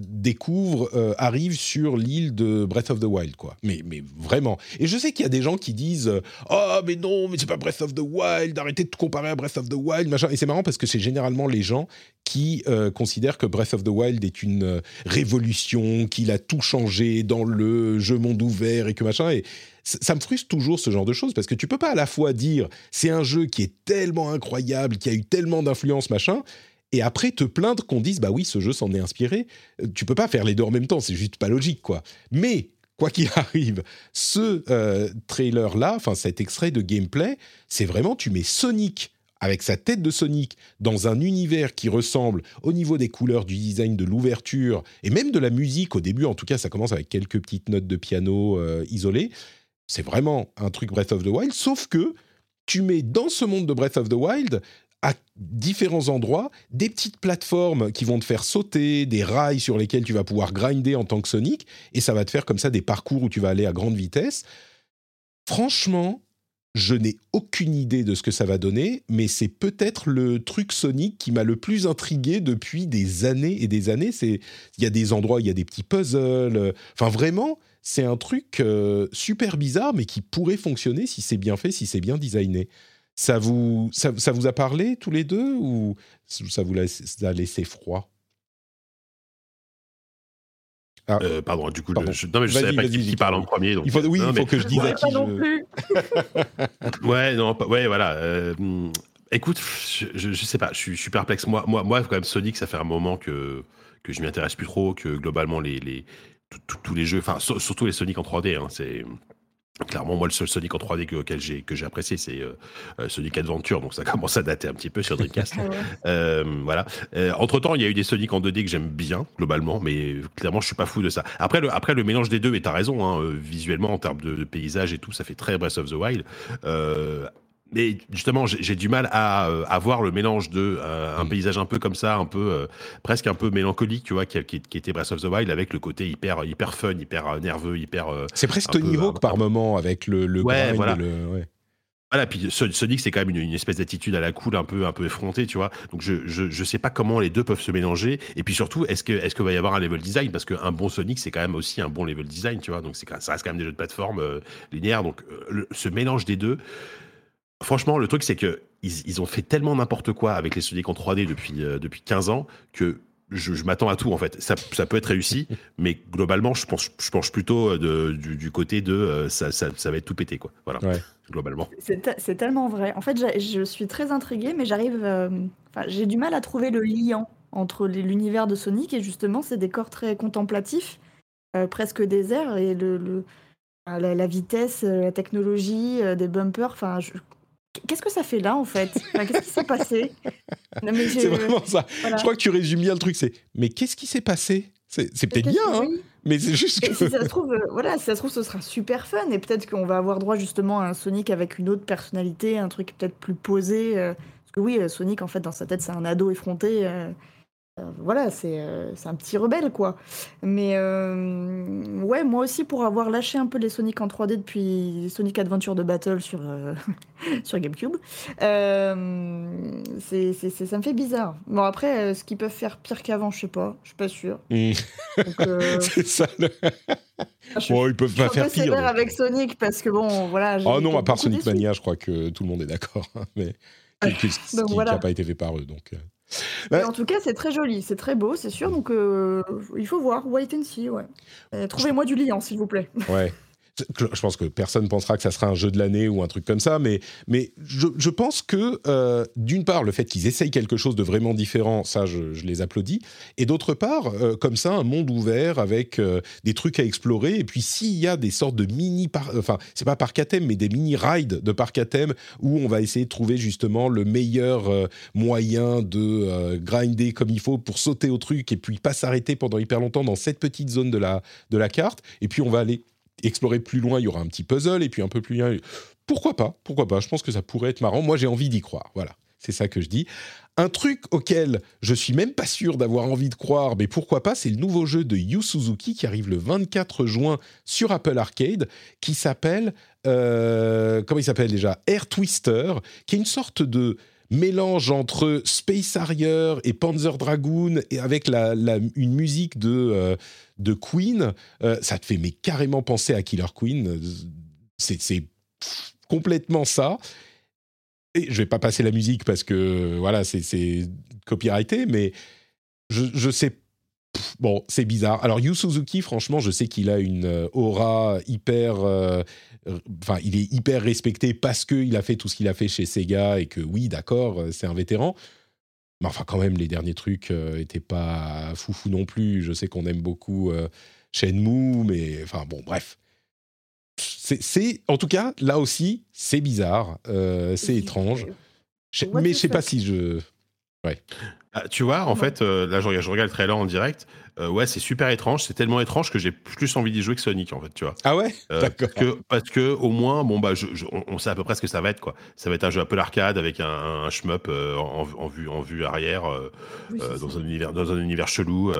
découvre, euh, arrive sur l'île de Breath of the Wild, quoi. Mais, mais vraiment. Et je sais qu'il y a des gens qui disent euh, Oh, mais non, mais c'est pas Breath of the Wild, arrêtez de te comparer à Breath of the Wild, machin. Et c'est marrant parce que c'est généralement les gens qui euh, considèrent que Breath of the Wild est une révolution, qu'il a tout changé dans le jeu monde ouvert et que machin. Et ça me frustre toujours ce genre de choses parce que tu peux pas à la fois dire c'est un jeu qui est tellement incroyable, qui a eu tellement d'influence, machin, et après te plaindre qu'on dise bah oui ce jeu s'en est inspiré. Tu peux pas faire les deux en même temps, c'est juste pas logique quoi. Mais quoi qu'il [laughs] arrive, ce euh, trailer là, enfin cet extrait de gameplay, c'est vraiment tu mets Sonic avec sa tête de Sonic dans un univers qui ressemble au niveau des couleurs, du design, de l'ouverture et même de la musique au début. En tout cas, ça commence avec quelques petites notes de piano euh, isolées. C'est vraiment un truc Breath of the Wild, sauf que tu mets dans ce monde de Breath of the Wild à différents endroits des petites plateformes qui vont te faire sauter, des rails sur lesquels tu vas pouvoir grinder en tant que Sonic, et ça va te faire comme ça des parcours où tu vas aller à grande vitesse. Franchement, je n'ai aucune idée de ce que ça va donner, mais c'est peut-être le truc Sonic qui m'a le plus intrigué depuis des années et des années. C'est, il y a des endroits, il y a des petits puzzles. euh, Enfin, vraiment, c'est un truc euh, super bizarre, mais qui pourrait fonctionner si c'est bien fait, si c'est bien designé. Ça vous, ça, ça vous a parlé tous les deux ou ça vous laisse- a laissé froid? Ah, Euh, pardon, du coup, Pardon. je, non, mais je savais pas qui, qui parle en premier. Donc, il faut, oui, non, il mais- faut que je dise à Ouais, qui pas je... non plus. [laughs] [laughs] Ouais, non, pas- ouais, voilà. euh, écoute, je, je, je sais pas, je suis, je suis perplexe. Moi, moi, moi, quand même, Sonic, ça fait un moment que que je m'y intéresse plus trop, que globalement les les tous- les jeux, enfin sur- surtout les Sonic en 3D, hein, c'est clairement moi le seul Sonic en 3D que, auquel j'ai que j'ai apprécié, c'est euh, euh, Sonic Adventure, donc ça [laughs] commence à dater un petit peu sur Dreamcast. [laughs] Ah. Euh, voilà. entre temps, il y a eu des Sonic en 2D que j'aime bien globalement, mais clairement, je suis pas fou de ça. Après, le, après le mélange des deux, et t'as raison, hein, visuellement en termes de, de paysage et tout, ça fait très Breath of the Wild. Mais justement, j'ai du mal à, euh, à voir le mélange de euh, un Mm. paysage un peu comme ça, un peu euh, presque un peu mélancolique, tu vois, qui, qui, qui était Breath of the Wild, avec le côté hyper hyper fun, hyper nerveux, hyper C'est presque Tony Hawk un- par moment avec le, le Ouais, voilà. le- ouais. voilà, puis Son- Sonic, c'est quand même une, une espèce d'attitude à la cool, un peu, un peu effrontée, tu vois. Donc je, je, je sais pas comment les deux peuvent se mélanger. Et puis surtout, est-ce que, est-ce qu'il va y avoir un level design? Parce qu'un bon Sonic, c'est quand même aussi un bon level design, tu vois. Donc c'est, ça reste quand même des jeux de plateforme euh, linéaires. Donc le- ce mélange des deux. Franchement, le truc, c'est que ils, ils ont fait tellement n'importe quoi avec les Sonic en 3D depuis, euh, depuis 15 ans que je, je m'attends à tout en fait. Ça, ça peut être réussi, [laughs] mais globalement, je pense, je pense plutôt euh, de, du, du côté de euh, ça, ça, ça va être tout pété quoi. Voilà, Ouais. globalement. C'est te- c'est tellement vrai. En fait, je suis très intriguée, mais j'arrive. euh, j'ai du mal à trouver le lien entre l'univers de Sonic et justement ces décors très contemplatifs, euh, presque déserts, et le, le- la, la vitesse, la technologie, euh, des bumpers. Enfin, je- qu'est-ce que ça fait là en fait? Enfin, Qu'est-ce qui s'est passé? C'est vraiment ça. voilà. Je crois que tu résumes bien le truc. C'est mais qu'est-ce qui s'est passé? C'est c'est peut-être bien, hein, oui. mais c'est juste Et que. si ça se trouve, euh, voilà, si ça se trouve, ce sera super fun et peut-être qu'on va avoir droit justement à un Sonic avec une autre personnalité, un truc peut-être plus posé. euh, parce que oui, euh, Sonic, en fait, dans sa tête, c'est un ado effronté. Euh, voilà, c'est c'est un petit rebelle, quoi. Mais ouais, moi aussi, pour avoir lâché un peu les Sonic en 3D depuis Sonic Adventure de Battle sur, [laughs] sur GameCube, c'est, ça me fait bizarre. Bon, après, ce qu'ils peuvent faire pire qu'avant, je sais pas, je suis pas sûr. Mmh. [laughs] c'est ça. Ah, [laughs] bon, ils peuvent pas faire pire. avec Sonic parce que bon, voilà. Oh non, à part Sonic Mania, je crois que tout le monde est d'accord. Hein, mais qui n'a pas été fait par eux, donc. En tout cas, c'est très joli, c'est très beau, c'est sûr. Donc, euh, il faut voir. Wait and see, ouais. Euh, trouvez-moi du liant, s'il vous plaît. Ouais. [laughs] Je pense que personne pensera que ça sera un jeu de l'année ou un truc comme ça, mais, mais je, je pense que, euh, d'une part, le fait qu'ils essayent quelque chose de vraiment différent, ça, je, les applaudis. Et d'autre part, euh, comme ça, un monde ouvert avec euh, des trucs à explorer. Et puis, s'il y a des sortes de mini, par, enfin, c'est pas parc à mais des mini rides de parc à où on va essayer de trouver justement le meilleur moyen de grinder comme il faut pour sauter au truc et puis pas s'arrêter pendant hyper longtemps dans cette petite zone de la, de la carte. Et puis, on va aller explorer plus loin, il y aura un petit puzzle, et puis un peu plus loin. Pourquoi pas Pourquoi pas Je pense que ça pourrait être marrant. Moi, j'ai envie d'y croire. Voilà, c'est ça que je dis. Un truc auquel je suis même pas sûr d'avoir envie de croire, mais pourquoi pas, c'est le nouveau jeu de Yu Suzuki qui arrive le 24 juin sur Apple Arcade, qui s'appelle euh, comment il s'appelle déjà? Air Twister, qui est une sorte de mélange entre Space Harrier et Panzer Dragoon et avec la, une musique de, euh, de Queen, euh, ça te fait mais carrément penser à Killer Queen. C'est complètement ça. Et je vais pas passer la musique parce que voilà, c'est copyrighté, mais je, je sais bon, c'est bizarre. Alors, Yu Suzuki, franchement, je sais qu'il a une euh, aura hyper enfin, il est hyper respecté parce qu'il a fait tout ce qu'il a fait chez Sega et que oui, d'accord, euh, c'est un vétéran. Mais enfin, quand même, les derniers trucs n'étaient euh, pas foufou non plus. Je sais qu'on aime beaucoup euh, Shenmue, mais enfin, bon, bref. C'est, en tout cas, là aussi, c'est bizarre, c'est étrange. mais je sais pas si je. Ouais. Ah, tu vois, en fait, là, je regarde, le trailer en direct. Euh, ouais, c'est super étrange. C'est tellement étrange que j'ai plus envie d'y jouer que Sonic, en fait, tu vois. Ah ouais? Euh, parce, que, parce que, au moins, bon, bah, je, on sait à peu près ce que ça va être, quoi. Ça va être un jeu un peu l'arcade avec un, un shmup euh, en, vue, en vue arrière, dans, un univers, dans un univers chelou.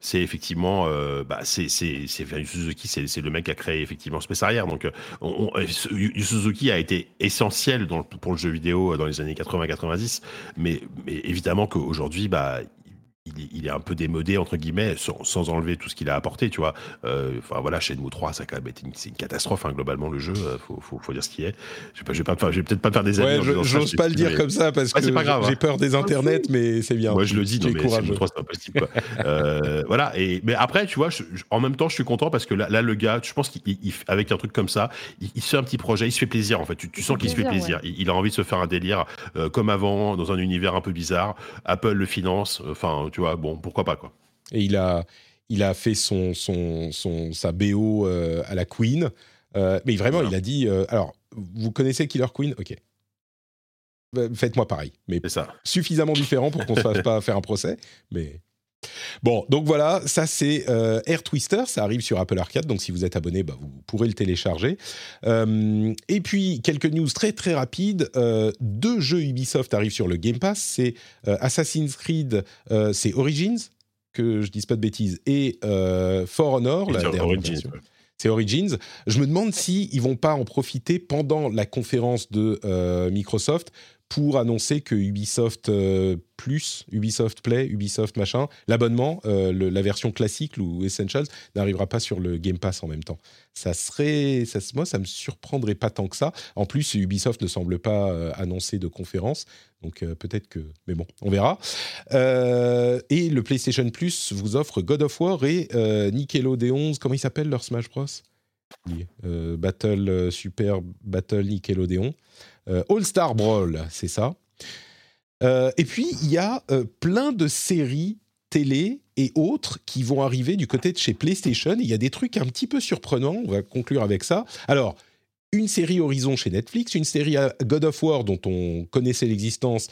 c'est effectivement, bah, c'est Suzuki, c'est le mec qui a créé effectivement Space Arrière. Donc, on, Suzuki a été essentiel dans, pour le jeu vidéo dans les années 80-90, mais, mais évidemment qu'aujourd'hui, bah, il, est un peu démodé entre guillemets sans, enlever tout ce qu'il a apporté tu vois. Euh, enfin voilà Shenmue 3 ça a quand même été une, c'est une catastrophe hein, globalement le jeu euh, faut, faut, faut, dire ce qui est. Je vais, pas, je vais peut-être pas faire des amis ouais, j'ose pas le dire comme ça parce que hein. j'ai peur des internets mais c'est bien. Moi je le dis non, mais Shenmue 3 c'est pas possible quoi. euh, voilà et mais après tu vois en même temps je suis content parce que là, là le gars je pense qu'avec un truc comme ça il, se fait un petit projet il se fait plaisir en fait. Tu, sens qu'il se fait plaisir il, a envie de se faire un délire euh, comme avant dans un univers un peu bizarre. Apple le finance enfin tu vois, bon, pourquoi pas, quoi. Et il a, il a fait son, son, son sa BO euh, à la Queen. Euh, mais vraiment, il a dit. Euh, alors, vous connaissez Killer Queen? Ok. Faites-moi pareil. Mais ça. suffisamment différent pour qu'on ne se fasse pas faire un procès. Mais. Bon, donc voilà, ça c'est Air Twister, ça arrive sur Apple Arcade, donc si vous êtes abonné, bah, vous pourrez le télécharger. et puis, quelques news très très rapides. deux jeux Ubisoft arrivent sur le Game Pass, c'est Assassin's Creed, c'est Origins, que je dise pas de bêtises, et For Honor, la dernière c'est Origins. Je me demande si ils vont pas en profiter pendant la conférence de Microsoft pour annoncer que Ubisoft euh, Plus, Ubisoft Play, Ubisoft machin, l'abonnement, euh, la version classique ou Essentials n'arrivera pas sur le Game Pass en même temps. Ça serait, moi, ça me surprendrait pas tant que ça. En plus, Ubisoft ne semble pas euh, annoncer de conférence, donc peut-être que, mais bon, on verra. et le PlayStation Plus vous offre God of War et Nickelodeon, comment il s'appelle leur Smash Bros? Battle Super Battle Nickelodeon. Euh, All Star Brawl, c'est ça. Euh, et puis, il y a euh, plein de séries télé et autres qui vont arriver du côté de chez PlayStation. Il y a des trucs un petit peu surprenants. On va conclure avec ça. Alors, une série Horizon chez Netflix, une série God of War dont on connaissait l'existence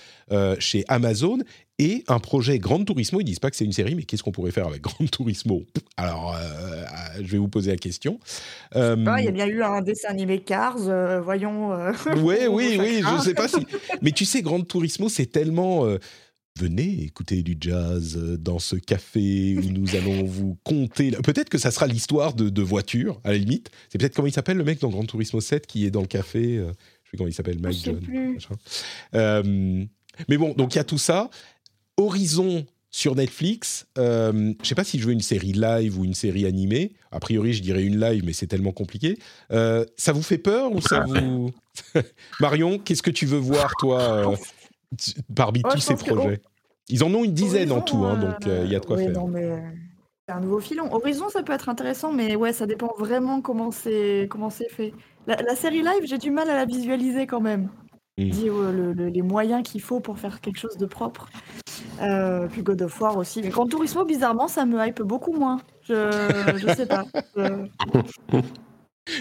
chez Amazon, et un projet Grand Turismo. Ils disent pas que c'est une série, mais qu'est-ce qu'on pourrait faire avec Grand Turismo? Alors, euh, euh, je vais vous poser la question. Euh, il y a bien eu un dessin animé Cars, voyons. [laughs] oui, oui, oui, je sais pas si. [laughs] Mais tu sais, Grand Turismo, c'est tellement venez écouter du jazz dans ce café où nous allons vous conter. Peut-être que ça sera l'histoire de, de voitures, à la limite. C'est peut-être comment il s'appelle le mec dans Grand Turismo 7 qui est dans le café. je sais comment il s'appelle, Mike John. plus. mais bon, donc il y a tout ça. Horizon sur Netflix. euh, je sais pas si je veux une série live ou une série animée. A priori, je dirais une live, mais c'est tellement compliqué. Euh, ça vous fait peur ou ça vous [laughs] Marion, qu'est-ce que tu veux voir toi euh, parmi Ouais, tous ces que- projets? Ils en ont une dizaine en tout, hein, donc euh, il y a de quoi oui, faire. non, mais c'est un nouveau filon. Horizon, ça peut être intéressant, mais ouais, ça dépend vraiment comment c'est comment c'est fait. La, la série live, j'ai du mal à la visualiser quand même. Mm. Euh, le- le- les moyens qu'il faut pour faire quelque chose de propre. Euh, puis God of War aussi. Mais Grand Turismo, bizarrement, ça me hype beaucoup moins. Je, je sais pas. Euh,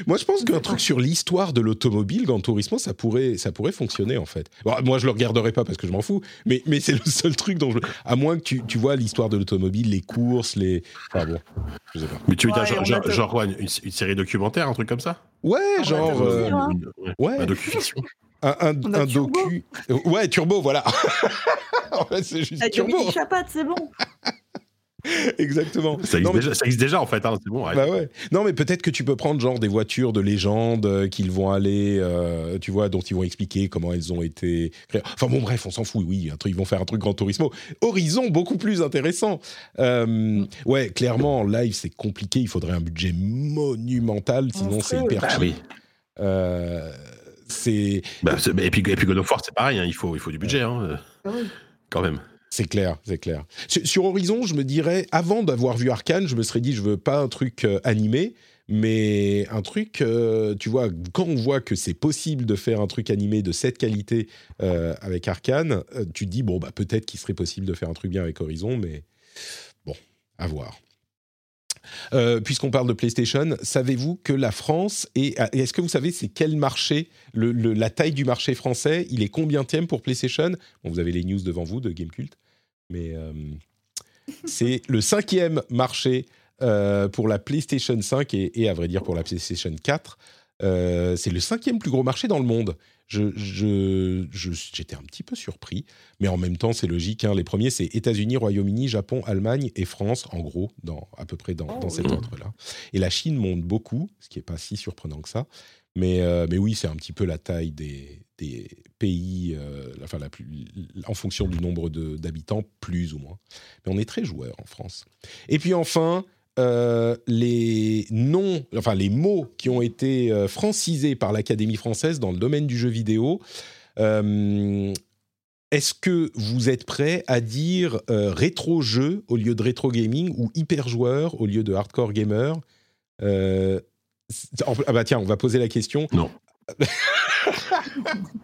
Moi, je pense qu'un truc sur l'histoire de l'automobile, Gran Turismo, ça pourrait, ça pourrait fonctionner en fait. Bon, moi, je le regarderai pas parce que je m'en fous, mais, mais c'est le seul truc dont je. À moins que tu, tu vois l'histoire de l'automobile, les courses, les. Enfin bon, je sais pas. Mais tu veux Ouais, dire, genre, genre, tout. genre quoi, une, une série documentaire, un truc comme ça? Ouais, genre. euh, hein. Une- ouais, ouais. Docu-fiction. Un un, Turbo. docu. Euh, Ouais, Turbo, voilà. [laughs] en fait, c'est juste Avec Turbo. C'est bon. [laughs] Exactement. Ça existe, Non, mais- déjà, ça existe déjà, en fait, hein, c'est bon. Bah ouais. Non, mais peut-être que tu peux prendre genre des voitures de légende euh, qu'ils vont aller, euh, tu vois, dont ils vont expliquer comment elles ont été créées. Enfin bon, bref, on s'en fout. Oui, un truc, ils vont faire un truc Grand Turismo. Horizon, beaucoup plus intéressant. Euh, ouais, clairement, en live, c'est compliqué. Il faudrait un budget monumental, sinon c'est hyper Bah oui. C'est Bah, et, puis, et puis God of War, c'est pareil, hein, il, faut, il faut du budget, hein, euh, Ah oui. quand même. C'est clair, c'est clair. Sur, sur Horizon, je me dirais, avant d'avoir vu Arkane, je me serais dit, je veux pas un truc euh, animé, mais un truc, euh, tu vois, quand on voit que c'est possible de faire un truc animé de cette qualité euh, avec Arkane, euh, tu te dis, bon, bah, peut-être qu'il serait possible de faire un truc bien avec Horizon, mais bon, à voir. Euh, Puisqu'on parle de PlayStation, savez-vous que la France est. Est-ce que vous savez c'est quel marché La taille du marché français, il est combienième pour PlayStation? Bon, vous avez les news devant vous de Gamecult, mais euh, c'est le cinquième marché euh, pour la PlayStation 5 et, et, à vrai dire pour la PlayStation 4. Euh, c'est le cinquième plus gros marché dans le monde. Je, je- je- j'étais un petit peu surpris, mais en même temps, c'est logique. hein. Les premiers, c'est États-Unis, Royaume-Uni, Japon, Allemagne et France, en gros, dans, à peu près dans, Oh, dans cet oui. ordre-là. Et la Chine monte beaucoup, ce qui n'est pas si surprenant que ça. Mais, euh, mais oui, c'est un petit peu la taille des, des pays, euh, enfin, la plus, en fonction du nombre d'habitants, plus ou moins. Mais on est très joueurs en France. Et puis enfin, euh, les noms, enfin les mots qui ont été euh, francisés par l'Académie française dans le domaine du jeu vidéo. Euh, Est-ce que vous êtes prêt à dire euh, rétro jeu au lieu de rétro gaming ou hyper joueur au lieu de hardcore gamer? C'est- Ah bah tiens, on va poser la question. Non. [laughs]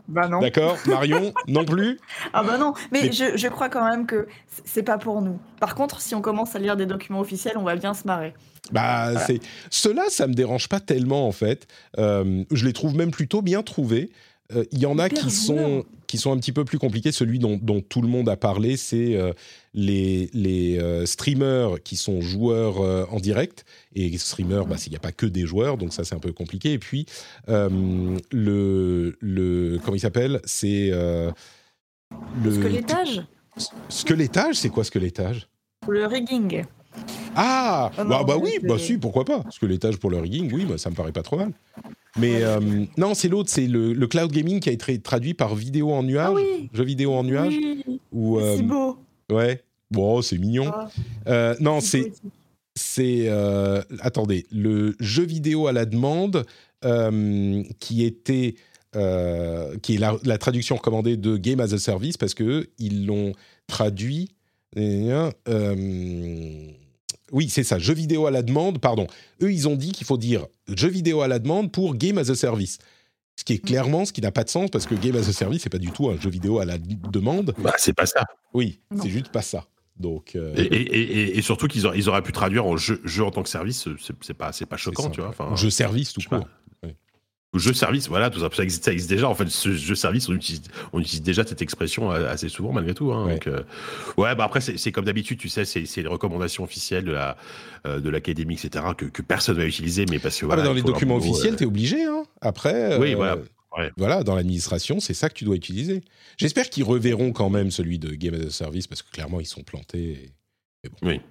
Bah non. D'accord, Marion, non plus. Ah bah non, mais, Mais- Je, je crois quand même que c'est pas pour nous. Par contre, si on commence à lire des documents officiels, on va bien se marrer. Bah, c'est cela, ça me dérange pas tellement en fait. Euh, je les trouve même plutôt bien trouvés. Euh, Il y en a qui sont. Qui sont un petit peu plus compliqués. Celui dont, dont tout le monde a parlé, c'est euh, les les euh, streamers qui sont joueurs euh, en direct. Et streamers, bah, il n'y a pas que des joueurs, donc ça c'est un peu compliqué. Et puis euh, le le comment il s'appelle? C'est euh, le Squelettage squelettage. C'est quoi squelettage le rigging? Ah, Ah bah, non, bah oui, bah si, pourquoi pas Parce que l'étage pour le rigging, oui, bah, ça me paraît pas trop mal. Mais euh, non, c'est l'autre, c'est le, le cloud gaming qui a été traduit par vidéo en nuage, Ah oui. jeu vidéo en nuage. Oui, Ou, c'est euh, beau. ouais, bon, c'est mignon. Ah, Euh, non, c'est, c'est attendez, le jeu vidéo à la demande qui était qui est la, la traduction recommandée de Game as a Service parce que eux, ils l'ont traduit. Oui, c'est ça, jeu vidéo à la demande. Pardon, eux, ils ont dit qu'il faut dire jeu vidéo à la demande pour Game as a Service. Ce qui est clairement ce qui n'a pas de sens parce que Game as a Service, c'est pas du tout un jeu vidéo à la demande. Bah, c'est pas ça. Oui, c'est juste pas ça. Donc, euh, Et, et- et- et surtout qu'ils auraient, ils auraient pu traduire en jeu, jeu en tant que service, c'est pas, c'est pas choquant, tu vois. Enfin, jeu service tout je pas. Jeu service, voilà, tout ça, ça existe, ça existe déjà. En fait, ce jeu service, on utilise, on utilise déjà cette expression assez souvent, malgré tout. Hein, Ouais. Donc, euh, ouais, bah après, c'est comme d'habitude, tu sais, c'est les recommandations officielles de la euh, de l'académie, etc., que, que personne va utiliser, mais parce que Ah, bah, dans les documents officiels, euh, t'es obligé. Hein. Après, Oui, euh, voilà. Voilà, dans l'administration, c'est ça que tu dois utiliser. J'espère qu'ils reverront quand même celui de Game as a Service parce que clairement ils sont plantés. Oui.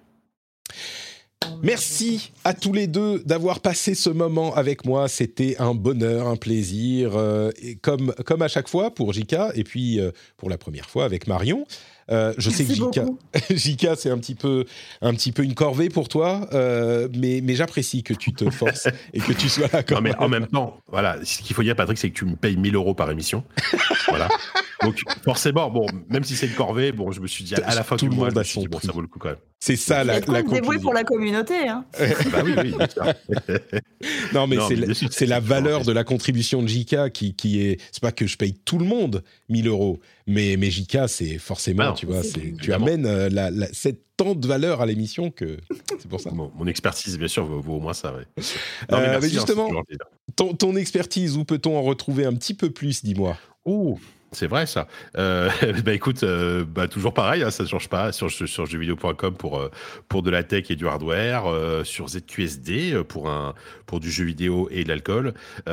Merci à tous les deux d'avoir passé ce moment avec moi. C'était un bonheur, un plaisir, euh, comme, à chaque fois pour Jika et puis euh, pour la première fois avec Marion. Euh, je sais que Jika, Jika [laughs] c'est un petit peu un petit peu une corvée pour toi, euh, mais mais j'apprécie que tu te forces [laughs] et que tu sois là. Quand non, mais en même temps, voilà, ce qu'il faut dire, Patrick, c'est que tu me payes 1000 euros par émission, [laughs] voilà. Donc forcément, bon, même si c'est une corvée, bon, je me suis dit à la fin Tout du le mois, monde je me a suis son dit, bon, ça vaut le coup quand même. C'est ça la, la dévoué pour la communauté. Hein. bah oui, oui. bien sûr. Non, mais c'est la, valeur de la contribution de JK qui, qui est. C'est pas que je paye tout le monde 1000 euros, mais, mais JK, c'est forcément, non, tu vois, c'est tu amènes euh, la, la- cette tant de valeur à l'émission que c'est pour ça. Mon, mon expertise, bien sûr, vaut, vaut au moins ça. Ouais. Euh, mais hein, justement-. Ton, ton expertise, où peut-on en retrouver un petit peu plus, dis-moi? Ouh, c'est vrai ça. Euh, [laughs] bah écoute, euh, bah toujours pareil, hein, ça ne change pas. Sur, sur jeuxvideo.com pour, euh, pour de la tech et du hardware, euh, sur ZQSD euh, pour, un, pour du jeu vidéo et de l'alcool. [laughs]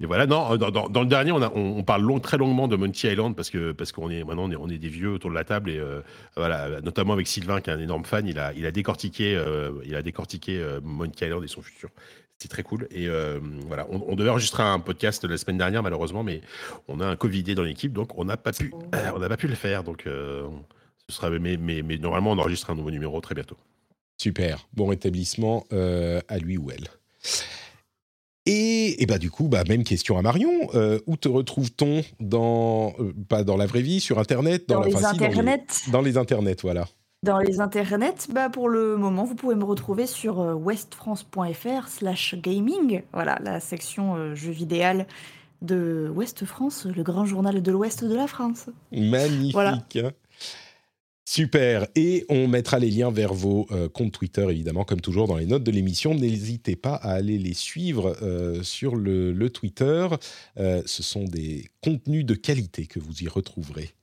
Et, voilà, non, dans, dans- le dernier, on, a, on, parle long, très longuement de Monkey Island parce que parce qu'on est maintenant on est, des vieux autour de la table et voilà, notamment avec Sylvain qui est un énorme fan, il a, il a décortiqué, il a décortiqué Monkey Island et son futur. C'était très cool. Et euh, voilà, on, on devait enregistrer un podcast la semaine dernière, malheureusement, mais on a un Covidé dans l'équipe, donc on n'a pas pu, euh, on n'a pas pu le faire. Donc, euh, ce sera, mais, mais, mais normalement, on enregistre un nouveau numéro très bientôt. Super, bon rétablissement euh, à lui ou elle. Et, et bah du coup, bah, même question à Marion. Euh, où te retrouve-t-on dans, euh, pas dans la vraie vie, sur Internet Dans la- les enfin, si, internets. dans les internets, voilà. Dans les internets, bah pour le moment, vous pouvez me retrouver sur euh, westfrance.fr slash gaming. Voilà, la section euh, jeux vidéo de Ouest France, le grand journal de l'Ouest de la France. Magnifique. Voilà. Super. Et on mettra les liens vers vos euh, comptes Twitter, évidemment, comme toujours dans les notes de l'émission. N'hésitez pas à aller les suivre euh, sur le, le Twitter. Ce sont des contenus de qualité que vous y retrouverez.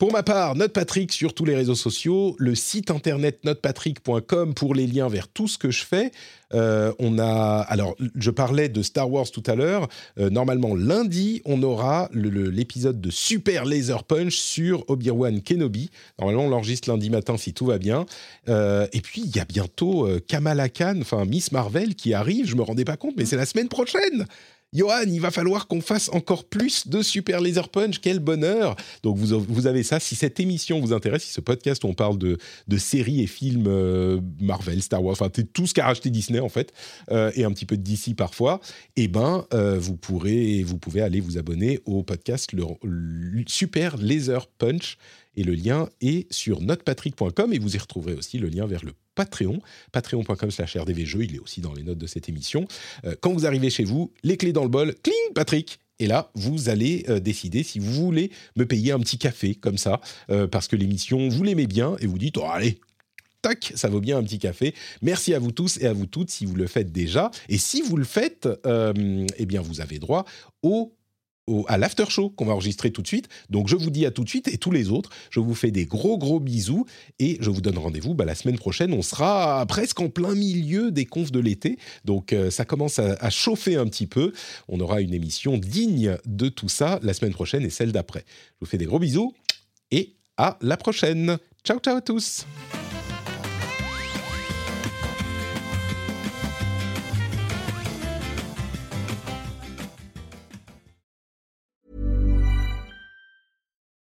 Pour ma part, Note Patrick sur tous les réseaux sociaux, le site internet notepatrick.com pour les liens vers tout ce que je fais. Euh, on a, alors, je parlais de Star Wars tout à l'heure. Euh, normalement, lundi, on aura l'épisode de Super Laser Punch sur Obi-Wan Kenobi. Normalement, on l'enregistre lundi matin si tout va bien. Euh, et puis, il y a bientôt Kamala Khan, enfin Miss Marvel, qui arrive. Je me rendais pas compte, mais c'est la semaine prochaine. Johan, il va falloir qu'on fasse encore plus de Super Laser Punch. Quel bonheur Donc vous, avez ça. Si cette émission vous intéresse, si ce podcast où on parle de, séries et films euh, Marvel, Star Wars, enfin tout ce qu'a racheté Disney en fait, euh, et un petit peu de DC parfois, eh ben euh, vous pourrez, vous pouvez aller vous abonner au podcast Super Laser Punch. Et le lien est sur notepatrick.com et vous y retrouverez aussi le lien vers le Patreon, patreon.com slash rdvjeux, il est aussi dans les notes de cette émission. Euh, quand vous arrivez chez vous, les clés dans le bol, cling, Patrick et là, vous allez euh, décider si vous voulez me payer un petit café comme ça, euh, parce que l'émission, vous l'aimez bien, et vous dites, oh, allez, tac, ça vaut bien un petit café. Merci à vous tous et à vous toutes si vous le faites déjà. Et si vous le faites, eh bien, vous avez droit au à l'after show qu'on va enregistrer tout de suite. Donc je vous dis à tout de suite et tous les autres, je vous fais des gros gros bisous et je vous donne rendez-vous bah, la semaine prochaine. On sera presque en plein milieu des confs de l'été, donc euh, ça commence à, à chauffer un petit peu. On aura une émission digne de tout ça la semaine prochaine et celle d'après. Je vous fais des gros bisous et à la prochaine. Ciao ciao à tous.